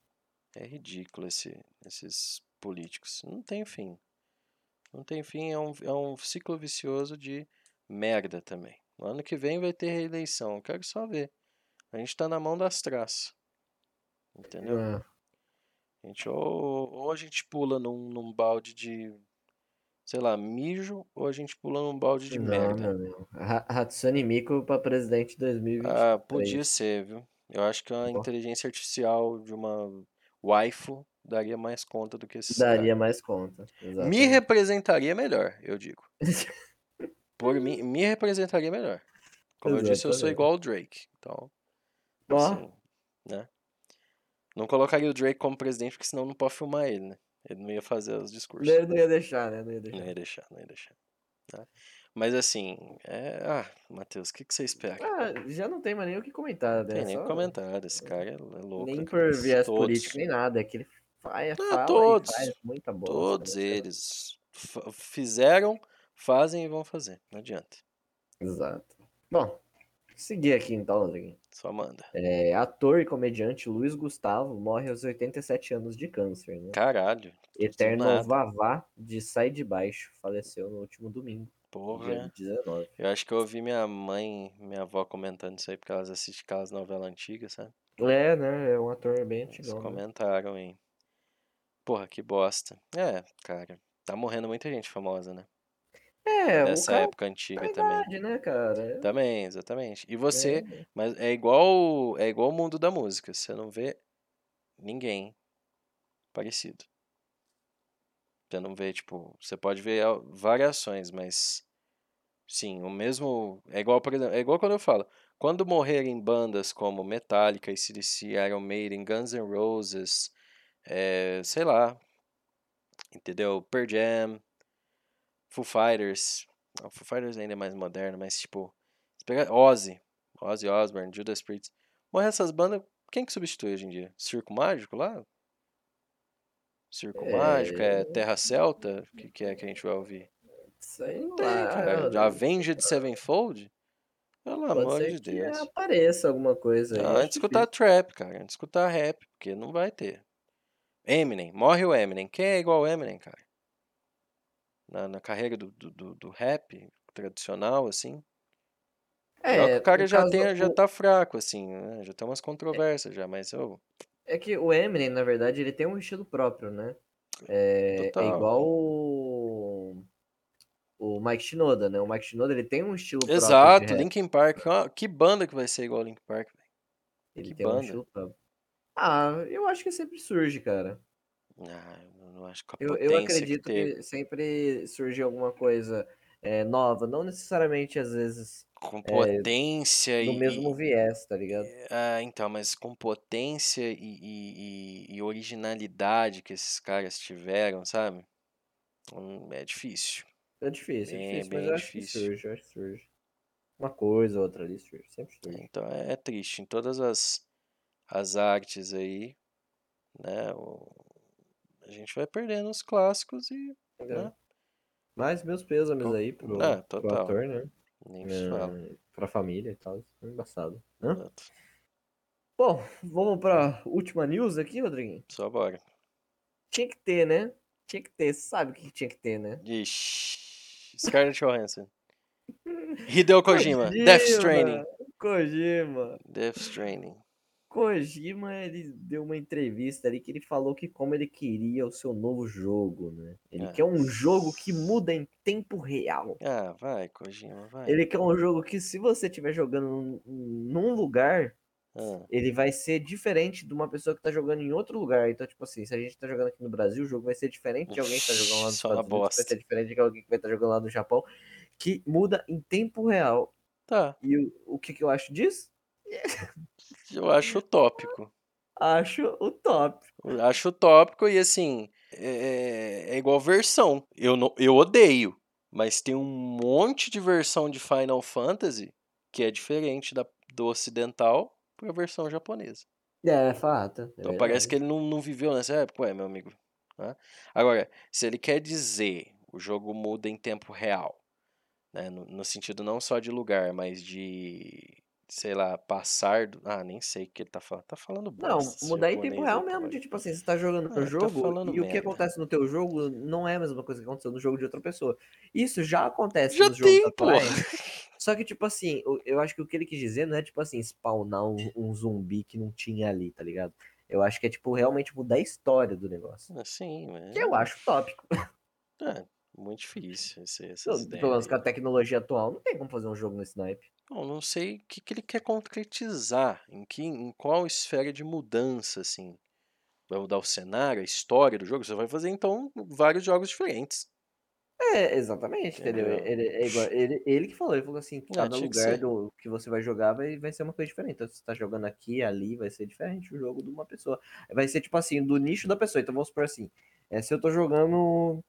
S2: É ridículo esse, esses políticos. Não tem fim. Não tem fim, é um, é um ciclo vicioso de merda também. No ano que vem vai ter reeleição. Eu quero só ver. A gente tá na mão das traças. Entendeu?
S1: Ah,
S2: A gente, ou, ou a gente pula num, num balde de, sei lá, mijo, ou a gente pula num balde de
S1: não,
S2: merda.
S1: amigo. Ha- Hatsune Miku pra presidente 2020.
S2: Ah, podia ser, viu? Eu acho que uma
S1: Bom.
S2: inteligência artificial de uma waifu daria mais conta do que esses
S1: Daria
S2: caras.
S1: mais conta.
S2: Me
S1: exatamente.
S2: representaria melhor, eu digo. Por mim, me representaria melhor. Como eu disse, eu sou
S1: Exatamente.
S2: igual o Drake. Então,
S1: Ó,
S2: assim, né? Não colocaria o Drake como presidente, porque senão não pode filmar ele, né? Ele não ia fazer os discursos.
S1: ele não ia deixar, né? Não ia deixar.
S2: Não ia deixar, não ia deixar. né? Mas assim, é... ah, Matheus, o que, que você espera?
S1: Ah, já não tem mais nem o que comentar,
S2: Não
S1: né?
S2: tem nem
S1: Só-
S2: comentário, esse cara é louco.
S1: Nem por viés
S2: Todos,
S1: político, nem nada. É que ele faz,
S2: Ah,
S1: fala
S2: todos.
S1: faz muita bosta.
S2: Todos
S1: né?
S2: eles fizeram, fazem e vão fazer. Não adianta.
S1: Exato. Bom, Seguir aqui então, Rodriguinho.
S2: Só manda.
S1: É, ator e comediante Luiz Gustavo morre aos 87 anos de câncer, né?
S2: Caralho.
S1: Eterno
S2: nada.
S1: Vavá de Sai de Baixo faleceu no último domingo,
S2: Porra.
S1: dia 19.
S2: Eu acho que eu ouvi minha mãe, minha avó comentando isso aí, porque elas assistem aquelas novelas antigas, sabe?
S1: É, né? É um ator bem
S2: Eles
S1: antigão. né?
S2: comentaram aí. Porra, que bosta. É, cara. Tá morrendo muita gente famosa, né?
S1: É,
S2: Dessa
S1: cara
S2: época antiga também.
S1: idade, né, cara?
S2: Também, exatamente. E você,
S1: É,
S2: mas é igual, é igual o mundo da música. Você não vê ninguém parecido. Você não vê, tipo, você pode ver variações, mas sim, o mesmo, é igual, por exemplo, é igual quando eu falo, quando morrerem bandas como Metallica, AC/DC, Iron Maiden, Guns N' Roses, é, sei lá, entendeu? Pearl Jam, Foo Fighters, não, Foo Fighters ainda é mais moderno, mas tipo, se pegar Ozzy, Ozzy Osbourne, Judas Priest, morrer essas bandas, quem que substitui hoje em dia? Circo Mágico lá? Circo Mágico, é Terra Celta? O que, que é que a gente vai ouvir?
S1: Sei
S2: Não tem,
S1: lá,
S2: cara. Avenged Sevenfold? Pelo
S1: Pode
S2: amor de
S1: que
S2: Deus.
S1: apareça alguma coisa aí.
S2: Não, antes de escutar trap, cara. Antes de escutar rap, porque não vai ter. Eminem, morre o Eminem. Quem é igual o Eminem, cara? Na, na carreira do, do, do, do rap tradicional, assim.
S1: É,
S2: o cara já, tem, já
S1: o-
S2: tá fraco, assim, né? Já tem umas controvérsias já, mas eu.
S1: É que o Eminem, na verdade, ele tem um estilo próprio, né? É, é igual o, o Mike Shinoda, né? O Mike Shinoda, ele tem um estilo próprio de
S2: Exato. Linkin Park. ó, Que banda que vai ser igual Linkin Park, velho?
S1: Ele
S2: que
S1: tem um
S2: banda.
S1: estilo próprio. Ah, eu acho que sempre surge, cara.
S2: Ah, eu não acho que a
S1: Eu, eu
S2: que
S1: acredito
S2: teve.
S1: que sempre surge alguma coisa é, nova, não necessariamente, às vezes,
S2: Com potência
S1: no
S2: e.
S1: mesmo viés, tá ligado?
S2: Ah, então, mas com potência e, e- e- e originalidade que esses caras tiveram, sabe? Hum, É difícil.
S1: É difícil, é difícil, mas eu acho que
S2: difícil.
S1: surge, eu acho que surge. Uma coisa, outra ali surge, sempre surge.
S2: Então é, é triste. Em todas as, as artes aí, né? o- a gente vai perdendo os clássicos e
S1: Entendeu?
S2: né?
S1: Mas meus pêsames
S2: Co-
S1: aí pro,
S2: Ah,
S1: pro ator, né?
S2: nem se fala.
S1: É, pra família e tal. É embaçado. Hã?
S2: Exato.
S1: Bom, vamos pra última news aqui, Rodriguinho?
S2: Só bora.
S1: Tinha que ter, né? Tinha que ter, sabe o que tinha que ter, né?
S2: Ixi. Scarlett Johansson. Hideo Kojima. Death Stranding.
S1: Kojima.
S2: Death Stranding.
S1: Kojima, ele deu uma entrevista ali que ele falou que como ele queria o seu novo jogo, né? Ele
S2: Ah.
S1: quer um jogo que muda em tempo real.
S2: Ah, vai, Kojima, vai.
S1: Ele quer um jogo que se você estiver jogando num, lugar,
S2: Ah,
S1: ele vai ser diferente de uma pessoa que tá jogando em outro lugar. Então, tipo assim, se a gente tá jogando aqui no Brasil, o jogo vai ser diferente de alguém que tá jogando lá nos
S2: Só
S1: Estados Unidos, vai ser diferente de alguém que vai estar jogando lá no Japão, que muda em tempo real.
S2: tá.
S1: E o, o que, que eu acho disso?
S2: Eu acho utópico.
S1: Acho o top.
S2: Eu Acho utópico e assim, é, é igual versão. Eu, não, eu odeio, mas tem um monte de versão de Final Fantasy que é diferente da, do ocidental para a versão japonesa.
S1: É, fato. é
S2: Então parece que ele não, não viveu nessa época, ué, meu amigo. né? Agora, se ele quer dizer o jogo muda em tempo real, né? No, no sentido não só de lugar, mas de, sei lá, passar do. Ah, nem sei o que ele tá falando. Tá falando
S1: Não,
S2: bosta esse
S1: mudar em tempo
S2: japonês
S1: real mesmo, de tipo assim, você tá jogando
S2: Ah,
S1: no
S2: tá
S1: jogo e o que
S2: merda.
S1: acontece no teu jogo não é a mesma coisa que aconteceu no jogo de outra pessoa. Isso já acontece
S2: Já
S1: nos jogos
S2: tem, pô.
S1: atuais. Só que, tipo assim, o- eu acho que o que ele quis dizer não é, tipo assim, spawnar um, um zumbi que não tinha ali, tá ligado? Eu acho que é, tipo, realmente mudar a história do negócio.
S2: Assim, mas.
S1: Que eu acho tópico.
S2: É, muito difícil esse, essas
S1: Pelo menos com a tecnologia atual, não tem como fazer um jogo nesse naipe.
S2: Não, não sei o que, que ele quer concretizar, em, que, em qual esfera de mudança, assim. Vai mudar o cenário, a história do jogo? Você vai fazer, então, vários jogos diferentes.
S1: É, exatamente, entendeu?
S2: Entendeu?
S1: Ele, é igual- ele, ele que falou, ele falou assim, cada
S2: tinha que
S1: lugar
S2: ser.
S1: do que você vai jogar vai, vai ser uma coisa diferente. Então, se você tá jogando aqui, ali, vai ser diferente o jogo de uma pessoa. Vai ser, tipo assim, do nicho da pessoa. Então, vamos supor assim, é, se eu tô jogando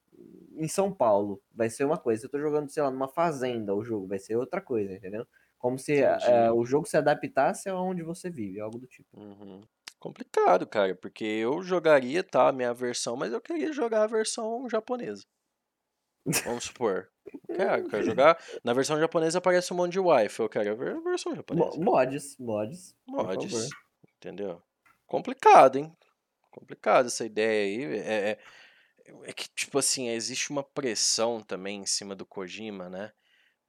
S1: em São Paulo, vai ser uma coisa. Se eu tô jogando, sei lá, numa fazenda, o jogo vai ser outra coisa, entendeu? Como se é,
S2: Entendi.
S1: o jogo se adaptasse aonde você vive, algo do tipo.
S2: Uhum. Complicado, cara, porque eu jogaria, tá, a minha versão, mas eu queria jogar a versão japonesa. Vamos supor. Quero, quero jogar. Na versão japonesa aparece um monte de wife. Eu quero ver a versão japonesa.
S1: Mods, mods.
S2: Mods. Entendeu? Complicado, hein? Complicado essa ideia aí. É, é, é que, tipo assim, existe uma pressão também em cima do Kojima, né?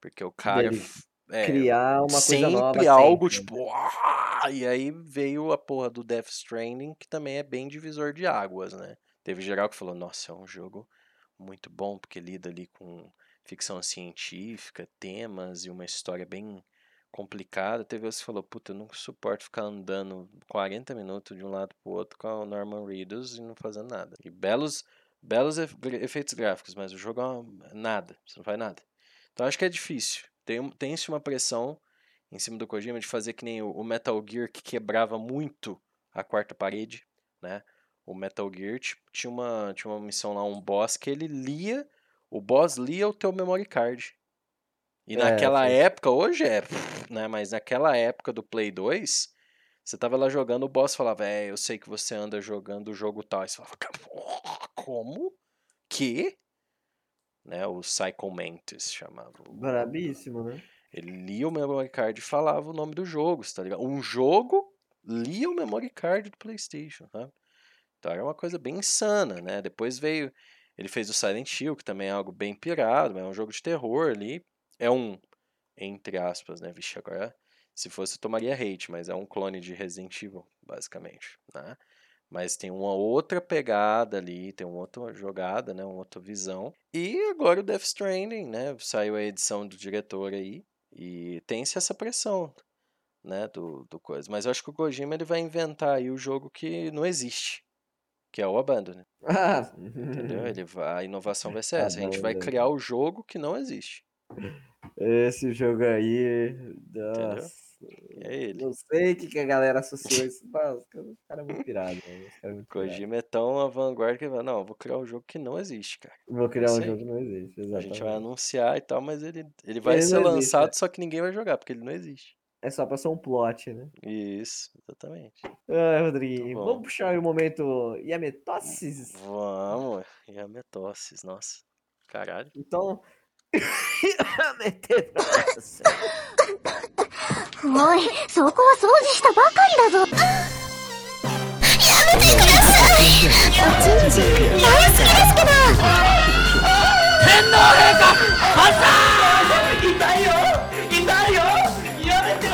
S2: Porque o cara.
S1: Dele
S2: é,
S1: Criar uma coisa nova.
S2: algo,
S1: sempre, né?
S2: tipo. "Ah!" E aí veio a porra do Death Stranding, que também é bem divisor de águas, né? Teve geral que falou: nossa, é um jogo muito bom, porque lida ali com ficção científica, temas e uma história bem complicada. Teve outros que falou: puta, eu não suporto ficar andando 40 minutos de um lado pro outro com o Norman Reedus e não fazendo nada. E belos, belos ef- efeitos gráficos, mas o jogo é uma- nada, você não faz nada. Então acho que é difícil. Tem, tem-se uma pressão em cima do Kojima de fazer que nem o, o Metal Gear que quebrava muito a quarta parede, né? O Metal Gear ti- tinha uma, tinha uma missão lá, um boss que ele lia, o boss lia o teu memory card. E
S1: É,
S2: naquela
S1: foi.
S2: época, hoje é, né? Mas naquela época do Play 2, você tava lá jogando, o boss falava, é, eu sei que você anda jogando o jogo tal. Aí você falava, "Porra, como? Que? Né, o Psycho Mantis chamava.
S1: Brabíssimo, né?
S2: ele lia o memory card e falava o nome do jogo, você tá ligado? Um jogo lia o memory card do PlayStation, sabe? Então era uma coisa bem insana, né? Depois veio. Ele fez o Silent Hill, que também é algo bem pirado, mas é um jogo de terror ali. É um, entre aspas, né? Vixe, agora. Se fosse, eu tomaria hate, mas é um clone de Resident Evil, basicamente, né? Mas tem uma outra pegada ali, tem uma outra jogada, né? Uma outra visão. E agora o Death Stranding, né? Saiu a edição do diretor aí. E tem-se essa pressão, né? Do, do coisa. Mas eu acho que o Kojima ele vai inventar aí o jogo que não existe. Que é o Abandon,
S1: Ah,
S2: entendeu? Ele vai, a inovação vai ser essa. A gente vai criar o jogo que não existe.
S1: Esse jogo aí. Nossa.
S2: É ele.
S1: Não sei o que, que a galera associou isso. Mas, os caras é muito pirado. Os caras é.
S2: Kojima é tão à vanguarda que vai, não, vou criar um jogo que não existe, cara.
S1: Vou criar um jogo que não existe,
S2: A
S1: exatamente.
S2: gente vai anunciar e tal, mas ele, ele vai
S1: Ele
S2: ser
S1: não existe,
S2: lançado,
S1: né?
S2: só que ninguém vai jogar, porque ele não existe.
S1: É só pra ser um plot, né?
S2: Isso, exatamente.
S1: Ai, Rodriguinho,
S2: bom.
S1: vamos puxar o momento Yametosses?
S2: Vamos, a metosses, nossa. Caralho.
S1: Então. Você.
S5: おい、そこは掃除したばかりだぞ。やめてください。おちんちん、大好きですけど。
S1: 天皇陛下、ハサー痛いよ!痛いよ!やめて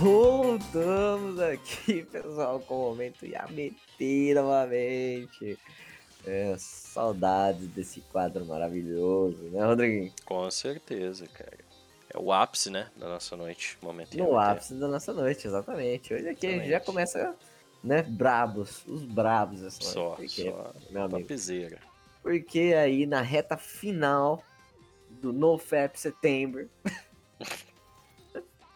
S1: もう、どうもだ、キープそこをめっちゃやめていのは、めっちゃ。É, saudades desse quadro maravilhoso, né, Rodriguinho?
S2: Com certeza, cara. É o ápice, né, da nossa noite, momento IMT.
S1: ápice da nossa noite, exatamente. Hoje aqui a gente já
S2: Exatamente.
S1: começa, né, brabos, os brabos essa noite.
S2: Só,
S1: porque,
S2: só.
S1: meu amigo, porque aí na reta final do NoFap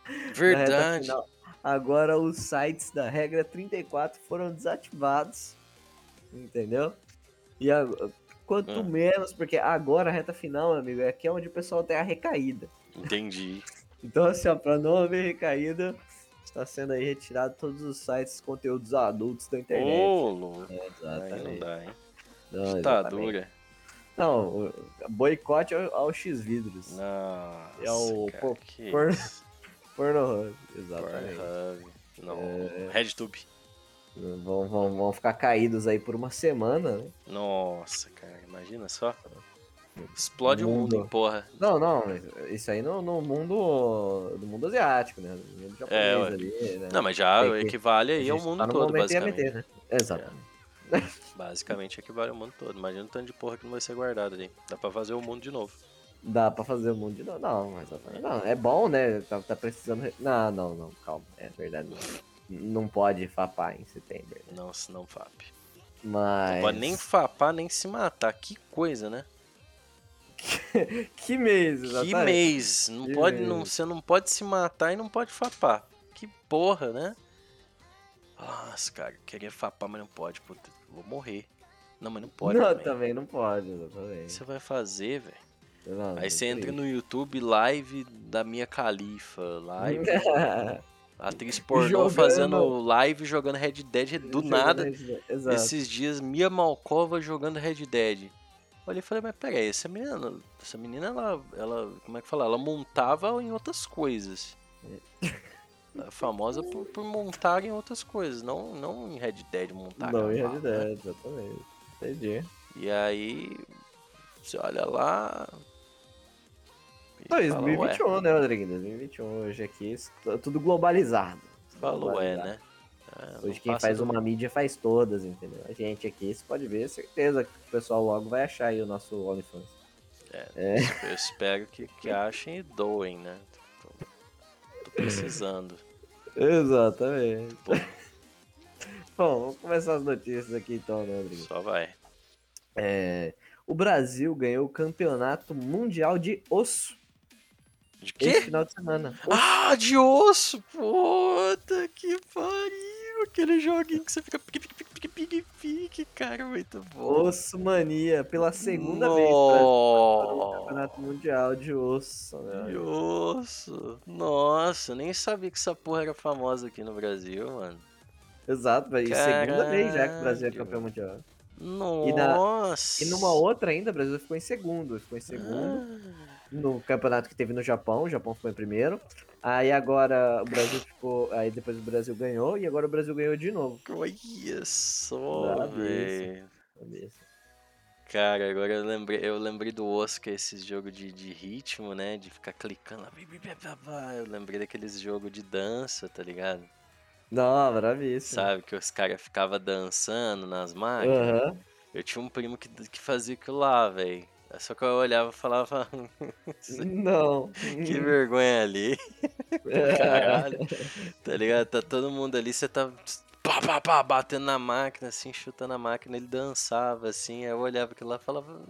S1: reta
S2: Verdade.
S1: final, agora os sites da regra 34 foram desativados, entendeu? E quanto
S2: Ah.
S1: menos, porque agora a reta final, meu amigo, é aqui onde o pessoal tem a recaída.
S2: Entendi.
S1: Então, assim, ó, pra não haver recaída, está sendo aí retirado todos os sites, conteúdos adultos da internet.
S2: Ô, louco.
S1: É,
S2: Aí não
S1: exatamente.
S2: dá, hein?
S1: Não,
S2: Tá
S1: exatamente.
S2: dura.
S1: Não, boicote ao, ao X-Vidros.
S2: Nossa,
S1: É o
S2: cara,
S1: por- por-. Pornhub, exatamente.
S2: Pornhub. Não,
S1: É.
S2: RedTube.
S1: Vão, vão, vão ficar caídos aí por uma semana, né?
S2: Nossa, cara, imagina só. Explode o
S1: Mundo.
S2: mundo, hein, porra.
S1: Não, não, isso aí no, no mundo no mundo asiático, né? No mundo japonês
S2: É,
S1: ali, né?
S2: Não, mas já
S1: Tem
S2: equivale aí ao
S1: gente
S2: mundo
S1: tá
S2: todo, basicamente.
S1: IMT, né? Exatamente.
S2: Basicamente equivale ao mundo todo. Imagina o tanto de porra que não vai ser guardado ali. Dá pra fazer o mundo de novo.
S1: Dá pra fazer o mundo de novo. Não, mas não, é bom, né? Tá, tá precisando. re- Não, não, não, calma. É verdade. Não, não pode fapar em setembro. né?
S2: Não, se não FAP.
S1: Mas.
S2: Não pode nem fapar, nem se matar. Que coisa, né?
S1: Que mês,
S2: Que
S1: exatamente.
S2: mês. Não
S1: Que
S2: pode, não,
S1: mês.
S2: você não pode se matar e não pode fapar. Que porra, né? Nossa, cara, queria fapar, mas não pode. Puta, vou morrer. Não, mas não pode
S1: não,
S2: também.
S1: também não pode,
S2: O
S1: exatamente.
S2: que você vai fazer, velho?
S1: Não,
S2: Aí você
S1: não
S2: entra no YouTube live da minha califa, live A atriz pornô
S1: Jogando.
S2: fazendo live jogando Red Dead do
S1: Jogando
S2: nada.
S1: Dead.
S2: Esses dias, Mia Malkova jogando Red Dead. Olhei e falei, mas peraí, essa menina, essa menina, ela, ela, como é que fala? Ela montava em outras coisas. Ela é famosa por, por montar em outras coisas, não, não em Red Dead montar
S1: Não, em Red
S2: né?
S1: Dead, exatamente. Entendi.
S2: E aí, você olha lá... e
S1: Não,
S2: fala, ué,
S1: 2021, né, Rodrigo? 2021, hoje aqui, tá tudo globalizado.
S2: Falou, é, né? É, não
S1: Hoje quem faz
S2: do-
S1: uma mídia faz todas, entendeu? A gente aqui, você pode ver, certeza que o pessoal logo vai achar aí o nosso OnlyFans.
S2: Eu espero que, que achem e doem, né? Tô, tô precisando.
S1: Exatamente. Bom, vamos começar as notícias aqui então, né, Rodrigo?
S2: Só vai.
S1: É, o Brasil ganhou o campeonato mundial de osso
S2: De
S1: esse
S2: quê?
S1: final de semana. Osso.
S2: Ah, de osso! Puta que pariu! Aquele joguinho que você fica pique, pique, pique, pique, pique, cara, muito bom.
S1: Osso Mania, pela segunda vez. Brasil ganhou o
S2: Nossa,
S1: campeonato mundial de osso, né?
S2: de osso. Nossa, eu nem sabia que essa porra era famosa aqui no Brasil, mano.
S1: Exato, velho. E segunda vez já que o Brasil é campeão mundial.
S2: Nossa!
S1: E numa outra ainda, o Brasil ficou em segundo. Ficou em segundo.
S2: Ah.
S1: No campeonato que teve no Japão, o Japão ficou em primeiro. Aí agora o Brasil ficou. Aí depois o Brasil ganhou e agora o Brasil ganhou de novo.
S2: Olha só, velho. Cara, agora eu lembrei, eu lembrei do Oscar, esses jogos de, de ritmo, né? De ficar clicando lá. Eu lembrei daqueles jogos de dança, tá ligado?
S1: Não, bravíssimo.
S2: Sabe? Que os caras ficavam dançando nas máquinas.
S1: Aham.
S2: Eu tinha um primo que, que fazia aquilo lá, velho. Só que eu olhava e falava,
S1: Não.
S2: que vergonha ali. Caralho. Tá ligado? Tá todo mundo ali, você tá pá, pá, pá, batendo na máquina, assim, chutando a máquina, ele dançava, assim, aí eu olhava aquilo lá e falava.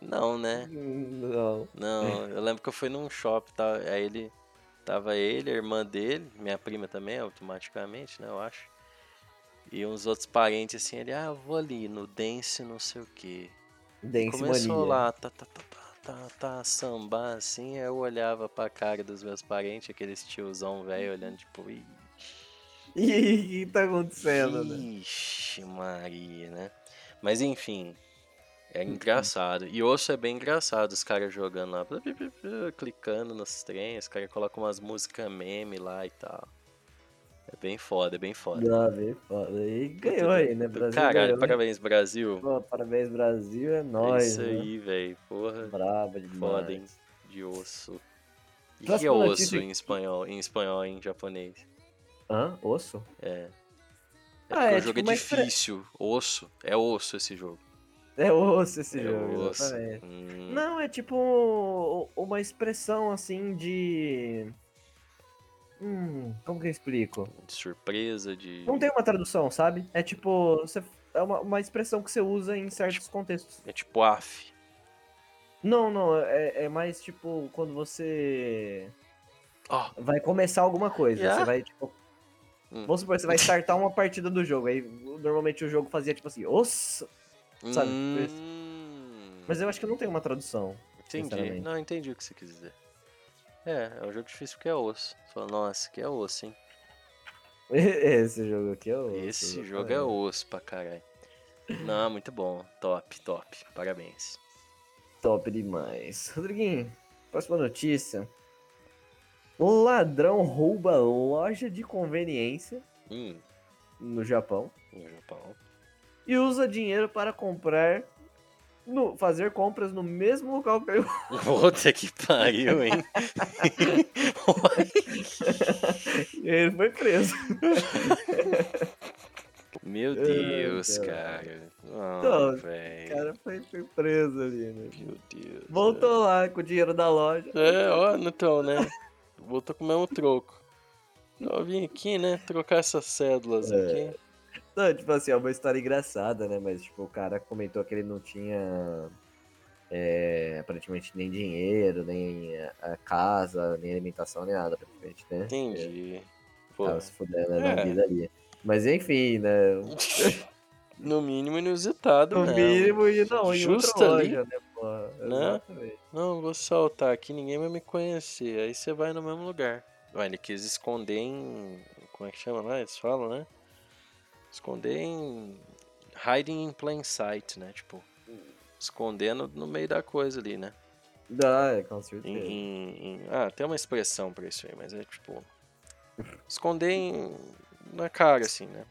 S2: Não, né?
S1: Não.
S2: Não, eu lembro que eu fui num shopping, tá? aí ele. Tava ele, a irmã dele, minha prima também, automaticamente, né, eu acho. E uns outros parentes assim, ele, ah, eu vou ali no dance não sei o que.
S1: Dance
S2: Começou
S1: Mania.
S2: lá, tá, tá, tá, tá, tá, tá, sambar assim, eu olhava pra cara dos meus parentes, aqueles tiozão velho olhando, tipo, "Ih,
S1: Ih, o que tá acontecendo, né?
S2: Ixi, Maria, né? Mas enfim, é engraçado. E osso é bem engraçado, os caras jogando lá, clicando nos trens, os caras colocam umas músicas meme lá e tal. É bem foda, é bem foda.
S1: Não, bem foda. E ganhou aí, né? Brasil
S2: Caralho,
S1: ganhou, né?
S2: parabéns, Brasil.
S1: Pô, parabéns, Brasil. É
S2: é
S1: nóis.
S2: isso
S1: né?
S2: aí, velho. Porra,
S1: Braba demais.
S2: foda, hein? De osso. E que é osso em espanhol, em espanhol, em japonês?
S1: Hã? Osso?
S2: É. É
S1: Ah, é
S2: o jogo
S1: tipo
S2: é
S1: uma expre-
S2: difícil. Osso. É osso esse jogo.
S1: É osso esse
S2: é
S1: jogo,
S2: osso.
S1: exatamente.
S2: Hum,
S1: Não, é tipo uma expressão assim de. Hum, como que eu explico?
S2: de surpresa, de.
S1: Não tem uma tradução, sabe? É tipo. Você, é uma, uma expressão que você usa em certos contextos.
S2: É tipo af.
S1: Não, não, é, é mais tipo quando você
S2: Ó,
S1: vai começar alguma coisa.
S2: Yeah.
S1: Você vai, tipo.
S2: Hum.
S1: Vamos supor, você vai startar uma partida do jogo. Aí normalmente o jogo fazia tipo assim, osso! Sabe, tipo isso.
S2: hum,
S1: Mas eu acho que não tem uma tradução.
S2: Entendi. Não, entendi o que você quis dizer. É, é um jogo difícil porque é osso. Fala, nossa, que é osso, hein?
S1: Esse jogo aqui é osso.
S2: Esse jogo é osso pra caralho. Não, muito bom. Top, top. Parabéns.
S1: Top demais. Rodriguinho, próxima notícia. Um ladrão rouba loja de conveniência
S2: Hum,
S1: no Japão
S2: no Japão.
S1: e usa dinheiro para comprar, no, fazer compras no mesmo local que eu.
S2: Puta que pariu, hein?
S1: Ele foi preso.
S2: Meu
S1: Ai,
S2: Deus,
S1: cara.
S2: cara. Não,
S1: Então, O cara foi, foi preso ali, né?
S2: Meu Deus.
S1: Voltou lá com o dinheiro da loja.
S2: É, ó, então, né? Voltou com o mesmo troco. Eu vim aqui, né? Trocar essas cédulas
S1: É.
S2: aqui.
S1: Não, tipo assim, é uma história engraçada, né? Mas, tipo, o cara comentou que ele não tinha é, aparentemente nem dinheiro, nem a, casa, nem alimentação, nem nada, aparentemente, né?
S2: Entendi. Pô,
S1: Tava se fudendo né, na
S2: É.
S1: vida ali. Mas enfim, né?
S2: no mínimo inusitado,
S1: No
S2: mesmo.
S1: mínimo e não, em
S2: Justo
S1: outra
S2: ali,
S1: loja, né,
S2: né?
S1: Exatamente.
S2: Não, vou saltar aqui, ninguém vai me conhecer. Aí você vai no mesmo lugar. Ué, ele quis esconder em. Como é que chama lá? Eles falam, né? Esconder em. Hiding in plain sight, né? Tipo, escondendo no meio da coisa ali, né?
S1: Dá, é, com certeza.
S2: em- em- Ah, tem uma expressão pra isso aí, mas é tipo. Esconder em... na cara, assim, né?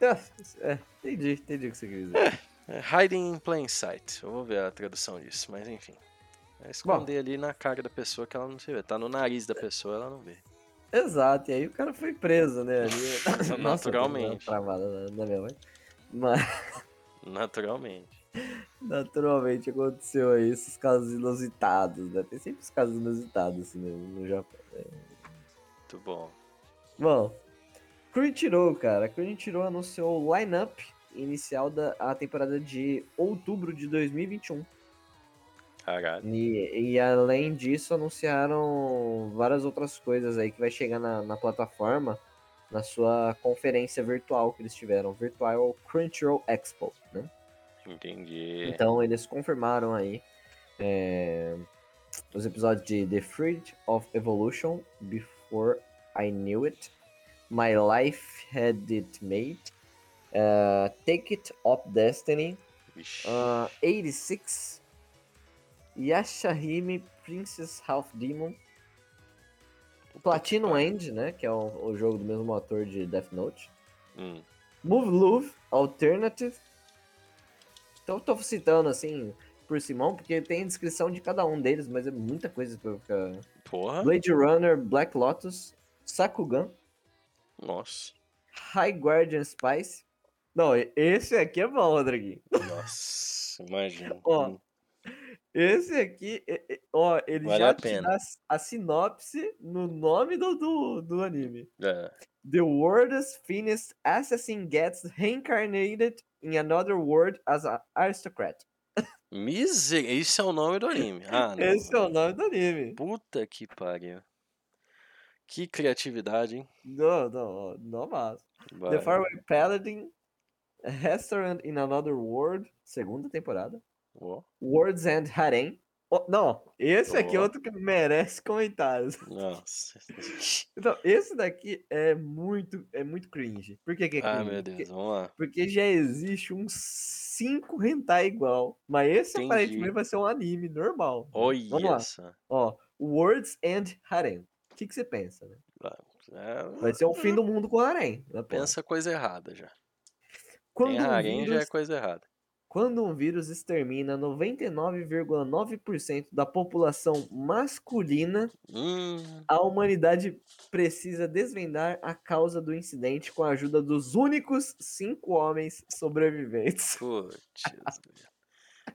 S1: É, entendi, entendi o que você quis dizer.
S2: É, hiding in plain sight. Eu vou ver a tradução disso, mas enfim. É esconder ali na cara da pessoa que ela não se vê. Tá no nariz da pessoa, ela não vê.
S1: Exato, e aí o cara foi preso, né? Ali... Nossa,
S2: Naturalmente.
S1: Travada na, minha mãe. Mas,
S2: Naturalmente.
S1: naturalmente, aconteceu aí esses casos inusitados, né? Tem sempre os casos inusitados, assim, no, no Japão.
S2: Muito bom.
S1: Bom, Crunchyroll, cara. Crunchyroll anunciou o lineup inicial da a temporada de outubro de 2021.
S2: Caralho.
S1: E, e além disso, anunciaram várias outras coisas aí que vai chegar na, na plataforma na sua conferência virtual que eles tiveram, Virtual Crunchyroll Expo, né?
S2: Entendi.
S1: Então eles confirmaram aí é, os episódios de The Fruit of Evolution, Before I Knew It, My Life Had It Made, uh, Take It Up Destiny, uh, 86, Yashahime Princess Half Demon, Platinum End, né, que é o, o jogo do mesmo autor de Death Note,
S2: Hum.
S1: Move Love Alternative. Então eu tô citando assim por Simão, porque tem descrição de cada um deles, mas é muita coisa pra eu ficar.
S2: Porra.
S1: Blade Runner, Black Lotus, Sakugan,
S2: Nossa.
S1: High Guardian Spice. Não, esse aqui é bom, Rodriguinho.
S2: Nossa. Imagina.
S1: Ó,
S2: Hum.
S1: Esse aqui, ó, ele
S2: Vale
S1: já
S2: a
S1: te
S2: pena.
S1: dá a sinopse no nome do, do, do anime.
S2: É.
S1: The world's finest assassin gets reincarnated in another world as an aristocrat.
S2: Miser... Isso é o nome do anime. Ah, não.
S1: Esse é o nome do anime.
S2: Puta que pariu. Que criatividade, hein?
S1: Não, não, não mas. The Faraway Paladin, a Restaurant in Another World, segunda temporada.
S2: Ó,
S1: World's End Harem. Ó, não, esse aqui é outro que merece comentários.
S2: Nossa.
S1: Então, esse daqui é muito, é muito cringe. Por que, que é cringe?
S2: Ah, meu Deus.
S1: Porque,
S2: Vamos lá.
S1: porque já existe uns 5 hentai igual. Mas esse
S2: Entendi.
S1: aparentemente vai ser um anime normal. Vamos lá.
S2: Olha só.
S1: Ó, World's End Harem. O que, que você pensa, né?
S2: É,
S1: Vai ser um fim do mundo com harem. né?
S2: Pensa coisa errada já.
S1: Quando
S2: Tem
S1: um
S2: harém já é
S1: vírus
S2: coisa errada.
S1: Quando um vírus extermina 99,9% da população masculina,
S2: Hum,
S1: a humanidade precisa desvendar a causa do incidente com a ajuda dos únicos cinco homens sobreviventes.
S2: putz.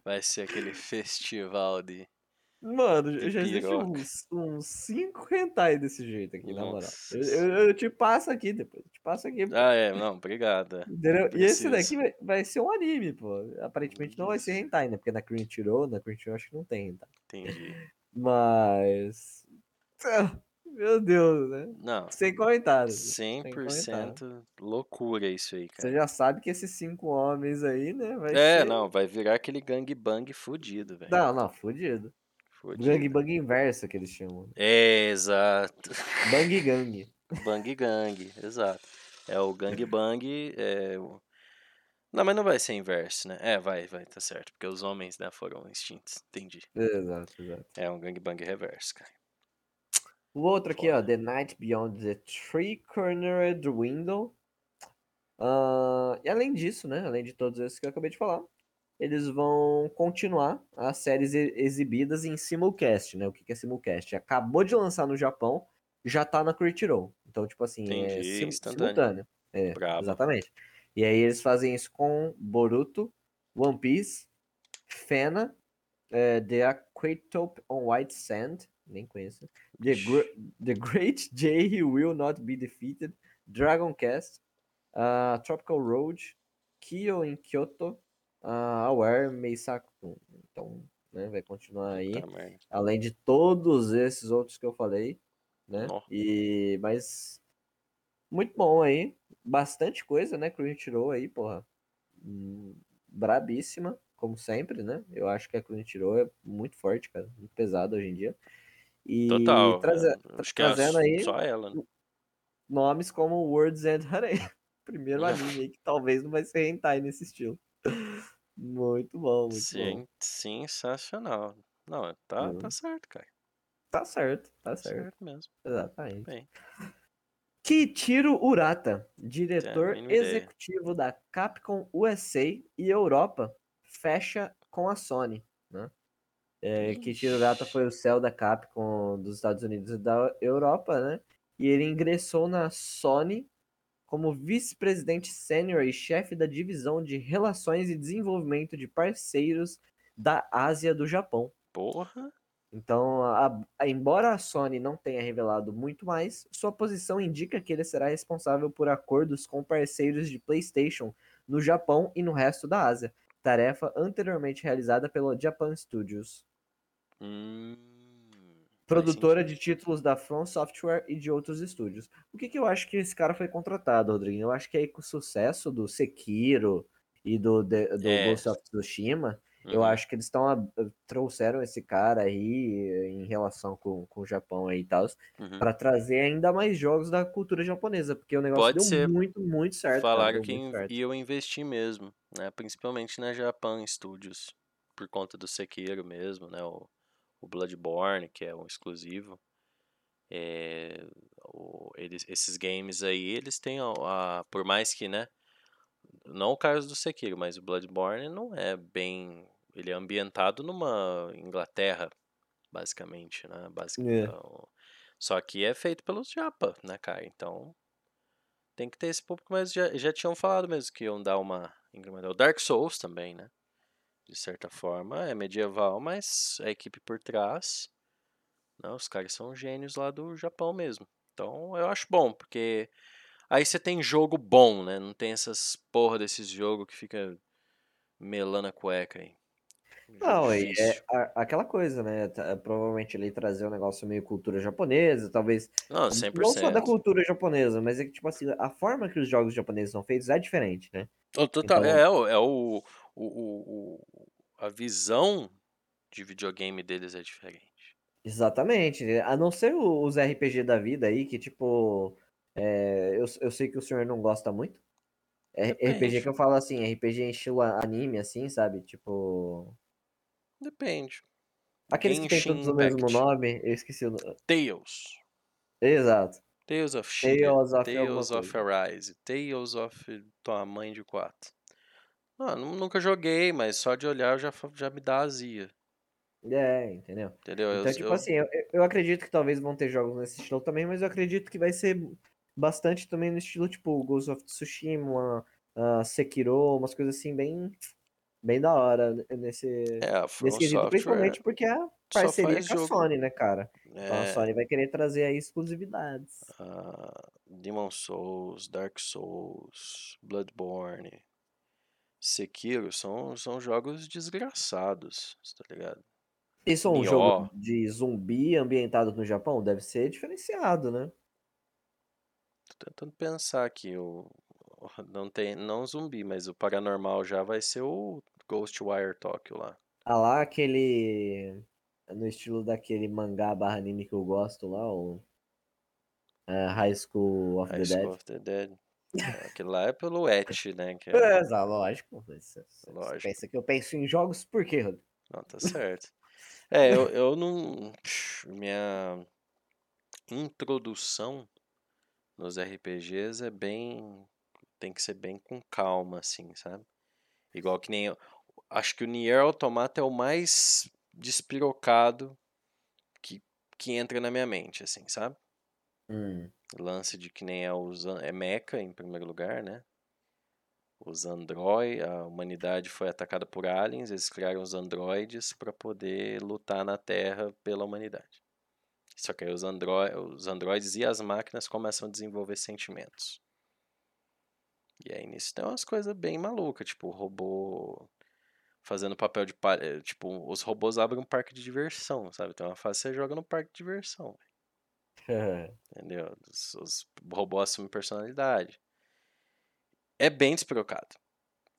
S2: Vai ser aquele festival de.
S1: Mano,
S2: De
S1: já existe uns, uns cinco hentai desse jeito aqui, na moral.
S2: Nossa
S1: Eu, eu- eu te passo aqui depois, te passo aqui.
S2: Ah, é, não, obrigado. é.
S1: E esse daqui vai, vai ser um anime, pô. Aparentemente não vai ser hentai, né? Porque na Crunchyroll, na Crunchyroll acho que não tem hentai.
S2: Entendi.
S1: Mas. Meu Deus, né?
S2: Não,
S1: Sem comentários. sem comentário.
S2: 100% loucura isso aí,
S1: Você
S2: cara.
S1: já sabe que esses cinco homens aí, né? Vai
S2: É,
S1: ser...
S2: não, vai virar aquele gangbang fudido, velho.
S1: Não, não, fudido.
S2: Fudido.
S1: Gang Bang inverso que eles chamam.
S2: É, exato.
S1: Bang Gang.
S2: Bang Gang, exato. É o Gang Bang. É. Não, mas não vai ser inverso, né? É, vai, vai, tá certo. Porque os homens, né, foram extintos. Entendi.
S1: Exato, exato.
S2: É um Gang Bang reverso, cara.
S1: O outro aqui, ó, The Night Beyond the Three Cornered Window. Ah, e além disso, né? Além de todos esses que eu acabei de falar, eles vão continuar as séries exibidas em simulcast, né? O que é simulcast? Acabou de lançar no Japão, já tá na Crunchyroll. Então, tipo assim, é
S2: Entendi,
S1: sim-
S2: instantâneo.
S1: simultâneo. É,
S2: Brabo.
S1: exatamente. E aí eles fazem isso com Boruto, One Piece, Fena, eh, The Aquatope on White Sand, nem conheço. The, Gr- The Great J Will Not Be Defeated, Dragon Cast, ah, Tropical Road, Kyo in Kyoto, uh, Aware Meisaku. Então, né, vai continuar aí.
S2: Merda.
S1: Além de todos esses outros que eu falei, né?
S2: Nó.
S1: E mas muito bom aí, bastante coisa, né? Crunchyroll aí, porra, Hum, brabíssima, como sempre, né? Eu acho que a Crunchyroll é muito forte, cara, muito pesada hoje em dia. E
S2: Total.
S1: traze-
S2: é, que
S1: trazendo aí
S2: só ela, né?
S1: nomes como World's End Harem. Primeiro anime aí que talvez não vai ser hentai nesse estilo. Muito bom, muito bom.
S2: Sim, sensacional. Não, tá, tá certo, cara.
S1: Tá certo, tá
S2: Tá
S1: certo.
S2: certo mesmo.
S1: Exatamente.
S2: Bem.
S1: Kichiro Urata, diretor
S2: mínima ideia.
S1: executivo da Capcom USA e Europa, fecha com a Sony. Né? É, Kichiro Urata foi o céu da Capcom dos Estados Unidos e da Europa, né? E ele ingressou na Sony como vice-presidente sênior e chefe da divisão de relações e desenvolvimento de parceiros da Ásia do Japão.
S2: Porra.
S1: Então, a- a- embora a Sony não tenha revelado muito mais, sua posição indica que ele será responsável por acordos com parceiros de PlayStation no Japão e no resto da Ásia, tarefa anteriormente realizada pela Japan Studios,
S2: Hum,
S1: produtora de títulos da From Software e de outros estúdios. O que, que eu acho que esse cara foi contratado, Rodrigo? Eu acho que aí com o sucesso do Sekiro e do, de- do
S2: É.
S1: Ghost of Tsushima, Eu
S2: Uhum.
S1: acho que eles estão trouxeram esse cara aí em relação com, com o Japão aí e tal,
S2: Uhum.
S1: pra trazer ainda mais jogos da cultura japonesa, porque o negócio
S2: Pode
S1: deu
S2: ser.
S1: muito, muito certo.
S2: Falaram que
S1: certo.
S2: iam investir mesmo, né? Principalmente na Japan Studios, por conta do Sekiro mesmo, né? O, o Bloodborne, que é um exclusivo. É, o- eles, esses games aí, eles têm a, a- Por mais que, né? Não o caso do Sekiro, mas o Bloodborne não é bem. Ele é ambientado numa Inglaterra, basicamente, né? Basic,
S1: É.
S2: então, só que é feito pelos Japa, né, cara? Então tem que ter esse público, mas já, já tinham falado mesmo que iam dar uma incremental. O Dark Souls também, né? De certa forma, é medieval, mas a equipe por trás, não, os caras são gênios lá do Japão mesmo. Então eu acho bom, porque aí você tem jogo bom, né? Não tem essas porra desses jogos que fica melando a cueca aí.
S1: Não, é a- aquela coisa, né? tá- Provavelmente ele trazer um negócio meio cultura japonesa, talvez.
S2: Não,
S1: Não só da
S2: 100%.
S1: cultura japonesa, mas é que, tipo assim, a forma que os jogos japoneses são feitos é diferente, né?
S2: Total,
S1: Então-
S2: é, o- é o, o, o, o- a visão de videogame deles é diferente.
S1: Exatamente. A não ser os RPG da vida aí, que, tipo. é, eu, eu sei que o senhor não gosta muito. É RPG que eu falo assim, RPG em estilo anime, assim, sabe? Tipo.
S2: Depende.
S1: Aqueles que tem
S2: Genshin
S1: todos o mesmo nome, eu esqueci o nome.
S2: Tales.
S1: Exato.
S2: Tales of Shiga.
S1: Tales of
S2: Tales of Arise. Tales of tua mãe de quatro. Não, nu- nunca joguei, mas só de olhar já, já me dá azia.
S1: É, entendeu?
S2: Entendeu? Eu-
S1: Então, tipo
S2: eu-
S1: assim, eu, eu acredito que talvez vão ter jogos nesse estilo também, mas eu acredito que vai ser bastante também no estilo, tipo, Ghost of Tsushima, uh, Sekiro, umas coisas assim, bem, bem da hora nesse,
S2: é, a
S1: nesse quesito,
S2: Software
S1: principalmente porque a
S2: só
S1: parceria com a. Sony, né, cara? Então a
S2: É,
S1: Sony vai querer trazer aí exclusividades.
S2: ah, Demon Souls, Dark Souls, Bloodborne, Sekiro são, são jogos desgraçados, tá ligado?
S1: Isso é um
S2: Nioh.
S1: jogo de zumbi ambientado no Japão? Deve ser diferenciado, né?
S2: Tô tentando pensar aqui, o, o- não tem, não zumbi, mas o paranormal já vai ser o Ghostwire Tokyo lá.
S1: Ah lá, aquele. No estilo daquele mangá barra anime que eu gosto lá, o. é, High School of
S2: High
S1: the
S2: School
S1: Dead.
S2: of the Dead. É, aquele lá é pelo Et, né? Que é,
S1: É, exato, lógico. Você você
S2: Lógico.
S1: pensa que eu penso em jogos, por quê, Rodrigo?
S2: não, tá certo. É, eu, eu não. Minha introdução nos RPGs é bem. Tem que ser bem com calma, assim, sabe? Igual que nem. eu- Acho que o Nier Automata é o mais despirocado que, que entra na minha mente, assim, sabe?
S1: Hum,
S2: lance de que nem é os é mecha em primeiro lugar, né? Os androids, a humanidade foi atacada por aliens, eles criaram os androides para poder lutar na Terra pela humanidade. Só que aí os, androi os androides e as máquinas começam a desenvolver sentimentos. E aí nisso tem umas coisas bem malucas, tipo o robô fazendo papel de eh, tipo os robôs abrem um parque de diversão, sabe? Tem uma fase que você joga no parque de diversão. Entendeu? Os, os robôs assumem personalidade. É bem despirocado.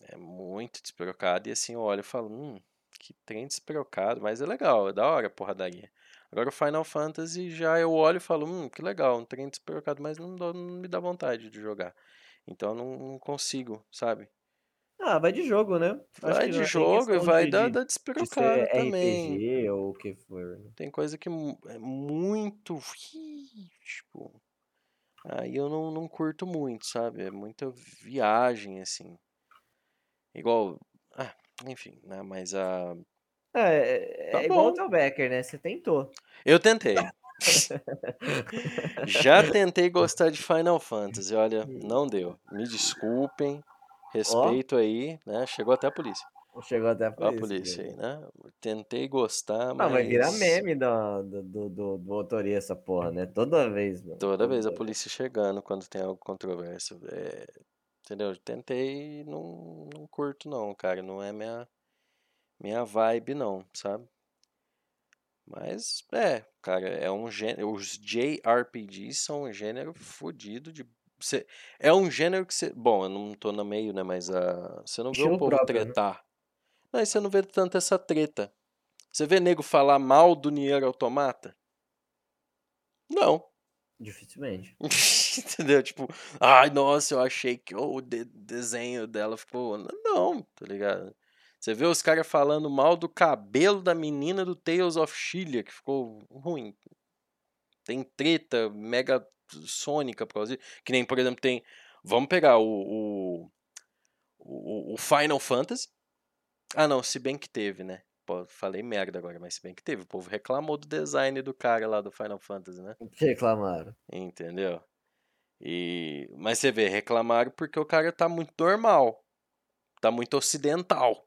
S2: É muito despirocado. E assim, eu olho e falo, hum, que trem despirocado, mas é legal, é da hora a porradaria. Agora o Final Fantasy já eu olho e falo, hum, que legal, um trem despirocado, mas não, não me dá vontade de jogar. Então não, não consigo, sabe?
S1: Ah, vai de jogo, né?
S2: Vai de jogo e vai
S1: de-
S2: da,
S1: de-
S2: da
S1: de
S2: despirocada
S1: ser
S2: também.
S1: RPG ou o que for. né?
S2: Tem coisa que é muito. Tipo. Aí eu não, não curto muito, sabe? É muita viagem, assim. Igual. Ah, enfim, né? Mas a.
S1: É, é,
S2: Tá
S1: é igual
S2: bom.
S1: o Becker, né? Você tentou.
S2: Eu tentei. Já tentei gostar de Final Fantasy, olha, não deu. Me desculpem. Respeito aí, né? Chegou até a polícia.
S1: Chegou até a polícia.
S2: a polícia aí, né? Tentei gostar, mas.
S1: vai virar meme do, do, do, do, autoria essa porra, né? Toda vez, mano.
S2: Toda vez a polícia chegando quando tem algo controverso. É, entendeu? Tentei não, não curto não, cara. Não é minha, minha vibe não, sabe? Mas, é, cara, é um gênero. Os JRPGs são um gênero fodido de. Cê- é um gênero que você. Bom, eu não tô no meio, né? Mas a, você não vê o
S1: Estilo
S2: povo
S1: próprio, né?
S2: tretar. Não, e você não vê tanto essa treta. Você vê nego falar mal do Nier Automata? Não.
S1: Dificilmente.
S2: Entendeu? Tipo, ai, nossa, eu achei que o de- desenho dela ficou. Não, tá ligado? Você vê os caras falando mal do cabelo da menina do Tales of Chillia, que ficou ruim. Tem treta mega sônica por causa disso. Que nem, por exemplo, tem. Vamos pegar o, o, o, Final Fantasy. Ah, não, se bem que teve, né? Pô, falei merda agora, mas se bem que teve. O povo reclamou do design do cara lá do Final Fantasy, né?
S1: Reclamaram.
S2: Entendeu? E mas você vê, reclamaram porque o cara tá muito normal. Tá muito ocidental,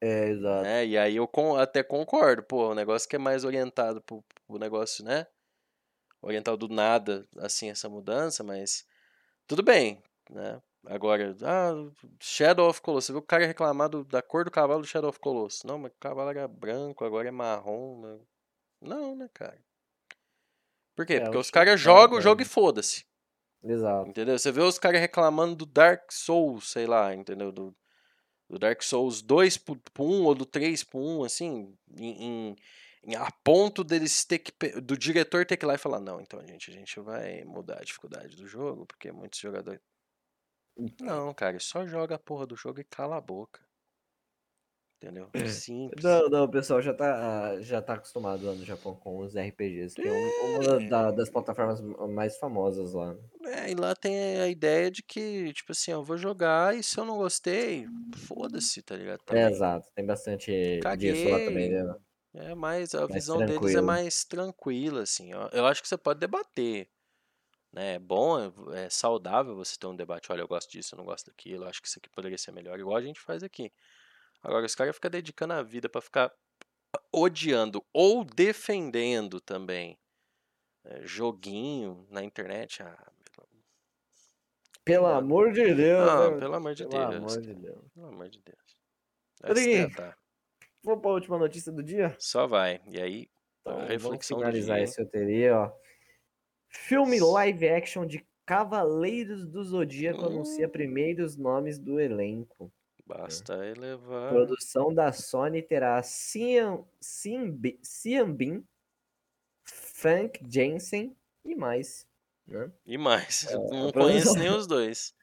S1: É, exato.
S2: né? E aí eu até concordo, pô, o negócio que é mais orientado pro, pro negócio, né? Oriental do nada, assim, essa mudança, mas tudo bem, né? Agora, ah, Shadow of Colossus, você viu o cara reclamar do- da cor do cavalo do Shadow of Colossus. Não, mas o cavalo era branco, agora é marrom. né? Não, né, cara? Por quê?
S1: É,
S2: Porque os caras
S1: Shadow
S2: jogam o
S1: é-
S2: jogo e foda-se.
S1: Exato.
S2: Entendeu? Você vê os caras reclamando do Dark Souls, sei lá, entendeu? Do, do Dark Souls 2 pro, pro 1 ou do 3 pro 1, assim, em- a ponto deles ter que. do diretor ter que ir lá e falar: não, então, gente, a gente vai mudar a dificuldade do jogo, porque muitos jogadores. Não, cara, só joga a porra do jogo e cala a boca. Entendeu? Simples.
S1: Não, não, o pessoal já tá, já tá acostumado lá no Japão com os RPGs, que é um- uma da- das plataformas mais famosas lá. né?
S2: É, e lá tem a ideia de que, tipo assim, eu vou jogar e se eu não gostei, foda-se, tá ligado?
S1: É, exato, tem bastante disso lá também,
S2: Caguei.
S1: né?
S2: É mais, a
S1: Mais
S2: visão deles é
S1: tranquilo.
S2: mais tranquila, assim. ó. Eu acho que você pode debater, né? É bom, é, é saudável você ter um debate. Olha, eu gosto disso, eu não gosto daquilo. Eu acho que isso aqui poderia ser melhor, igual a gente faz aqui. Agora, os caras ficam dedicando a vida pra ficar odiando ou defendendo também é, joguinho na internet. Ah, pelo,
S1: amor de Deus,
S2: ah,
S1: né?
S2: pelo amor de
S1: Pelo
S2: Deus.
S1: amor de Deus.
S2: Pelo amor de Deus.
S1: Rodriguinho. Vamos para a última notícia do dia?
S2: Só vai. E aí,
S1: Então, vamos finalizar esse roteiro, ó. Filme live action de Cavaleiros do Zodíaco anuncia
S2: Hum.
S1: primeiros nomes do elenco.
S2: Basta elevar.
S1: Produção da Sony terá Cian, Cianbi- Cianbin, Frank Jensen e mais. né?
S2: E mais.
S1: É,
S2: não conheço nem os dois.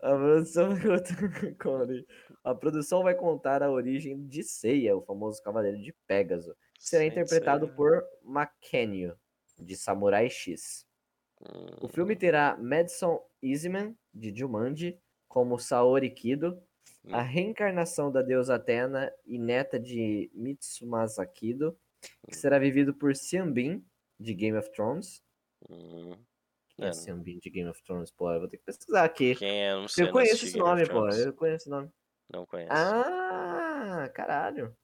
S1: A produção, vai contar- Connie. a produção vai contar a origem de Seiya, o famoso cavaleiro de Pégaso. Será
S2: Sem
S1: interpretado
S2: ser-
S1: por Makenio, de Samurai X. O
S2: Hum,
S1: filme terá Madison Eastman, de Jumanji, como Saori Kido, a
S2: Hum.
S1: reencarnação da deusa Atena e neta de Mitsumasa Kido, que será vivido por Seonbin, de Game of Thrones.
S2: hum.
S1: Quem é,
S2: É,
S1: Seonbin de Game of Thrones? Pô, eu vou ter que pesquisar aqui.
S2: Quem é? Não sei.
S1: Eu conheço esse nome, pô. Eu conheço esse nome.
S2: Não conheço.
S1: Ah, caralho.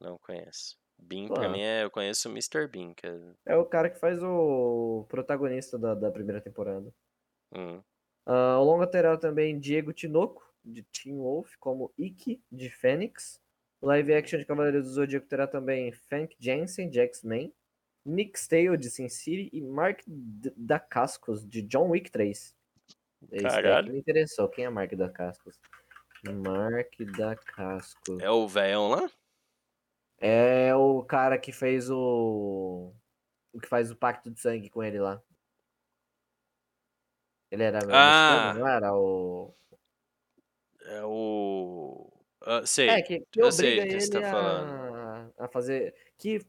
S2: Não conheço. Bean,
S1: Pô.
S2: pra mim, é. Eu conheço o Mr. Bean, que é.
S1: É o cara que faz o protagonista da, da primeira temporada.
S2: hum,
S1: Ah, o longa terá também Diego Tinoco, de Teen Wolf, como Ikki, de Fênix. Live action de Cavaleiros do Zodíaco terá também Frank Jensen, de X-Men. Nick Stale, de Sin City. E Mark D- Dacascos, de John Wick 3. Esse daí que
S2: Caralho.
S1: me interessou. Quem é Mark Dacascos? Mark Dacascos.
S2: É o velhão lá?
S1: É o cara que fez o. O que faz o pacto de sangue com ele lá. Ele era
S2: Ah!
S1: mexicano, não era o.
S2: É o. ah, sei.
S1: É, que, que
S2: eu sei
S1: obriga
S2: do que você
S1: ele
S2: tá
S1: a, a fazer. Que,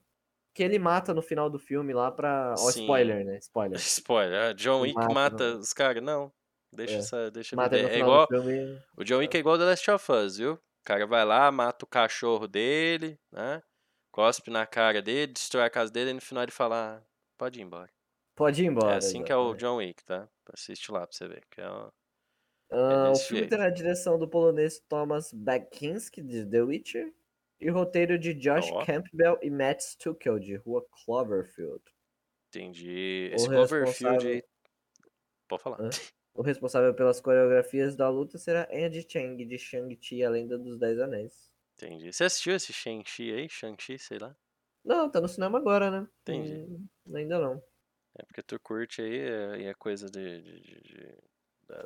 S1: que ele mata no final do filme lá pra. Ó, spoiler, né? Spoiler.
S2: Spoiler. ah, John Wick
S1: mata
S2: mata os caras? Não. Deixa,
S1: É.
S2: essa, deixa ele
S1: Mata no
S2: É igual.
S1: filme.
S2: O John Wick é igual The Last of Us, viu? O cara vai lá, mata o cachorro dele, né? Cospe na cara dele, destrói a casa dele e no final ele fala: "Ah, pode ir embora.
S1: Pode ir embora.
S2: é assim que é o
S1: exatamente.
S2: John Wick, tá? Assiste lá pra você ver. Que é o-
S1: Ah, o filme
S2: jeito.
S1: tem a direção do polonês Thomas Bakinski, de The Witcher, e roteiro de Josh
S2: Ó.
S1: Campbell e Matt Stuckel, de Rua Cloverfield.
S2: Entendi.
S1: O
S2: Esse Cloverfield
S1: responsável-
S2: aí. Pode falar.
S1: Hã? O responsável pelas coreografias da luta será Andy Chang, de Shang-Chi, a Lenda dos Dez Anéis.
S2: Entendi. Você assistiu esse Shang-Chi aí? Shang-Chi, sei lá.
S1: Não, tá no cinema agora, né?
S2: Entendi.
S1: Hum, ainda não.
S2: É porque tu curte aí é- e é coisa de. de- de- de-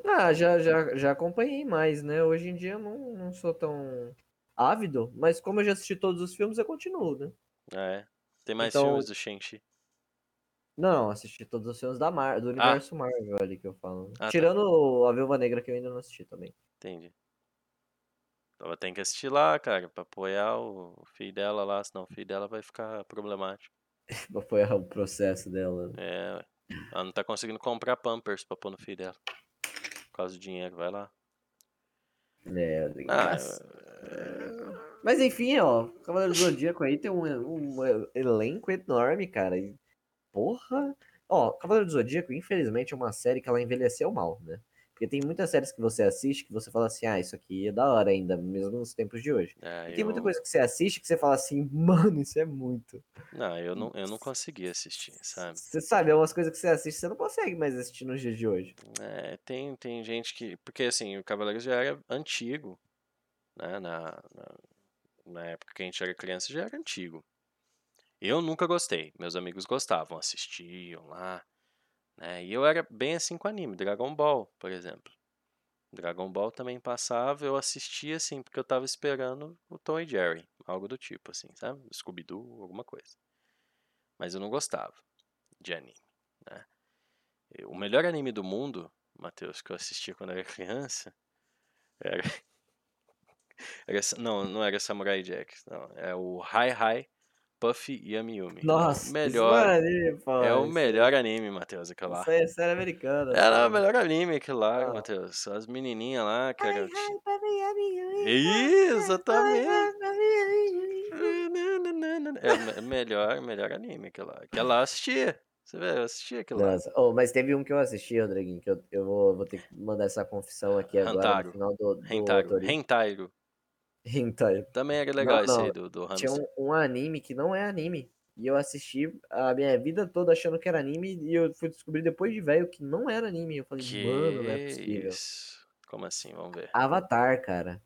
S1: Ah, já, já, já acompanhei mais, né? Hoje em dia eu não, não sou tão ávido, mas como eu já assisti todos os filmes, eu continuo, né?
S2: Ah, é. Tem mais
S1: Então-
S2: filmes do Shang-Chi.
S1: Não, assisti todos os filmes da Mar do universo Marvel ali que eu falo.
S2: Ah, tá.
S1: Tirando a Viúva Negra que eu ainda não assisti também.
S2: Entendi. Então tem que assistir lá, cara, pra apoiar o filho dela lá, senão o filho dela vai ficar problemático.
S1: Pra apoiar o processo dela.
S2: É, ela não tá conseguindo comprar Pampers pra pôr no filho dela. Por causa do dinheiro, vai lá.
S1: É,
S2: Ah,
S1: mas... enfim, ó, Cavaleiro do Zodíaco aí tem um, um elenco enorme, cara. E, porra. Ó, Cavaleiro do Zodíaco, infelizmente, é uma série que ela envelheceu mal, né? Porque tem muitas séries que você assiste que você fala assim, ah, isso aqui é da hora ainda, mesmo nos tempos de hoje.
S2: é,
S1: E tem muita
S2: eu-
S1: coisa que você assiste que você fala assim, mano, isso é muito.
S2: Não, eu não, eu não consegui assistir, sabe?
S1: Você sabe, é umas coisas que você assiste, você não consegue mais assistir nos dias de hoje.
S2: É, tem, tem gente que. Porque assim, o Cavaleiros já era antigo, né? Na, na, na época que a gente era criança já era antigo. Eu nunca gostei. Meus amigos gostavam, assistiam lá. Né? E eu era bem assim com anime, Dragon Ball, por exemplo. Dragon Ball também passava, eu assistia assim, porque eu tava esperando o Tom e Jerry, algo do tipo, assim, sabe? Scooby-Doo, alguma coisa. Mas eu não gostava de anime, né? O melhor anime do mundo, Matheus, que eu assistia quando era criança, era. Era não, não era Samurai Jack, não. É o Hi Hi Puffy Yami Yumi.
S1: Nossa,
S2: o
S1: isso
S2: melhor.
S1: é anime, pô,
S2: É o
S1: isso-
S2: melhor anime, Matheus, aquele lá.
S1: Isso é série americana.
S2: Era o
S1: pô.
S2: melhor anime aquele lá,
S1: Ah.
S2: Matheus. As menininhas lá, que era.
S1: Isso,
S2: Exatamente. É o me- melhor, melhor anime aquele lá. Lá eu assistia. Você vê, eu assistia aquele lá.
S1: Nossa, oh, mas teve um que eu assisti, Rodriguinho, que eu, eu vou, vou ter que mandar essa confissão aqui agora no final do, do
S2: Rentairo.
S1: Tori-
S2: Rentairo.
S1: Hentai.
S2: Também era legal
S1: Não,
S2: esse
S1: não,
S2: aí do, do
S1: Tinha um, um anime que não é anime. E eu assisti a minha vida toda achando que era anime e eu fui descobrir depois de velho que não era anime. Eu falei,
S2: Que
S1: mano, não é possível.
S2: isso? Como assim? Vamos ver.
S1: Avatar, cara.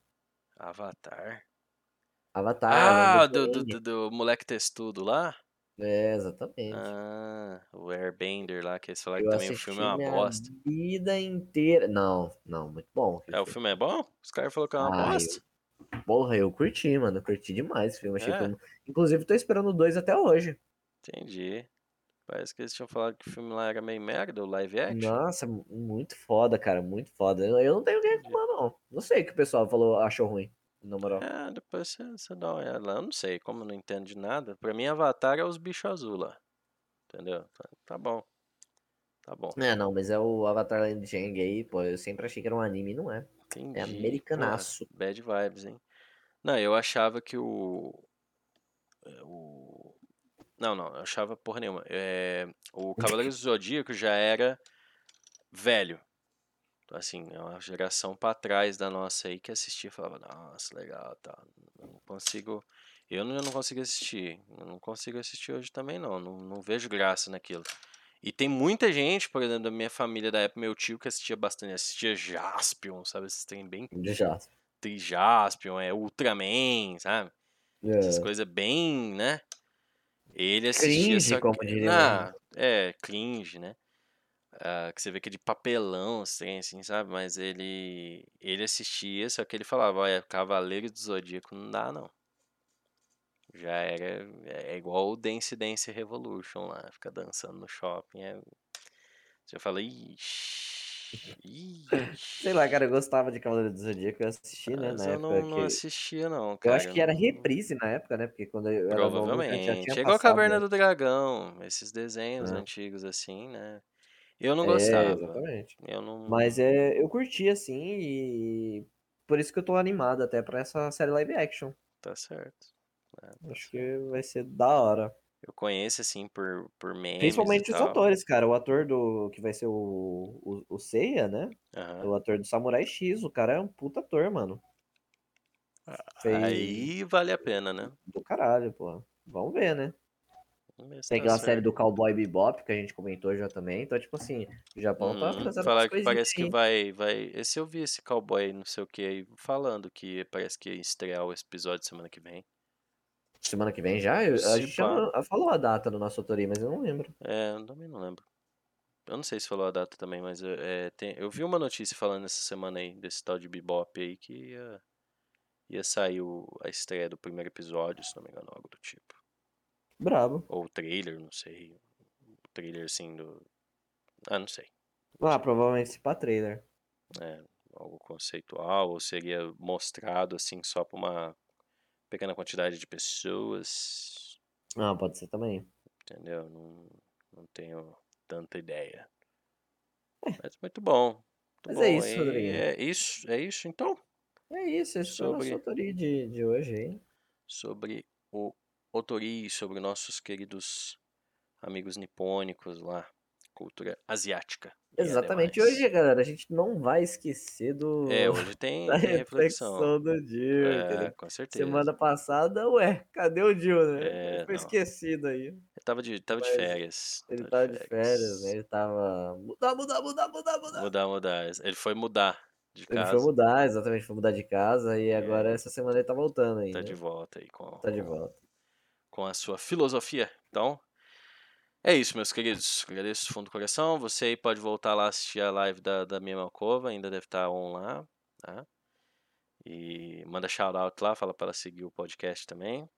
S2: Avatar.
S1: Avatar.
S2: Ah, do, do, do, do moleque textudo lá?
S1: É, exatamente.
S2: Ah, o Airbender lá, que eles falaram
S1: eu
S2: que também o filme é uma bosta.
S1: vida inteira. Não, não, muito bom.
S2: É, o filme é bom? Os caras falaram que é uma
S1: Ah,
S2: bosta.
S1: Porra, eu curti, mano. Eu curti demais o filme. Achei
S2: É?
S1: filme... Inclusive, tô esperando 2 até hoje.
S2: Entendi. Parece que eles tinham falado que o filme lá era meio merda, o live action.
S1: Nossa, mu- muito foda, cara. Muito foda. Eu não tenho o que reclamar, não. Não sei o que o pessoal falou, achou ruim, na moral.
S2: É, depois você, você dá uma olhada lá. Eu não sei, como eu não entendo de nada. Pra mim, Avatar é os bichos azul lá. Entendeu? Tá, bom. Tá bom.
S1: É, não, mas é o Avatar Land of Aang aí, pô. Eu sempre achei que era um anime, não é.
S2: Entendi.
S1: É americanaço.
S2: Bad vibes, hein? Não, eu achava que o. é, o não, não, eu achava porra nenhuma. É, o Cavaleiros do Zodíaco já era velho. Assim, é uma geração pra trás da nossa aí que assistia e falava, nossa, legal, tá. Eu não consigo. Eu não, eu não consigo assistir. Eu não consigo assistir hoje também, não. Não, não vejo graça naquilo. E tem muita gente, por exemplo, da minha família da época, meu tio, que assistia bastante, assistia Jaspion, sabe? Esses trem bem
S1: Já.
S2: Trijaspion, é Ultraman, sabe? Essas
S1: É.
S2: coisas bem, né? Ele assistia
S1: Cringe,
S2: só
S1: como diria
S2: Ah, é, cringe, né? Ah, que você vê que é de papelão, assim, assim, sabe? Mas ele ele assistia, só que ele falava, olha, Cavaleiro do Zodíaco não dá, não. Já era. É igual o Dance Dance Revolution lá, fica dançando no shopping. É... Você fala, ixi.
S1: Sei lá, cara, eu gostava de Cavaleiro do Zodíaco, eu assisti, né,
S2: Mas
S1: na
S2: eu não, não
S1: que...
S2: assistia, não,
S1: Eu
S2: cara.
S1: acho que era reprise na época, né? Porque quando eu era novo,
S2: Provavelmente.
S1: tinha
S2: É igual a
S1: passado,
S2: Caverna
S1: né?
S2: do Dragão, esses desenhos
S1: É.
S2: antigos assim, né? Eu não
S1: É,
S2: gostava.
S1: exatamente.
S2: Eu não.
S1: Mas é, eu curti, assim, e por isso que eu tô animado até pra essa série live action.
S2: Tá certo. É, tá
S1: Acho
S2: certo.
S1: que vai ser da hora.
S2: Eu conheço, assim, por, por memes.
S1: Principalmente os atores, cara. O ator do que vai ser o, o, o Seiya, né?
S2: Aham.
S1: O ator do Samurai X. O cara é um puta ator, mano. Fez
S2: Aí vale a pena, né?
S1: do caralho, pô. Vamos ver, né? Tem
S2: tá
S1: aquela série do Cowboy Bebop que a gente comentou já também. Então, tipo assim, o Japão tá
S2: Uhum.
S1: trazendo
S2: Falar que parece que
S1: coisinhas
S2: vai, vai. Esse eu vi esse cowboy, não sei o que aí, falando que parece que ia estrear o episódio semana que vem.
S1: Semana que vem já? Eu- a gente já falou a data no nosso autoria, mas eu não lembro.
S2: É, eu também não lembro. Eu não sei se falou a data também, mas é, tem- eu vi uma notícia falando essa semana aí desse tal de Bebop aí que ia, ia sair o- a estreia do primeiro episódio, se não me engano, algo do tipo.
S1: Brabo.
S2: Ou trailer, não sei. O trailer assim do. Ah, não sei.
S1: Ah, provavelmente se pra trailer.
S2: É, algo conceitual, ou seria mostrado assim só pra uma pequena quantidade de pessoas.
S1: Ah, pode ser também.
S2: Entendeu? Não, não tenho tanta ideia. Mas muito bom. Muito
S1: É. Mas
S2: bom.
S1: é isso, Rodrigo.
S2: É isso, é isso então.
S1: É isso, esse foi o nosso
S2: Sobre-
S1: autoria de, de hoje aí.
S2: Sobre o Otori, sobre nossos queridos amigos nipônicos lá, cultura asiática. E
S1: Exatamente.
S2: ademais.
S1: Hoje, galera, a gente não vai esquecer do
S2: É, hoje tem,
S1: da
S2: tem reflexão.
S1: reflexão do Dio,
S2: É, com certeza.
S1: Semana passada, ué, cadê o Dio, né?
S2: É,
S1: Ele foi
S2: não.
S1: esquecido aí.
S2: Ele tava de, tava de férias.
S1: Ele tava de férias, né? Ele tava. Mudar, mudar, mudar, mudar, mudar.
S2: Mudar, mudar. Ele foi mudar de
S1: Ele
S2: casa.
S1: foi mudar, exatamente, foi mudar de casa e
S2: É.
S1: agora essa semana ele tá voltando aí.
S2: Tá
S1: né?
S2: de volta aí com,
S1: Tá de volta.
S2: com a sua filosofia. Então, é isso, meus queridos. Agradeço do fundo do coração. Você aí pode voltar lá assistir a live da, da minha Malcova, ainda deve estar on lá, tá? E manda shout out lá, fala para ela seguir o podcast também.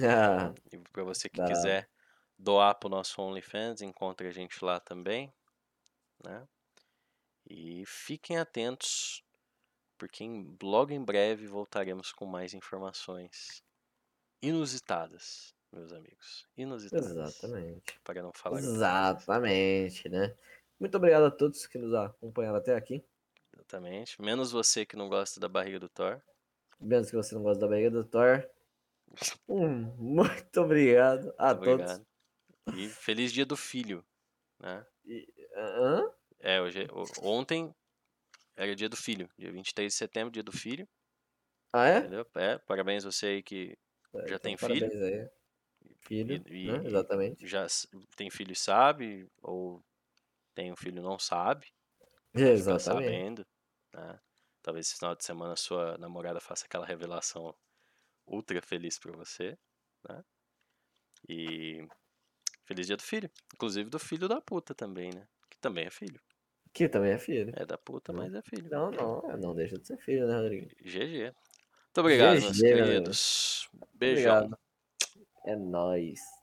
S1: Ah,
S2: E para você que quiser doar pro nosso OnlyFans, encontre a gente lá também, né? E fiquem atentos, porque em, logo em breve voltaremos com mais informações inusitadas, meus amigos. Inusitadas.
S1: exatamente.
S2: Para não falar
S1: Exatamente, né? Muito obrigado a todos que nos acompanharam até aqui.
S2: exatamente. Menos você que não gosta da barriga do Thor.
S1: Menos que você não gosta da barriga do Thor. Hum, muito obrigado a
S2: Muito
S1: todos.
S2: obrigado. E feliz dia do filho, né?
S1: Hã?
S2: É, hoje, o- ontem era dia do filho, dia 23 de setembro, dia do filho,
S1: Ah, é?
S2: entendeu? É, parabéns você aí que
S1: É,
S2: Já
S1: então
S2: tem filho?
S1: parabéns aí. Filho,
S2: E-
S1: né? Exatamente.
S2: já tem filho e sabe, ou tem um filho e não sabe, fica
S1: Exatamente.
S2: sabendo, né? Talvez esse final de semana sua namorada faça aquela revelação ultra feliz pra você, né? E feliz dia do filho, inclusive do filho da puta também, né? Que também é filho.
S1: Que também é filho.
S2: É da puta, mas é filho.
S1: Não, não, não deixa de ser filho, né, Rodrigo?
S2: GG. Muito obrigado, meus
S1: GG, meu amigo.
S2: queridos. Beijão.
S1: Obrigado. É nóis.